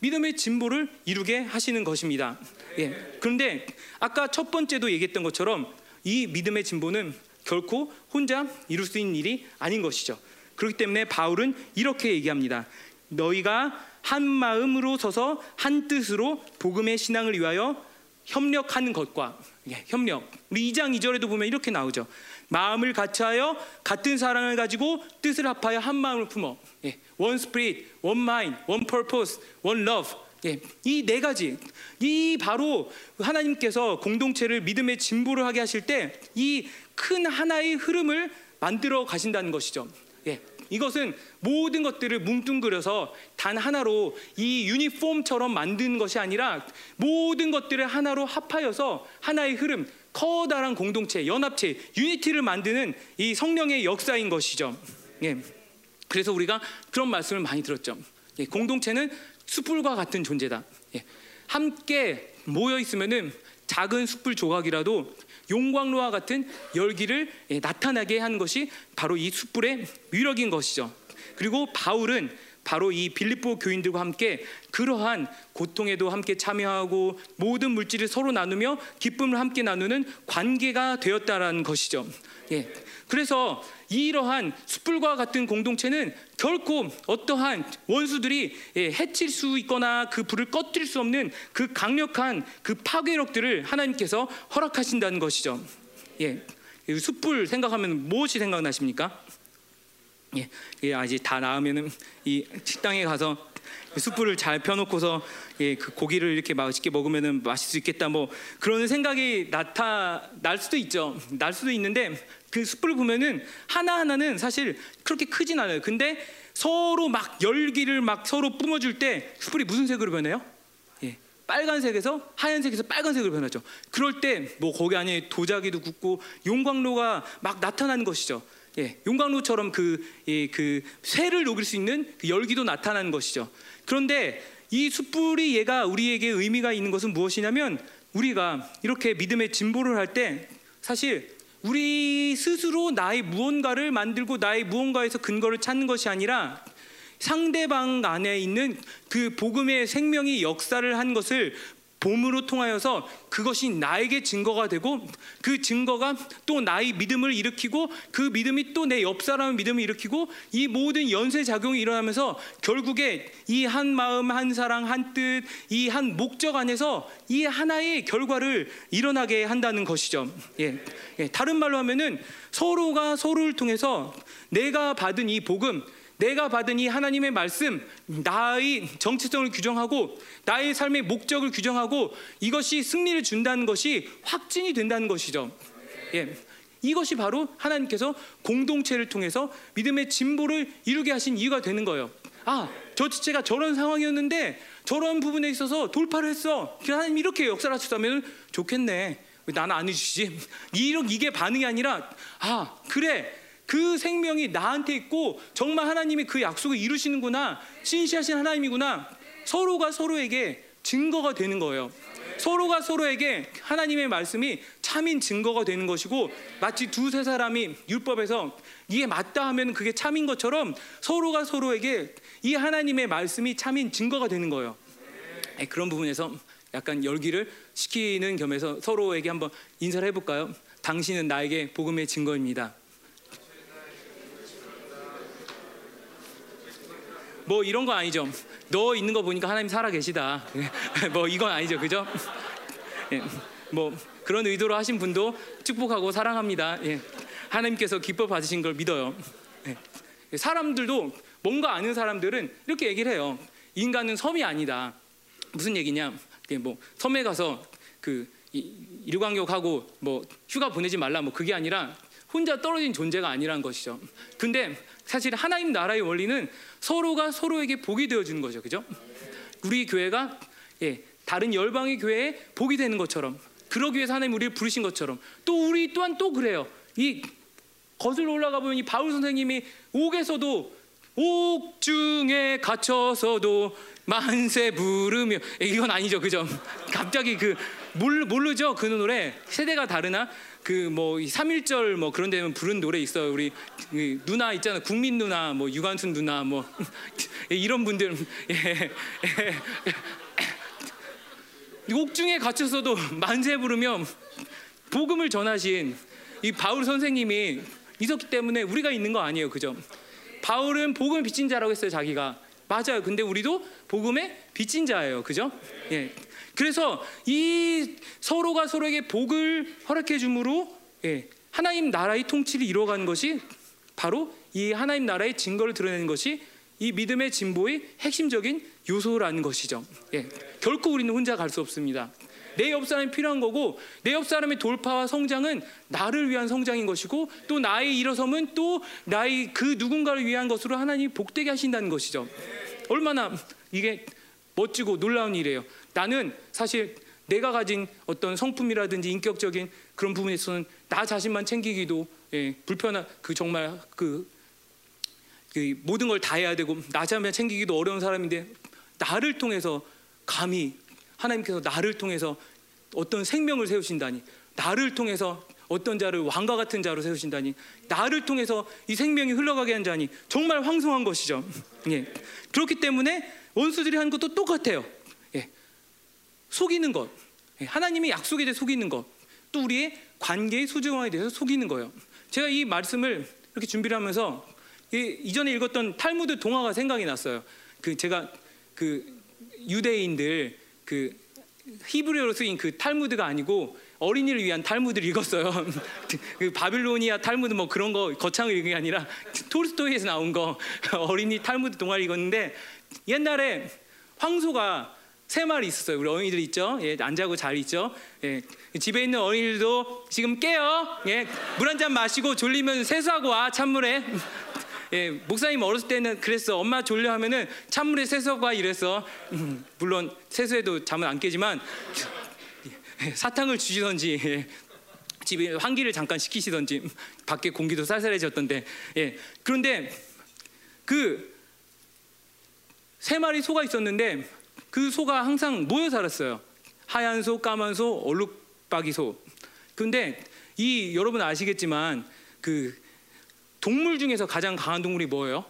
Speaker 1: 믿음의 진보를 이루게 하시는 것입니다. 예. 그런데 아까 첫 번째도 얘기했던 것처럼 이 믿음의 진보는 결코 혼자 이룰 수 있는 일이 아닌 것이죠. 그렇기 때문에 바울은 이렇게 얘기합니다. 너희가 한 마음으로 서서 한 뜻으로 복음의 신앙을 위하여 협력하는 것과 예, 협력. 우리 2장 2절에도 보면 이렇게 나오죠. 마음을 같이하여 같은 사랑을 가지고 뜻을 합하여 한 마음을 품어. 예, one spirit, one mind, one purpose, one love. 예, 이 네 가지, 이 바로 하나님께서 공동체를 믿음의 진보를 하게 하실 때 이 큰 하나의 흐름을 만들어 가신다는 것이죠. 예, 이것은 모든 것들을 뭉뚱그려서 단 하나로 이 유니폼처럼 만든 것이 아니라 모든 것들을 하나로 합하여서 하나의 흐름, 커다란 공동체, 연합체, 유니티를 만드는 이 성령의 역사인 것이죠. 예. 그래서 우리가 그런 말씀을 많이 들었죠. 예. 공동체는 숯불과 같은 존재다. 예. 함께 모여 있으면은 작은 숯불 조각이라도 용광로와 같은 열기를 예, 나타나게 하는 것이 바로 이 숯불의 위력인 것이죠. 그리고 바울은 바로 이 빌립보 교인들과 함께 그러한 고통에도 함께 참여하고 모든 물질을 서로 나누며 기쁨을 함께 나누는 관계가 되었다라는 것이죠. 예. 그래서 이러한 숯불과 같은 공동체는 결코 어떠한 원수들이 예, 해칠 수 있거나 그 불을 꺼뜨릴 수 없는 그 강력한 그 파괴력들을 하나님께서 허락하신다는 것이죠. 예. 숯불 생각하면 무엇이 생각나십니까? 예, 예, 아직 다 나으면은 이 식당에 가서 숯불을 잘 펴놓고서 예, 그 고기를 이렇게 맛있게 먹으면은 맛있을 수 있겠다 뭐 그런 생각이 나타날 수도 있죠. 날 수도 있는데 그 숯불을 보면은 하나 하나는 사실 그렇게 크진 않아요. 근데 서로 막 열기를 막 서로 뿜어줄 때 숯불이 무슨 색으로 변해요? 예, 빨간색에서 하얀색에서 빨간색으로 변하죠. 그럴 때 뭐 거기 안에 도자기도 굽고 용광로가 막 나타나는 것이죠. 예, 용광로처럼 그, 예, 그 쇠를 녹일 수 있는 그 열기도 나타나는 것이죠. 그런데 이 숯불이 얘가 우리에게 의미가 있는 것은 무엇이냐면 우리가 이렇게 믿음의 진보를 할 때 사실 우리 스스로 나의 무언가를 만들고 나의 무언가에서 근거를 찾는 것이 아니라 상대방 안에 있는 그 복음의 생명이 역사를 한 것을 봄으로 통하여서 그것이 나에게 증거가 되고 그 증거가 또 나의 믿음을 일으키고 그 믿음이 또 내 옆 사람의 믿음을 일으키고 이 모든 연쇄 작용이 일어나면서 결국에 이 한 마음 한 사랑 한 뜻 이 한 목적 안에서 이 하나의 결과를 일어나게 한다는 것이죠. 예. 예. 다른 말로 하면은 서로가 서로를 통해서 내가 받은 이 복음 내가 받은 이 하나님의 말씀, 나의 정체성을 규정하고 나의 삶의 목적을 규정하고 이것이 승리를 준다는 것이 확진이 된다는 것이죠. 예. 이것이 바로 하나님께서 공동체를 통해서 믿음의 진보를 이루게 하신 이유가 되는 거예요. 아, 저 지체가 저런 상황이었는데 저런 부분에 있어서 돌파를 했어. 하나님 이렇게 역사를 하셨다면 좋겠네. 왜 나는 안 해주시지? 이런 이게 반응이 아니라 아 그래 그 생명이 나한테 있고 정말 하나님이 그 약속을 이루시는구나 신시하신 하나님이구나 서로가 서로에게 증거가 되는 거예요. 서로가 서로에게 하나님의 말씀이 참인 증거가 되는 것이고 마치 두세 사람이 율법에서 이게 맞다 하면 그게 참인 것처럼 서로가 서로에게 이 하나님의 말씀이 참인 증거가 되는 거예요. 네, 그런 부분에서 약간 열기를 식히는 겸해서 서로에게 한번 인사를 해볼까요? 당신은 나에게 복음의 증거입니다. 뭐 이런 거 아니죠. 너 있는 거 보니까 하나님 살아 계시다. 뭐 이건 아니죠, 그죠? 예, 뭐 그런 의도로 하신 분도 축복하고 사랑합니다. 예, 하나님께서 기뻐 받으신 걸 믿어요. 예, 사람들도 뭔가 아는 사람들은 이렇게 얘기를 해요. 인간은 섬이 아니다. 무슨 얘기냐? 뭐 섬에 가서 그 일광욕하고 뭐 휴가 보내지 말라 뭐 그게 아니라 혼자 떨어진 존재가 아니란 것이죠. 근데 사실 하나님 나라의 원리는 서로가 서로에게 복이 되어 주는 거죠. 그죠? 우리 교회가 예, 다른 열방의 교회에 복이 되는 것처럼 그러기 위해서 하나님 우리를 부르신 것처럼 또 우리 또한 또 그래요. 이 거슬러 올라가 보면 이 바울 선생님이 옥에서도 옥중에 갇혀서도 만세 부르며 이건 아니죠 그죠 갑자기 그 모르, 모르죠 그 노래 세대가 다르나 그뭐 3일절 뭐 그런 데면 부른 노래 있어요 우리 그 누나 있잖아 국민 누나 뭐 유관순 누나 뭐 이런 분들 예, 예. 옥중에 갇혀서도 만세 부르며 복음을 전하신 이 바울 선생님이 있었기 때문에 우리가 있는 거 아니에요 그죠 바울은 복음을 빚진 자라고 했어요 자기가 맞아요. 근데 우리도 복음의 빚진 자예요. 그죠? 예. 그래서 이 서로가 서로에게 복을 허락해 줌으로 예. 하나님 나라의 통치를 이루어가는 것이 바로 이 하나님 나라의 증거를 드러내는 것이 이 믿음의 진보의 핵심적인 요소라는 것이죠. 예. 결코 우리는 혼자 갈 수 없습니다. 내 옆 사람이 필요한 거고 내 옆 사람의 돌파와 성장은 나를 위한 성장인 것이고 또 나의 일어섬은 또 나의 그 누군가를 위한 것으로 하나님이 복되게 하신다는 것이죠. 얼마나 이게 멋지고 놀라운 일이에요. 나는 사실 내가 가진 어떤 성품이라든지 인격적인 그런 부분에 있어서는 나 자신만 챙기기도 예, 불편한 그 정말 그, 그 모든 걸 다 해야 되고 나 자신만 챙기기도 어려운 사람인데 나를 통해서 감히 하나님께서 나를 통해서 어떤 생명을 세우신다니 나를 통해서 어떤 자를 왕과 같은 자로 세우신다니 나를 통해서 이 생명이 흘러가게 한 자니 정말 황송한 것이죠. 예. 그렇기 때문에 원수들이 하는 것도 똑같아요. 예. 속이는 것, 예. 하나님의 약속에 대해 속이는 것, 또 우리의 관계의 소중함에 대해서 속이는 거예요. 제가 이 말씀을 이렇게 준비를 하면서 이전에 읽었던 탈무드 동화가 생각이 났어요. 그 제가 그 유대인들 그 히브리어로 쓰인 그 탈무드가 아니고 어린이를 위한 탈무드를 읽었어요. 그 바빌로니아 탈무드 뭐 그런 거 거창한 걸 읽은 게 아니라 톨스토이에서 나온 거 어린이 탈무드 동화를 읽었는데 옛날에 황소가 세 마리 있었어요. 우리 어린이들 있죠? 예, 안 자고 잘 있죠? 예, 집에 있는 어린이들도 지금 깨요. 예, 물 한 잔 마시고 졸리면 세수하고 와 찬물에. 예, 목사님 어렸을 때는 그랬어. 엄마 졸려 하면은 찬물에 세수하고 와 이랬어. 음, 물론 세수해도 잠은 안 깨지만 사탕을 주시던지 예. 집에 환기를 잠깐 시키시던지 밖에 공기도 쌀쌀해졌던데 예. 그런데 그 세 마리 소가 있었는데 그 소가 항상 모여 살았어요 하얀 소, 까만 소, 얼룩박이 소 근데 이 여러분 아시겠지만 그 동물 중에서 가장 강한 동물이 뭐예요?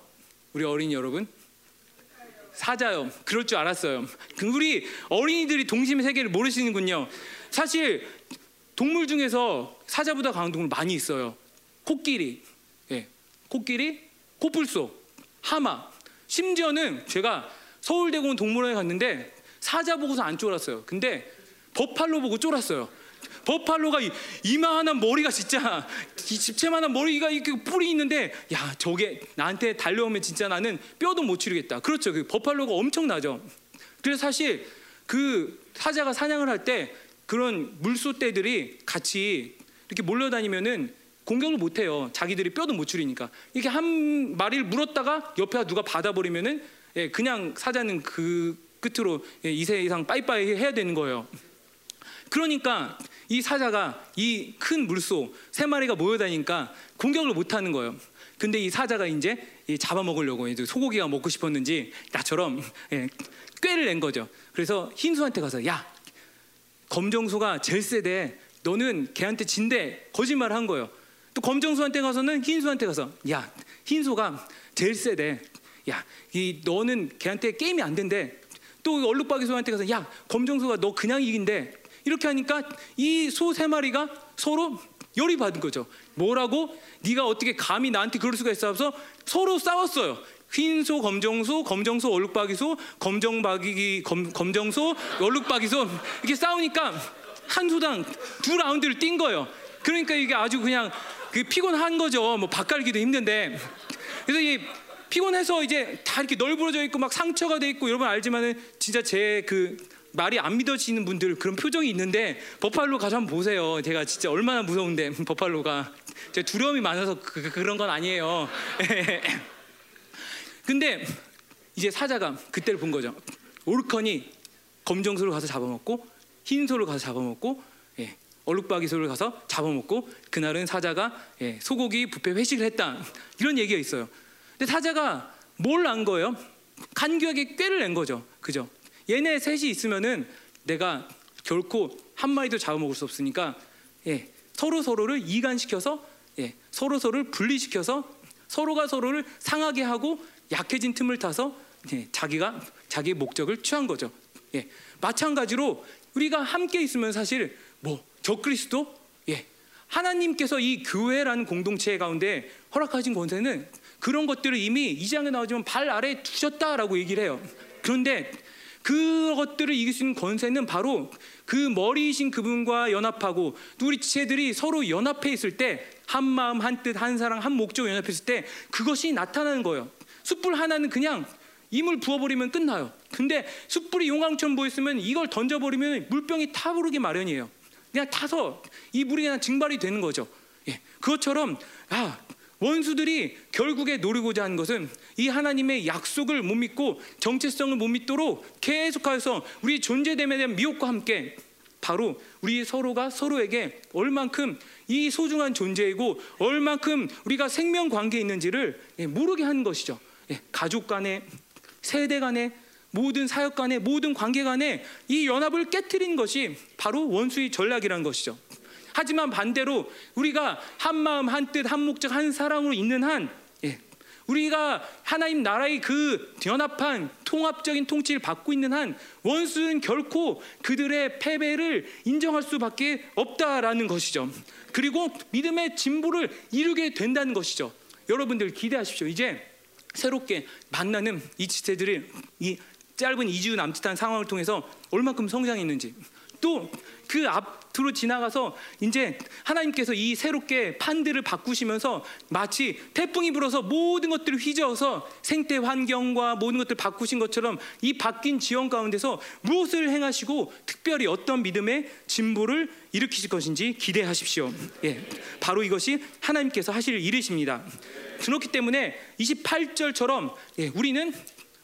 Speaker 1: 우리 어린이 여러분 사자요. 그럴 줄 알았어요. 그 우리 어린이들이 동심의 세계를 모르시는군요. 사실 동물 중에서 사자보다 강한 동물 많이 있어요. 코끼리, 예, 코끼리, 코뿔소, 하마. 심지어는 제가 서울대공원 동물원에 갔는데 사자 보고서 안 쫄았어요. 근데 버팔로 보고 쫄았어요. 버팔로가 이- 이만한 머리가 진짜 이 집채만한 머리가 이렇게 뿔이 있는데 야 저게 나한테 달려오면 진짜 나는 뼈도 못 치르겠다. 그렇죠. 그 버팔로가 엄청나죠. 그래서 사실 그 사자가 사냥을 할 때 그런 물소떼들이 같이 이렇게 몰려다니면은 공격을 못 해요. 자기들이 뼈도 못 추리니까. 이렇게 한 마리를 물었다가 옆에 누가 받아버리면은 예, 그냥 사자는 그 끝으로 예, 이세 이상 빠이빠이 해야 되는 거예요. 그러니까 이 사자가 이 큰 물소 세 마리가 모여다니니까 공격을 못 하는 거예요. 근데 이 사자가 이제 이 잡아먹으려고 이제 소고기가 먹고 싶었는지 나처럼 예, 꾀를 낸 거죠. 그래서 흰소한테 가서 야 검정소가 제일 세대 너는 걔한테 진대 거짓말 한 거예요. 또 검정소한테 가서는 흰소한테 가서 야 흰소가 제일 세대 야 이 너는 걔한테 게임이 안 된대. 또 얼룩박이 소한테 가서 야 검정소가 너 그냥 이긴대. 이렇게 하니까 이 소 세 마리가 서로 열이 받은 거죠. 뭐라고? 네가 어떻게 감히 나한테 그럴 수가 있어? 하면서 서로 싸웠어요. 흰소, 검정소, 검정소, 얼룩박이소, 검정박이, 검, 검정소, 얼룩박이소 이렇게 싸우니까 한 소당 두 라운드를 뛴 거예요. 그러니까 이게 아주 그냥 그 피곤한 거죠. 뭐 바깔기도 힘든데 그래서 이 피곤해서 이제 다 이렇게 널브러져 있고 막 상처가 돼 있고 여러분 알지만은 진짜 제 그 말이 안 믿어지는 분들 그런 표정이 있는데 버팔로 가서 한번 보세요. 제가 진짜 얼마나 무서운데 버팔로가 제가 두려움이 많아서 그, 그런 건 아니에요. 근데 이제 사자가 그때를 본 거죠. 오르컨이 검정소를 가서 잡아먹고 흰소를 가서 잡아먹고 예, 얼룩박이 소를 가서 잡아먹고 그날은 사자가 예, 소고기 뷔페 회식을 했다 이런 얘기가 있어요. 근데 사자가 뭘 안 거예요? 간교하게 꾀를 낸 거죠. 그죠? 얘네 셋이 있으면은 내가 결코 한 마리도 잡아먹을 수 없으니까 예, 서로 서로를 이간시켜서 예, 서로 서로를 분리시켜서 서로가 서로를 상하게 하고 약해진 틈을 타서 예, 자기가 자기의 목적을 취한 거죠. 예, 마찬가지로 우리가 함께 있으면 사실 뭐 적그리스도 예, 하나님께서 이 교회라는 공동체 가운데 허락하신 권세는 그런 것들을 이미 이 장에 나오지만 발 아래에 두셨다라고 얘기를 해요. 그런데 그것들을 이길 수 있는 권세는 바로 그 머리이신 그분과 연합하고 또 우리 지체들이 서로 연합해 있을 때 한 마음 한 뜻 한 사랑 한 목적으로 연합했을 때 그것이 나타나는 거예요. 숯불 하나는 그냥 임을 부어버리면 끝나요. 근데 숯불이 용광처럼 보였으면 이걸 던져버리면 물병이 타오르기 마련이에요. 그냥 타서 이 물이 그냥 증발이 되는 거죠. 예, 그것처럼 아 원수들이 결국에 노리고자 하는 것은 이 하나님의 약속을 못 믿고 정체성을 못 믿도록 계속해서 우리 존재됨에 대한 미혹과 함께 바로 우리 서로가 서로에게 얼만큼 이 소중한 존재이고 얼만큼 우리가 생명 관계에 있는지를 예, 모르게 하는 것이죠. 예, 가족 간에 세대 간에 모든 사역 간에 모든 관계 간에 이 연합을 깨뜨리는 것이 바로 원수의 전략이라는 것이죠. 하지만 반대로 우리가 한 마음 한 뜻 한 목적 한 사랑으로 있는 한 예, 우리가 하나님 나라의 그 연합한 통합적인 통치를 받고 있는 한 원수는 결코 그들의 패배를 인정할 수밖에 없다라는 것이죠. 그리고 믿음의 진보를 이루게 된다는 것이죠. 여러분들 기대하십시오. 이제 새롭게 만나는 이 지체들이 이 짧은 2주 남짓한 상황을 통해서 얼만큼 성장했는지 또 그 앞으로 지나가서 이제 하나님께서 이 새롭게 판들을 바꾸시면서 마치 태풍이 불어서 모든 것들을 휘저어서 생태 환경과 모든 것들을 바꾸신 것처럼 이 바뀐 지형 가운데서 무엇을 행하시고 특별히 어떤 믿음의 진보를 일으키실 것인지 기대하십시오. 예, 바로 이것이 하나님께서 하실 일이십니다. 그렇기 때문에 28절처럼 예, 우리는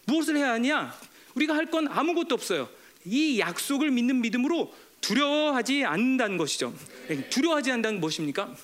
Speaker 1: 무엇을 해야 하냐? 우리가 할 건 아무것도 없어요. 이 약속을 믿는 믿음으로 두려워하지 않는다는 것이죠. 예, 두려워하지 않는다는 무엇입니까?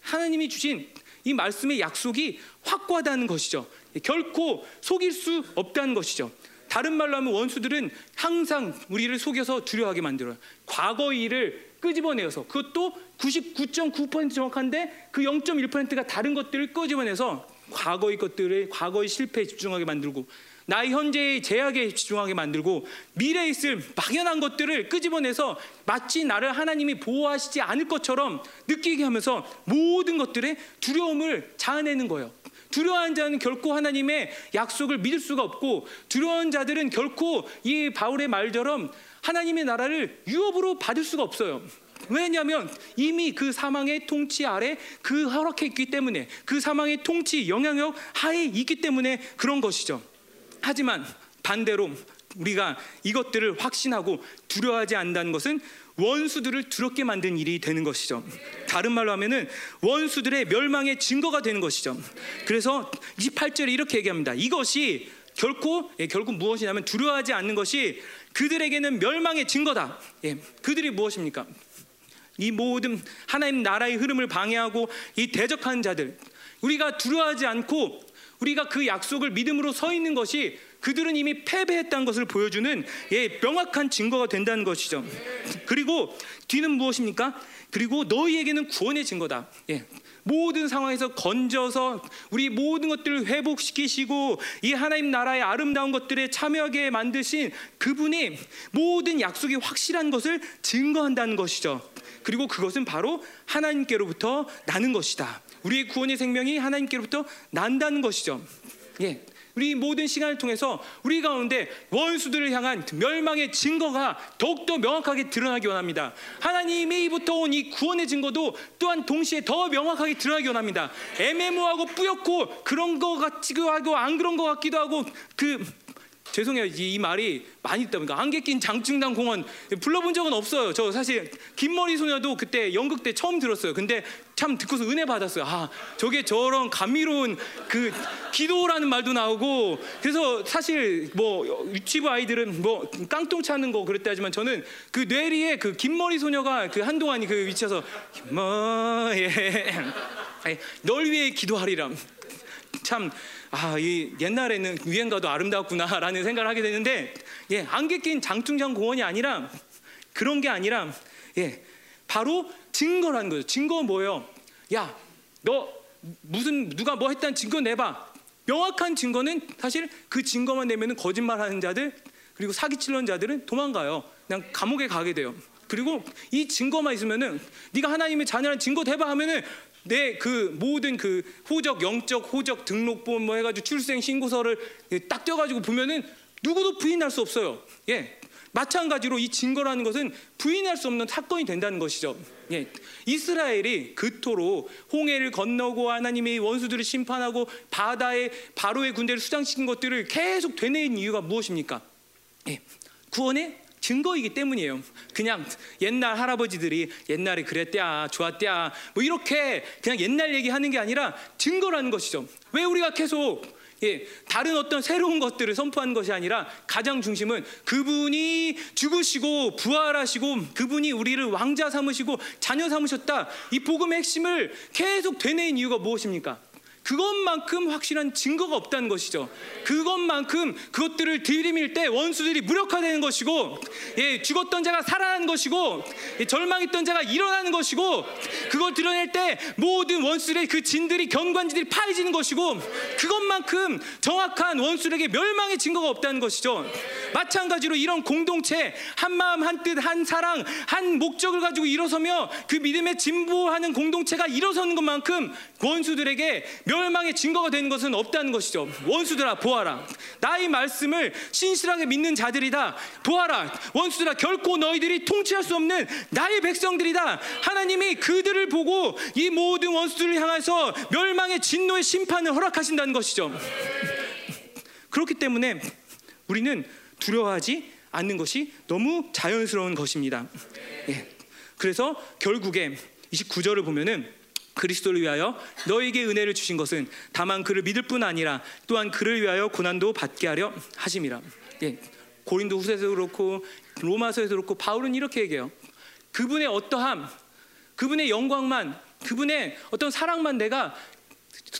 Speaker 1: 하나님이 주신 이 말씀의 약속이 확고하다는 것이죠. 예, 결코 속일 수 없다는 것이죠. 다른 말로 하면 원수들은 항상 우리를 속여서 두려워하게 만들어요. 과거 일을 끄집어내서 그것도 99.9% 정확한데 그 0.1%가 다른 것들을 끄집어내서 과거의 것들을 과거의 실패에 집중하게 만들고 나의 현재의 제약에 집중하게 만들고 미래에 있을 막연한 것들을 끄집어내서 마치 나를 하나님이 보호하시지 않을 것처럼 느끼게 하면서 모든 것들의 두려움을 자아내는 거예요. 두려워한 자는 결코 하나님의 약속을 믿을 수가 없고 두려운 자들은 결코 이 바울의 말처럼 하나님의 나라를 유업으로 받을 수가 없어요. 왜냐하면 이미 그 사망의 통치 아래 그 허락했기 때문에 그 사망의 통치 영향력 하에 있기 때문에 그런 것이죠. 하지만 반대로 우리가 이것들을 확신하고 두려워하지 않는다는 것은 원수들을 두렵게 만든 일이 되는 것이죠. 다른 말로 하면은 원수들의 멸망의 증거가 되는 것이죠. 그래서 28절에 이렇게 얘기합니다. 이것이 결코 예, 결국 무엇이냐면 두려워하지 않는 것이 그들에게는 멸망의 증거다. 예, 그들이 무엇입니까? 이 모든 하나님 나라의 흐름을 방해하고 이 대적하는 자들 우리가 두려워하지 않고 우리가 그 약속을 믿음으로 서 있는 것이 그들은 이미 패배했다는 것을 보여주는 예, 명확한 증거가 된다는 것이죠. 그리고 뒤는 무엇입니까? 그리고 너희에게는 구원의 증거다. 예. 모든 상황에서 건져서 우리 모든 것들을 회복시키시고 이 하나님 나라의 아름다운 것들에 참여하게 만드신 그분이 모든 약속이 확실한 것을 증거한다는 것이죠. 그리고 그것은 바로 하나님께로부터 나는 것이다. 우리의 구원의 생명이 하나님께로부터 난다는 것이죠. 예. 우리 모든 시간을 통해서 우리 가운데 원수들을 향한 멸망의 증거가 더욱더 명확하게 드러나기 원합니다. 하나님이부터 온 이 구원의 증거도 또한 동시에 더 명확하게 드러나기 원합니다. 애매모하고 뿌옇고 그런 거 같기도 하고 안 그런 거 같기도 하고 그 죄송해요. 이, 이 말이 많이 있다 보니까 안개 낀 장충당 공원 불러본 적은 없어요. 저 사실 긴 머리 소녀도 그때 연극 때 처음 들었어요. 근데 참 듣고서 은혜 받았어요. 아, 저게 저런 감미로운 그 기도라는 말도 나오고 그래서 사실 뭐 유치부 아이들은 뭐 깡통 차는 거 그랬다 하지만 저는 그 뇌리에 그 긴 머리 소녀가 그 한동안 그 위치에서 뭐 예. 널 위해 기도하리라. 참 아, 이 옛날에는 유행가도 아름다웠구나라는 생각을 하게 되는데, 예, 안개 낀 장충장 공원이 아니라 그런 게 아니라, 예, 바로 증거라는 거죠. 증거 뭐예요? 야, 너 무슨 누가 뭐 했다는 증거 내봐. 명확한 증거는 사실 그 증거만 내면은 거짓말하는 자들 그리고 사기치려는 자들은 도망가요. 그냥 감옥에 가게 돼요. 그리고 이 증거만 있으면은 네가 하나님의 자녀라는 증거 대봐 하면은 내 그 모든 그 호적 영적 호적 등록본 뭐 해가지고 출생 신고서를 딱 떼가지고 보면은 누구도 부인할 수 없어요. 예. 마찬가지로 이 증거라는 것은 부인할 수 없는 사건이 된다는 것이죠. 예. 이스라엘이 그토록 홍해를 건너고 하나님의 원수들을 심판하고 바다에 바로의 군대를 수장시킨 것들을 계속 되뇌인 이유가 무엇입니까? 예. 구원의 증거이기 때문이에요. 그냥 옛날 할아버지들이 옛날에 그랬대야, 좋았대야, 뭐 이렇게 그냥 옛날 얘기하는 게 아니라 증거라는 것이죠. 왜 우리가 계속 예, 다른 어떤 새로운 것들을 선포하는 것이 아니라 가장 중심은 그분이 죽으시고 부활하시고 그분이 우리를 왕자 삼으시고 자녀 삼으셨다. 이 복음의 핵심을 계속 되뇌인 이유가 무엇입니까? 그것만큼 확실한 증거가 없다는 것이죠. 그것만큼 그것들을 들이밀 때 원수들이 무력화되는 것이고, 예, 죽었던 자가 살아나는 것이고, 예, 절망했던 자가 일어나는 것이고, 그걸 드러낼 때 모든 원수들의 그 진들이 견관지들이 파해지는 것이고, 그것만큼 정확한 원수들에게 멸망의 증거가 없다는 것이죠. 마찬가지로 이런 공동체, 한 마음, 한 뜻, 한 사랑, 한 목적을 가지고 일어서며 그 믿음에 진보하는 공동체가 일어서는 것만큼 원수들에게 멸망의 증거가 되는 것은 없다는 것이죠. 원수들아 보아라. 나의 말씀을 신실하게 믿는 자들이다. 보아라. 원수들아 결코 너희들이 통치할 수 없는 나의 백성들이다. 하나님이 그들을 보고 이 모든 원수들을 향해서 멸망의 진노의 심판을 허락하신다는 것이죠. 그렇기 때문에 우리는 두려워하지 않는 것이 너무 자연스러운 것입니다. 예. 그래서 결국에 29절을 보면은 그리스도를 위하여 너에게 은혜를 주신 것은 다만 그를 믿을 뿐 아니라 또한 그를 위하여 고난도 받게 하려 하심이라. 예. 고린도 후서에서 그렇고 로마서에서 그렇고 바울은 이렇게 얘기해요. 그분의 어떠함, 그분의 영광만, 그분의 어떤 사랑만 내가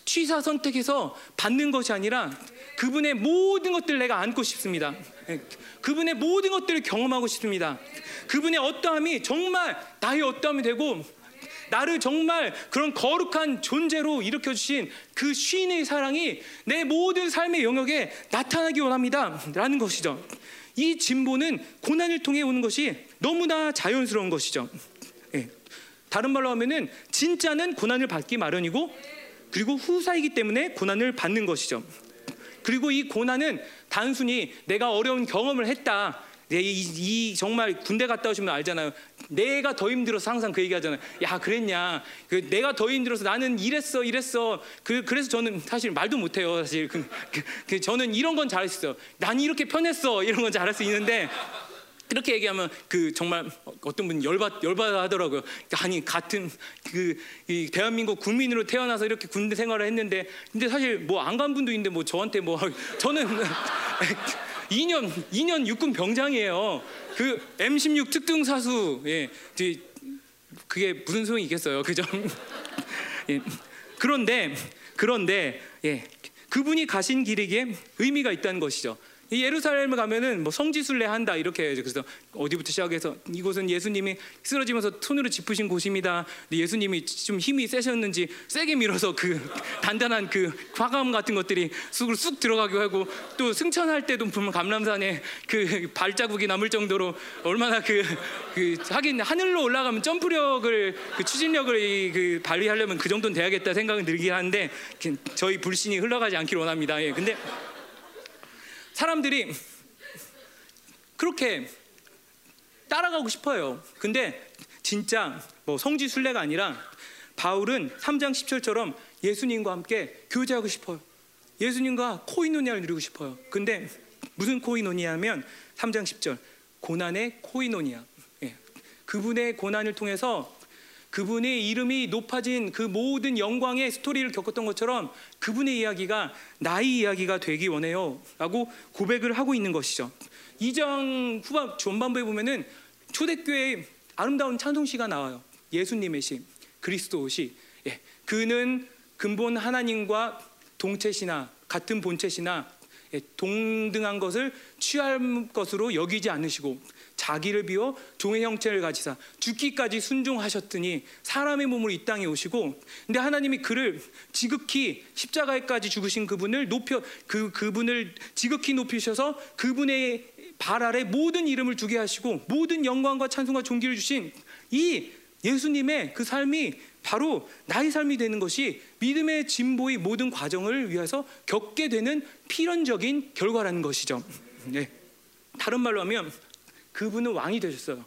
Speaker 1: 취사 선택해서 받는 것이 아니라 그분의 모든 것들을 내가 안고 싶습니다. 예. 그분의 모든 것들을 경험하고 싶습니다. 그분의 어떠함이 정말 나의 어떠함이 되고 나를 정말 그런 거룩한 존재로 일으켜 주신 그 신의 사랑이 내 모든 삶의 영역에 나타나기 원합니다. 라는 것이죠. 이 진보는 고난을 통해 오는 것이 너무나 자연스러운 것이죠. 예. 다른 말로 하면은 진짜는 고난을 받기 마련이고 그리고 후사이기 때문에 고난을 받는 것이죠. 그리고 이 고난은 단순히 내가 어려운 경험을 했다. 내 이, 이 정말 군대 갔다 오시면 알잖아요. 내가 더 힘들어서 항상 그 얘기하잖아요. 야 그랬냐? 그 내가 더 힘들어서 나는 이랬어 이랬어. 그 그래서 저는 사실 말도 못해요. 사실 그, 그, 그 저는 이런 건 잘할 수 있어요. 난 이렇게 편했어 이런 건 잘할 수 있는데 이렇게 얘기하면 그 정말 어떤 분 열받 열받아 하더라고요. 아니 같은 그 이 대한민국 국민으로 태어나서 이렇게 군대 생활을 했는데 근데 사실 뭐 안 간 분도 있는데 뭐 저한테 뭐 저는 2년 2년 육군 병장이에요. 그 M16 특등 사수 예. 그게 무슨 소용이 있겠어요. 그죠? 예. 그런데 그런데 예. 그분이 가신 길에게 의미가 있다는 것이죠. 예루살렘을 가면은 뭐 성지순례 한다 이렇게. 그래서 어디부터 시작해서 이곳은 예수님이 쓰러지면서 손으로 짚으신 곳입니다. 예수님이 좀 힘이 세셨는지 세게 밀어서 그 단단한 그 화감 같은 것들이 쑥을 쑥 들어가기도 하고 또 승천할 때도 보면 감람산에 그 발자국이 남을 정도로 얼마나 그, 그 하긴 하늘로 올라가면 점프력을 그 추진력을 그 발휘하려면 그 정도는 돼야겠다 생각은 들긴 하는데 저희 불신이 흘러가지 않기를 원합니다. 예. 근데 사람들이 그렇게 따라가고 싶어요. 근데 진짜 뭐 성지 순례가 아니라 바울은 3장 10절처럼 예수님과 함께 교제하고 싶어요. 예수님과 코이노니아를 누리고 싶어요. 근데 무슨 코이노니아면 3장 10절 고난의 코이노니아. 예. 그분의 고난을 통해서 그분의 이름이 높아진 그 모든 영광의 스토리를 겪었던 것처럼 그분의 이야기가 나의 이야기가 되기 원해요. 라고 고백을 하고 있는 것이죠. 2장 후반 전반부에 보면은 초대교회의 아름다운 찬송시가 나와요. 예수님의 시, 그리스도 시. 예. 그는 근본 하나님과 동체시나 같은 본체시나 예, 동등한 것을 취할 것으로 여기지 않으시고 자기를 비워 종의 형체를 가지사 죽기까지 순종하셨더니 사람의 몸으로 이 땅에 오시고 근데 하나님이 그를 지극히 십자가에까지 죽으신 그분을 높여 그 그분을 지극히 높이셔서 그분의 발 아래 모든 이름을 두게 하시고 모든 영광과 찬송과 존귀를 주신 이 예수님의 그 삶이 바로 나의 삶이 되는 것이 믿음의 진보의 모든 과정을 위해서 겪게 되는 필연적인 결과라는 것이죠. 네. 다른 말로 하면 그분은 왕이 되셨어요.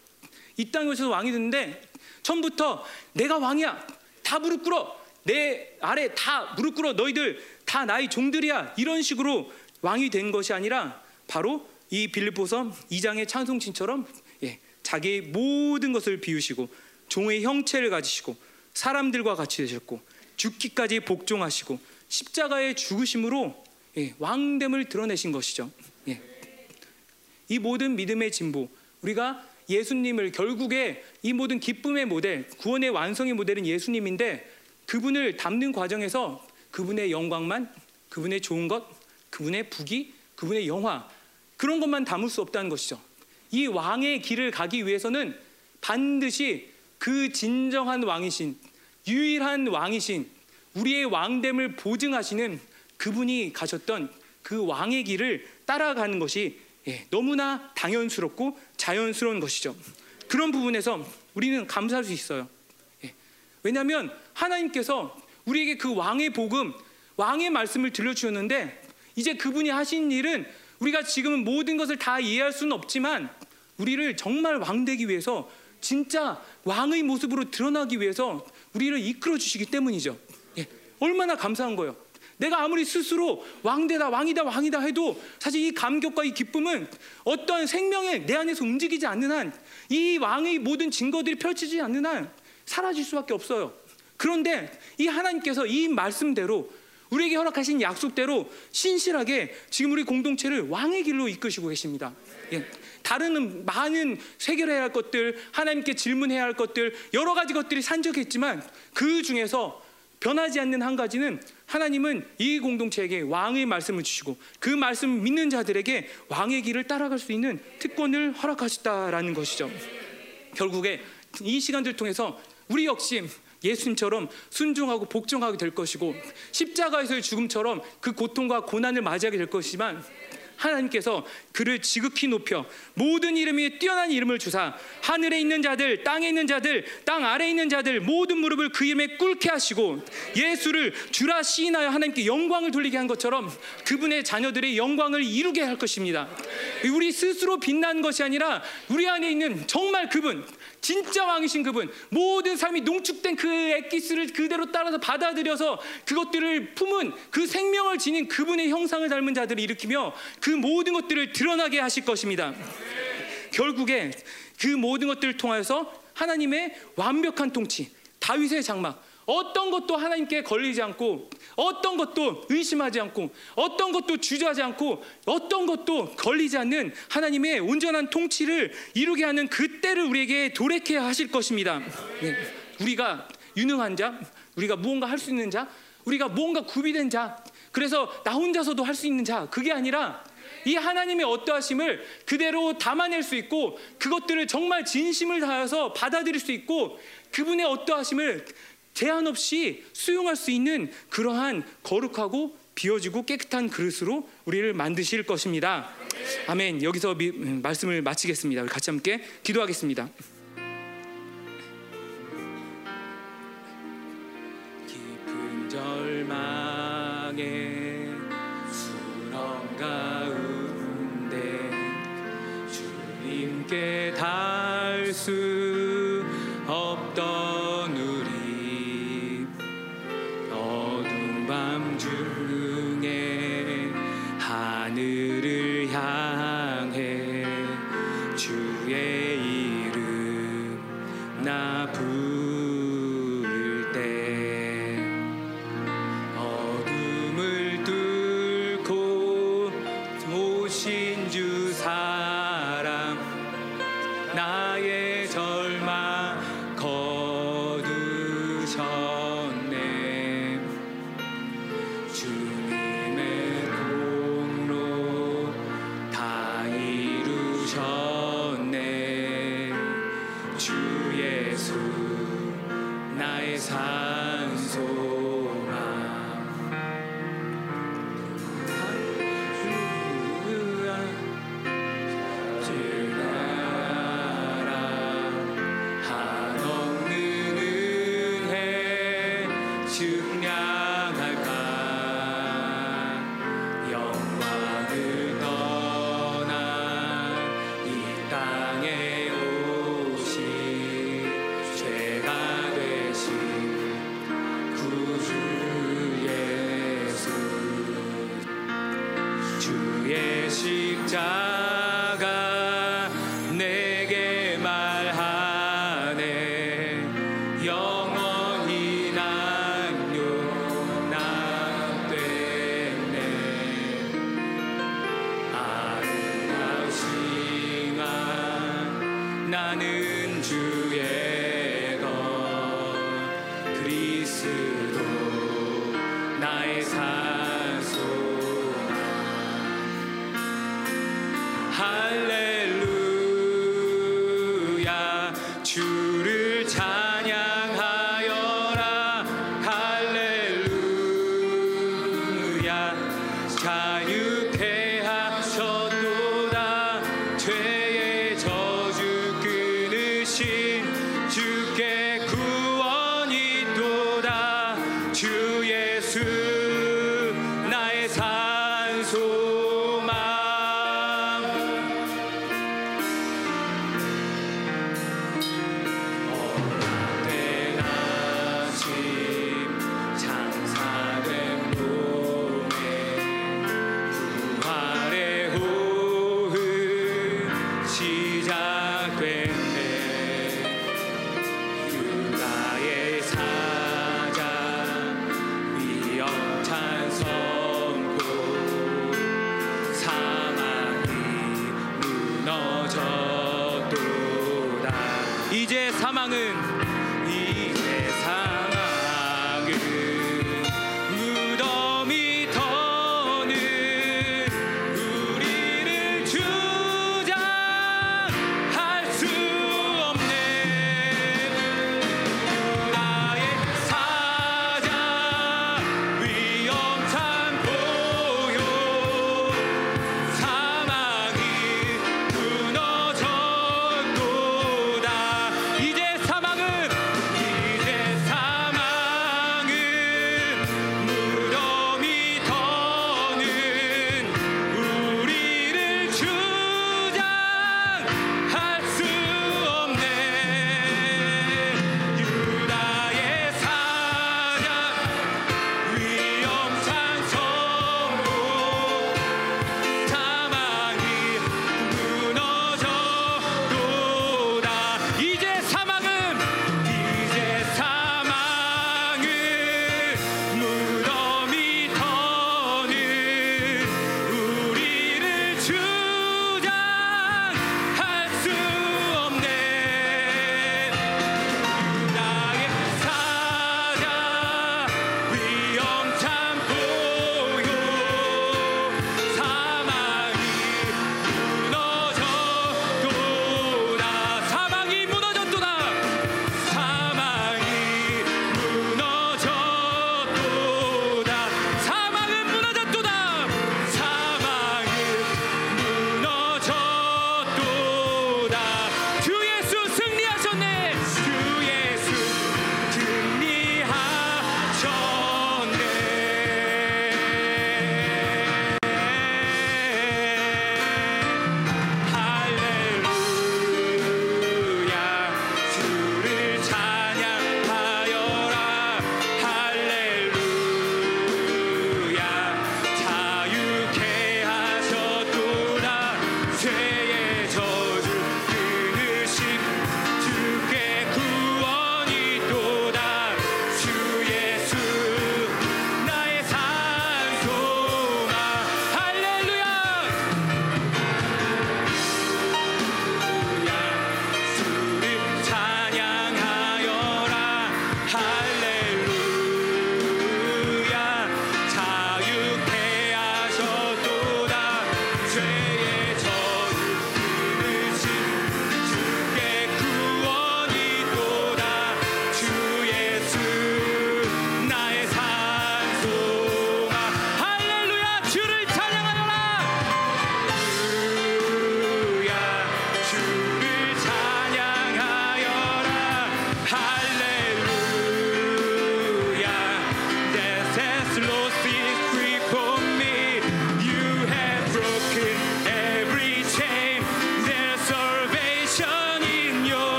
Speaker 1: 이 땅에 오셔서 왕이 됐는데 처음부터 내가 왕이야. 다 무릎 꿇어. 내 아래 다 무릎 꿇어. 너희들 다 나의 종들이야. 이런 식으로 왕이 된 것이 아니라 바로 이 빌립보서 2장의 찬송신처럼 예, 자기의 모든 것을 비우시고 종의 형체를 가지시고 사람들과 같이 되셨고 죽기까지 복종하시고 십자가의 죽으심으로 예, 왕됨을 드러내신 것이죠. 예. 이 모든 믿음의 진보, 우리가 예수님을 결국에 이 모든 기쁨의 모델, 구원의 완성의 모델은 예수님인데 그분을 담는 과정에서 그분의 영광만, 그분의 좋은 것, 그분의 부귀, 그분의 영화 그런 것만 담을 수 없다는 것이죠. 이 왕의 길을 가기 위해서는 반드시 그 진정한 왕이신 유일한 왕이신 우리의 왕됨을 보증하시는 그분이 가셨던 그 왕의 길을 따라가는 것이 예, 너무나 당연스럽고 자연스러운 것이죠. 그런 부분에서 우리는 감사할 수 있어요. 예, 왜냐하면 하나님께서 우리에게 그 왕의 복음, 왕의 말씀을 들려주셨는데 이제 그분이 하신 일은 우리가 지금은 모든 것을 다 이해할 수는 없지만 우리를 정말 왕 되기 위해서 진짜 왕의 모습으로 드러나기 위해서 우리를 이끌어 주시기 때문이죠. 예, 얼마나 감사한 거예요. 내가 아무리 스스로 왕대다 왕이다 왕이다 해도 사실 이 감격과 이 기쁨은 어떠한 생명에 내 안에서 움직이지 않는 한 이 왕의 모든 증거들이 펼치지 않는 한 사라질 수밖에 없어요. 그런데 이 하나님께서 이 말씀대로 우리에게 허락하신 약속대로 신실하게 지금 우리 공동체를 왕의 길로 이끄시고 계십니다. 예. 다른 많은 해결해야 할 것들, 하나님께 질문해야 할 것들, 여러 가지 것들이 산적했지만 그 중에서 변하지 않는 한 가지는 하나님은 이 공동체에게 왕의 말씀을 주시고 그 말씀을 믿는 자들에게 왕의 길을 따라갈 수 있는 특권을 허락하셨다라는 것이죠. 결국에 이 시간들 통해서 우리 역시 예수님처럼 순종하고 복종하게 될 것이고 십자가에서의 죽음처럼 그 고통과 고난을 맞이하게 될 것이지만 하나님께서 그를 지극히 높여 모든 이름 이 뛰어난 이름을 주사 하늘에 있는 자들 땅에 있는 자들 땅 아래에 있는 자들 모든 무릎을 그 이름에 꿇게 하시고 예수를 주라 시인하여 하나님께 영광을 돌리게 한 것처럼 그분의 자녀들의 영광을 이루게 할 것입니다. 우리 스스로 빛난 것이 아니라 우리 안에 있는 정말 그분 진짜 왕이신 그분 모든 삶이 농축된 그 엑기스를 그대로 따라서 받아들여서 그것들을 품은 그 생명을 지닌 그분의 형상을 닮은 자들을 일으키며 그 모든 것들을 드러나게 하실 것입니다. 결국에 그 모든 것들을 통하여서 하나님의 완벽한 통치, 다윗의 장막, 어떤 것도 하나님께 걸리지 않고 어떤 것도 의심하지 않고 어떤 것도 주저하지 않고 어떤 것도 걸리지 않는 하나님의 온전한 통치를 이루게 하는 그때를 우리에게 도래케 하실 것입니다. 네. 우리가 유능한 자, 우리가 무언가 할 수 있는 자, 우리가 무언가 구비된 자, 그래서 나 혼자서도 할 수 있는 자, 그게 아니라 이 하나님의 어떠하심을 그대로 담아낼 수 있고 그것들을 정말 진심을 다해서 받아들일 수 있고 그분의 어떠하심을 제한 없이 수용할 수 있는 그러한 거룩하고 비워지고 깨끗한 그릇으로 우리를 만드실 것입니다. 아멘. 여기서 미, 음, 말씀을 마치겠습니다. 같이 함께 기도하겠습니다.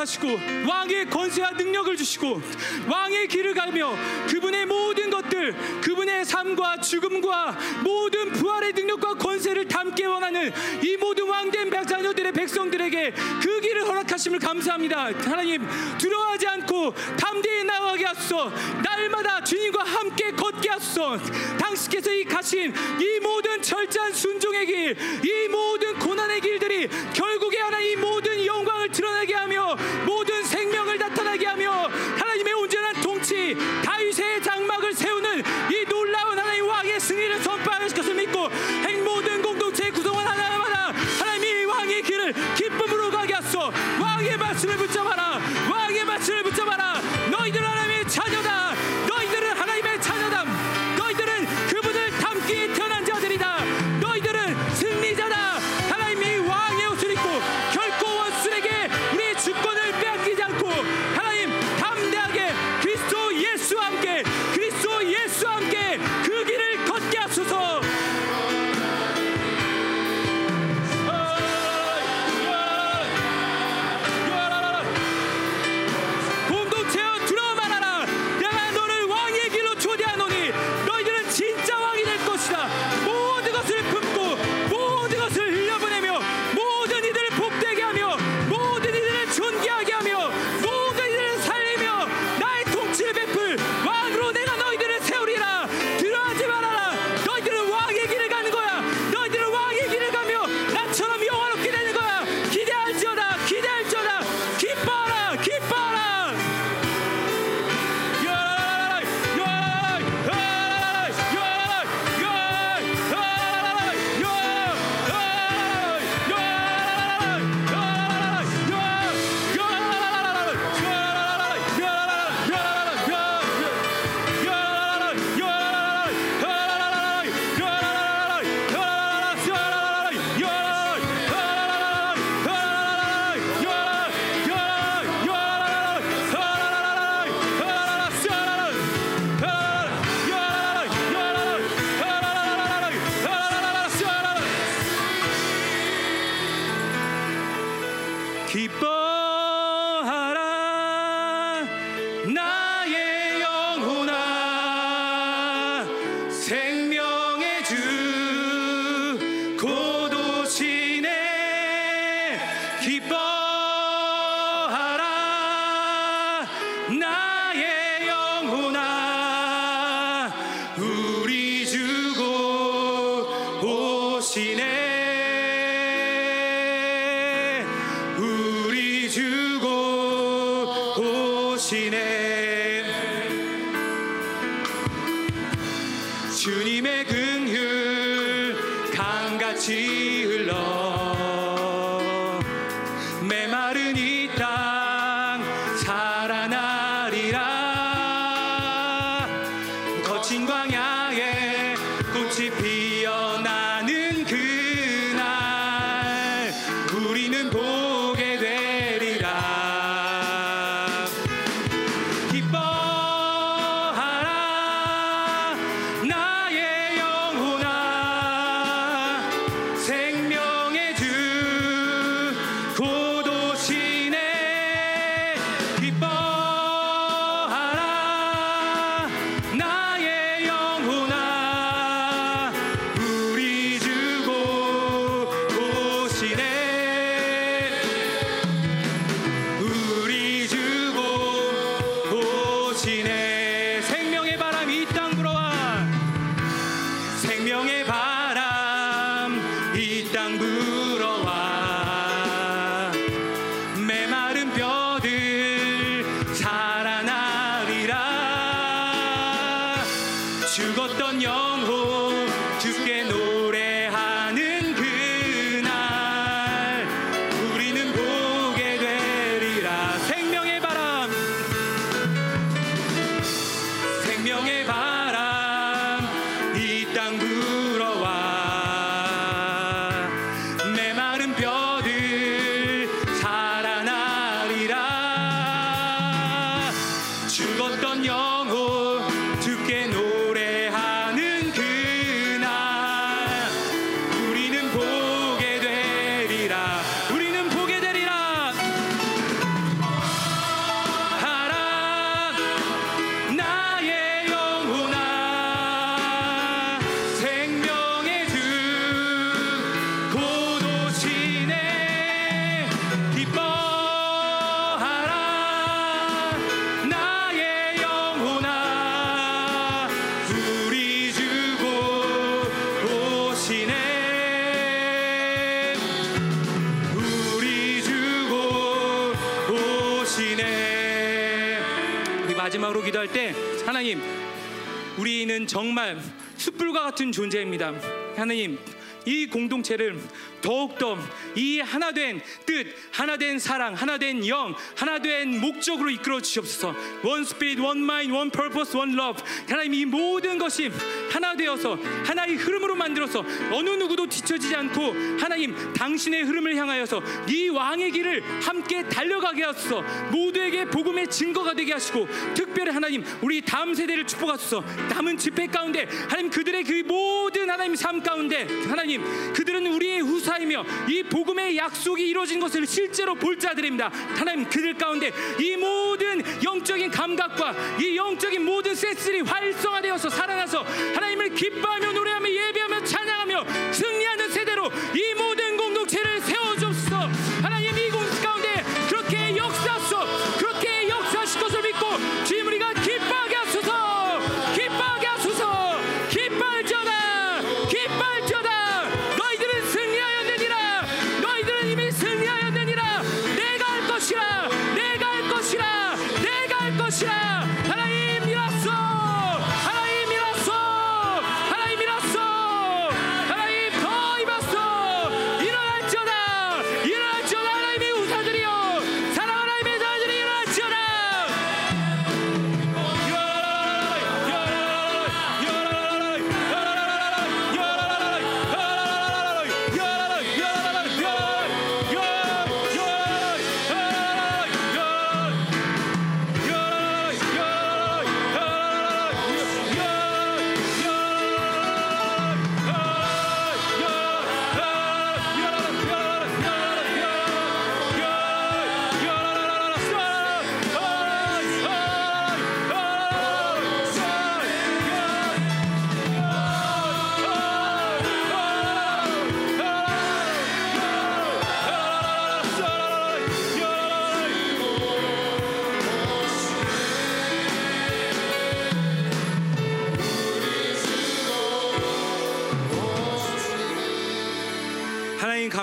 Speaker 1: 허락하시고 왕의 권세와 능력을 주시고 왕의 길을 가며 그분의 모든 것들 그분의 삶과 죽음과 모든 부활의 능력과 권세를 담게 원하는 이 모든 왕된 백자녀들의 백성들에게 그 길을 허락하심을 감사합니다. 하나님 두려워하지 않고 담대히 나아가게 하소서. 날마다 주님과 함께 걷게 하소서. 당신께서 이 가신 이 모든 철저한 순종의 길 이 모든 고난의 길들이 결국 하나님 이 공동체를 더욱더 이 하나된 뜻, 하나된 사랑, 하나된 영, 하나된 목적으로 이끌어 주시옵소서. One spirit, one mind, one purpose, one love. 하나님 이 모든 것이 하나 되어서 하나의 흐름으로 만들어서 어느 누구도 뒤처지지 않고 하나님 당신의 흐름을 향하여서 이 왕의 길을 함께 달려가게 하소서. 모두에게 복음의 증거가 되게 하시고 특별히 하나님 우리 다음 세대를 축복하소서. 남은 집회 가운데 하나님 그들의 그 모든 하나님 삶 가운데 하나님 그들은 우리의 후사이며 이 복음의 약속이 이루어진 것을 실제로 볼 자들입니다. 하나님 그들 가운데 이 모든 영적인 감각과 이 영적인 모든 센스들이 활성화되어서 살아나서 하나님을 기뻐하며 노래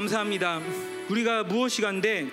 Speaker 1: 감사합니다. 우리가 무엇이 간데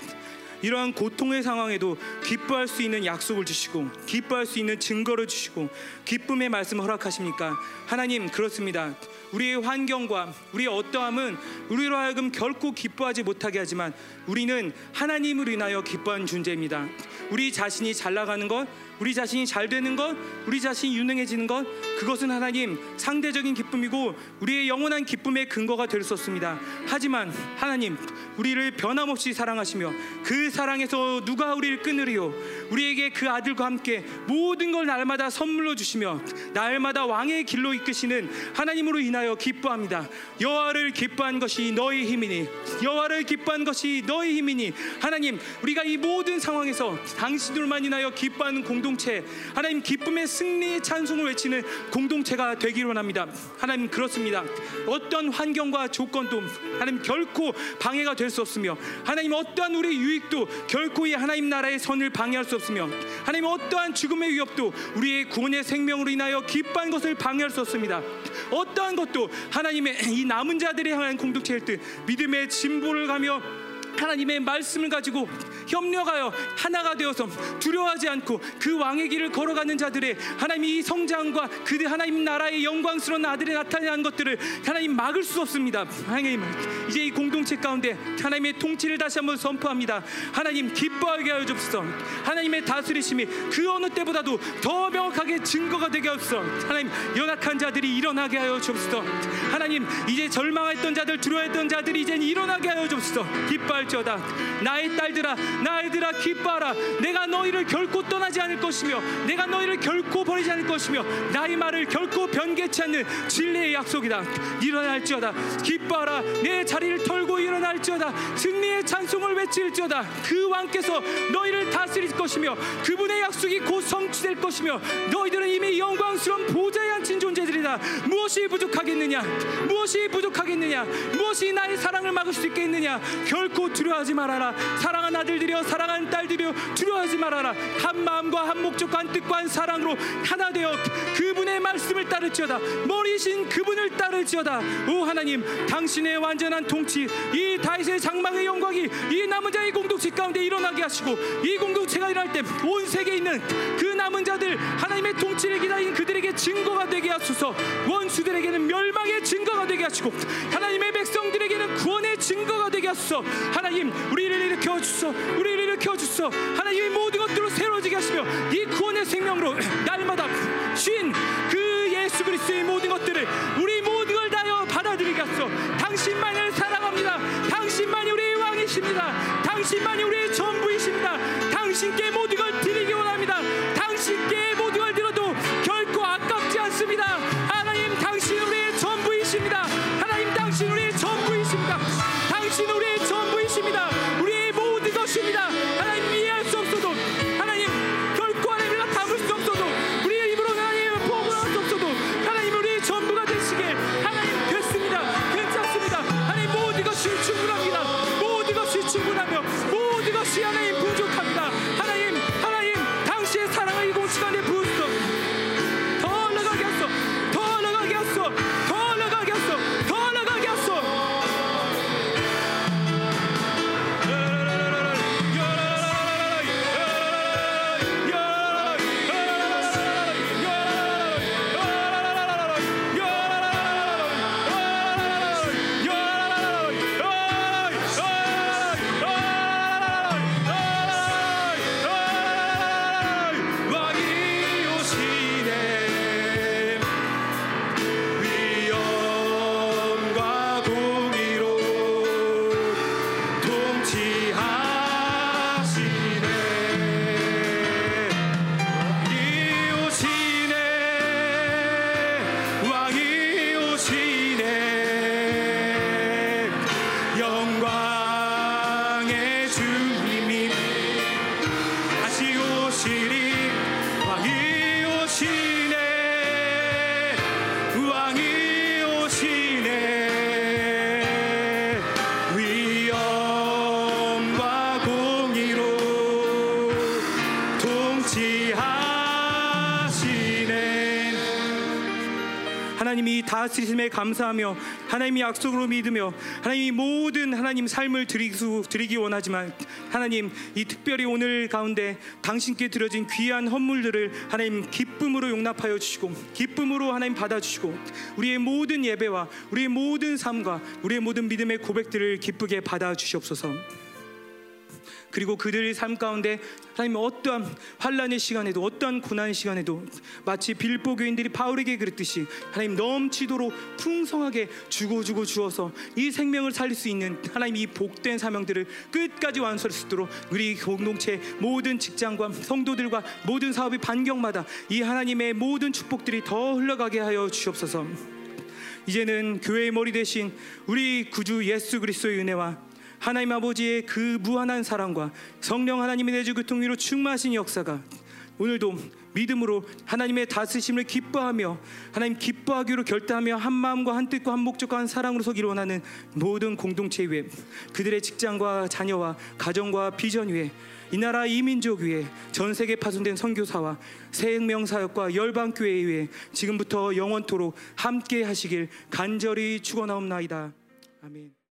Speaker 1: 이러한 고통의 상황에도 기뻐할 수 있는 약속을 주시고 기뻐할 수 있는 증거를 주시고 기쁨의 말씀을 허락하십니까? 하나님 그렇습니다. 우리의 환경과 우리의 어떠함은 우리로 하여금 결코 기뻐하지 못하게 하지만 우리는 하나님을 인하여 기뻐하는 존재입니다. 우리 자신이 잘 나가는 것, 우리 자신이 잘 되는 것, 우리 자신이 유능해지는 것, 그것은 하나님 상대적인 기쁨이고 우리의 영원한 기쁨의 근거가 될 수 없습니다. 하지만 하나님 우리를 변함없이 사랑하시며 그 사랑에서 누가 우리를 끊으리요? 우리에게 그 아들과 함께 모든 걸 날마다 선물로 주시며 날마다 왕의 길로 이끄시는 하나님으로 인하여 기뻐합니다. 여호와를 기뻐한 것이 너희 힘이니 여호와를 기뻐한 것이 너희 힘이니 하나님 우리가 이 모든 상황에서 당신들만 인하여 기뻐하는 공 동체 하나님 기쁨의 승리의 찬송을 외치는 공동체가 되기를 원합니다. 하나님 그렇습니다. 어떤 환경과 조건도 하나님 결코 방해가 될 수 없으며 하나님 어떠한 우리 유익도 결코 이 하나님 나라의 선을 방해할 수 없으며 하나님 어떠한 죽음의 위협도 우리의 구원의 생명으로 인하여 기뻐한 것을 방해할 수 없습니다. 어떠한 것도 하나님의 이 남은 자들이 향한 공동체일 때 믿음의 진보를 가며 하나님의 말씀을 가지고 협력하여 하나가 되어서 두려워하지 않고 그 왕의 길을 걸어가는 자들의 하나님 이 성장과 그 하나님 나라의 영광스러운 아들이 나타나는 것들을 하나님 막을 수 없습니다. 하나님 이제 이 공동체 가운데 하나님의 통치를 다시 한번 선포합니다. 하나님 기뻐하게 하여 주옵소서. 하나님의 다스리심이 그 어느 때보다도 더 명확하게 증거가 되게 하옵소서. 하나님 연약한 자들이 일어나게 하여 주옵소서. 하나님 이제 절망했던 자들 두려워했던 자들이 이제 일어나게 하여 주옵소서. 기뻐 할지어다. 나의 딸들아 나이들아 기뻐하라. 내가 너희를 결코 떠나지 않을 것이며 내가 너희를 결코 버리지 않을 것이며 나의 말을 결코 변개치 않는 진리의 약속이다. 일어날지어다. 기뻐하라. 내 자리를 털고 일어날지어다. 승리의 찬송을 외칠지어다. 그 왕께서 너희를 다스릴 것이며 그분의 약속이 곧 성취될 것이며 너희들은 이미 영광스러운 보좌에 앉힌 존재들이다. 무엇이 부족하겠느냐? 무엇이 부족하겠느냐? 무엇이 나의 사랑을 막을 수 있겠느냐? 결코 두려워하지 말아라. 사랑하는 아들들이여 사랑하는 딸들이여 두려워하지 말아라. 한 마음과 한 목적과 한 뜻과 한 사랑으로 하나 되어 그분의 말씀을 따를지어다. 머리신 그분을 따를지어다. 오 하나님, 당신의 완전한 통치, 이 다윗의 장막의 영광이 이 남은 자의 공동체 가운데 일어나게 하시고 이 공동체가 일어날 때 온 세계에 있는 그 남은 자들 하나님의 통치를 기다린 그들에게 증거가 되게 하소서. 원수들에게는 멸망의 증거가 되게 하시고 하나님의 백성들에게는 구원의 증거가 되게 하소서. 우리를 일으켜 주소. 우리를 일으켜 주소. 하나님의 모든 것들로 새로워지게 하시며 이 구원의 생명으로 날마다 쉰 그 예수 그리스도의 모든 것들을 우리 모든 걸 다하여 받아들이게 하소서. 당신만을 사랑합니다. 당신만이 우리의 왕이십니다. 당신만이 우리의 전부이 다
Speaker 2: 다스리심에 감사하며 하나님이 약속으로 믿으며 하나님이 모든 하나님 삶을 드리기 원하지만 하나님 이 특별히 오늘 가운데 당신께 드려진 귀한 헌물들을 하나님 기쁨으로 용납하여 주시고 기쁨으로 하나님 받아주시고 우리의 모든 예배와 우리의 모든 삶과 우리의 모든 믿음의 고백들을 기쁘게 받아주시옵소서. 그리고 그들의 삶 가운데 하나님 어떠한 환란의 시간에도 어떠한 고난의 시간에도 마치 빌보 교인들이 바울에게 그랬듯이 하나님 넘치도록 풍성하게 주고 주고 주어서 이 생명을 살릴 수 있는 하나님 이 복된 사명들을 끝까지 완수할 수 있도록 우리 공동체 모든 직장과 성도들과 모든 사업의 반경마다 이 하나님의 모든 축복들이 더 흘러가게 하여 주옵소서. 이제는 교회의 머리 대신 우리 구주 예수 그리스도의 은혜와 하나님 아버지의 그 무한한 사랑과 성령 하나님의 내주 교통위로 충만하신 역사가 오늘도 믿음으로 하나님의 다스심을 기뻐하며 하나님 기뻐하기로 결단하며 한 마음과 한 뜻과 한 목적과 한 사랑으로 서기로 원하는 모든 공동체 위에 그들의 직장과 자녀와 가정과 비전 위에 이 나라 이민족 위에 전 세계 파손된 선교사와 생명사역과 열방 교회 위에 지금부터 영원토록 함께 하시길 간절히 축원하옵나이다. 아멘.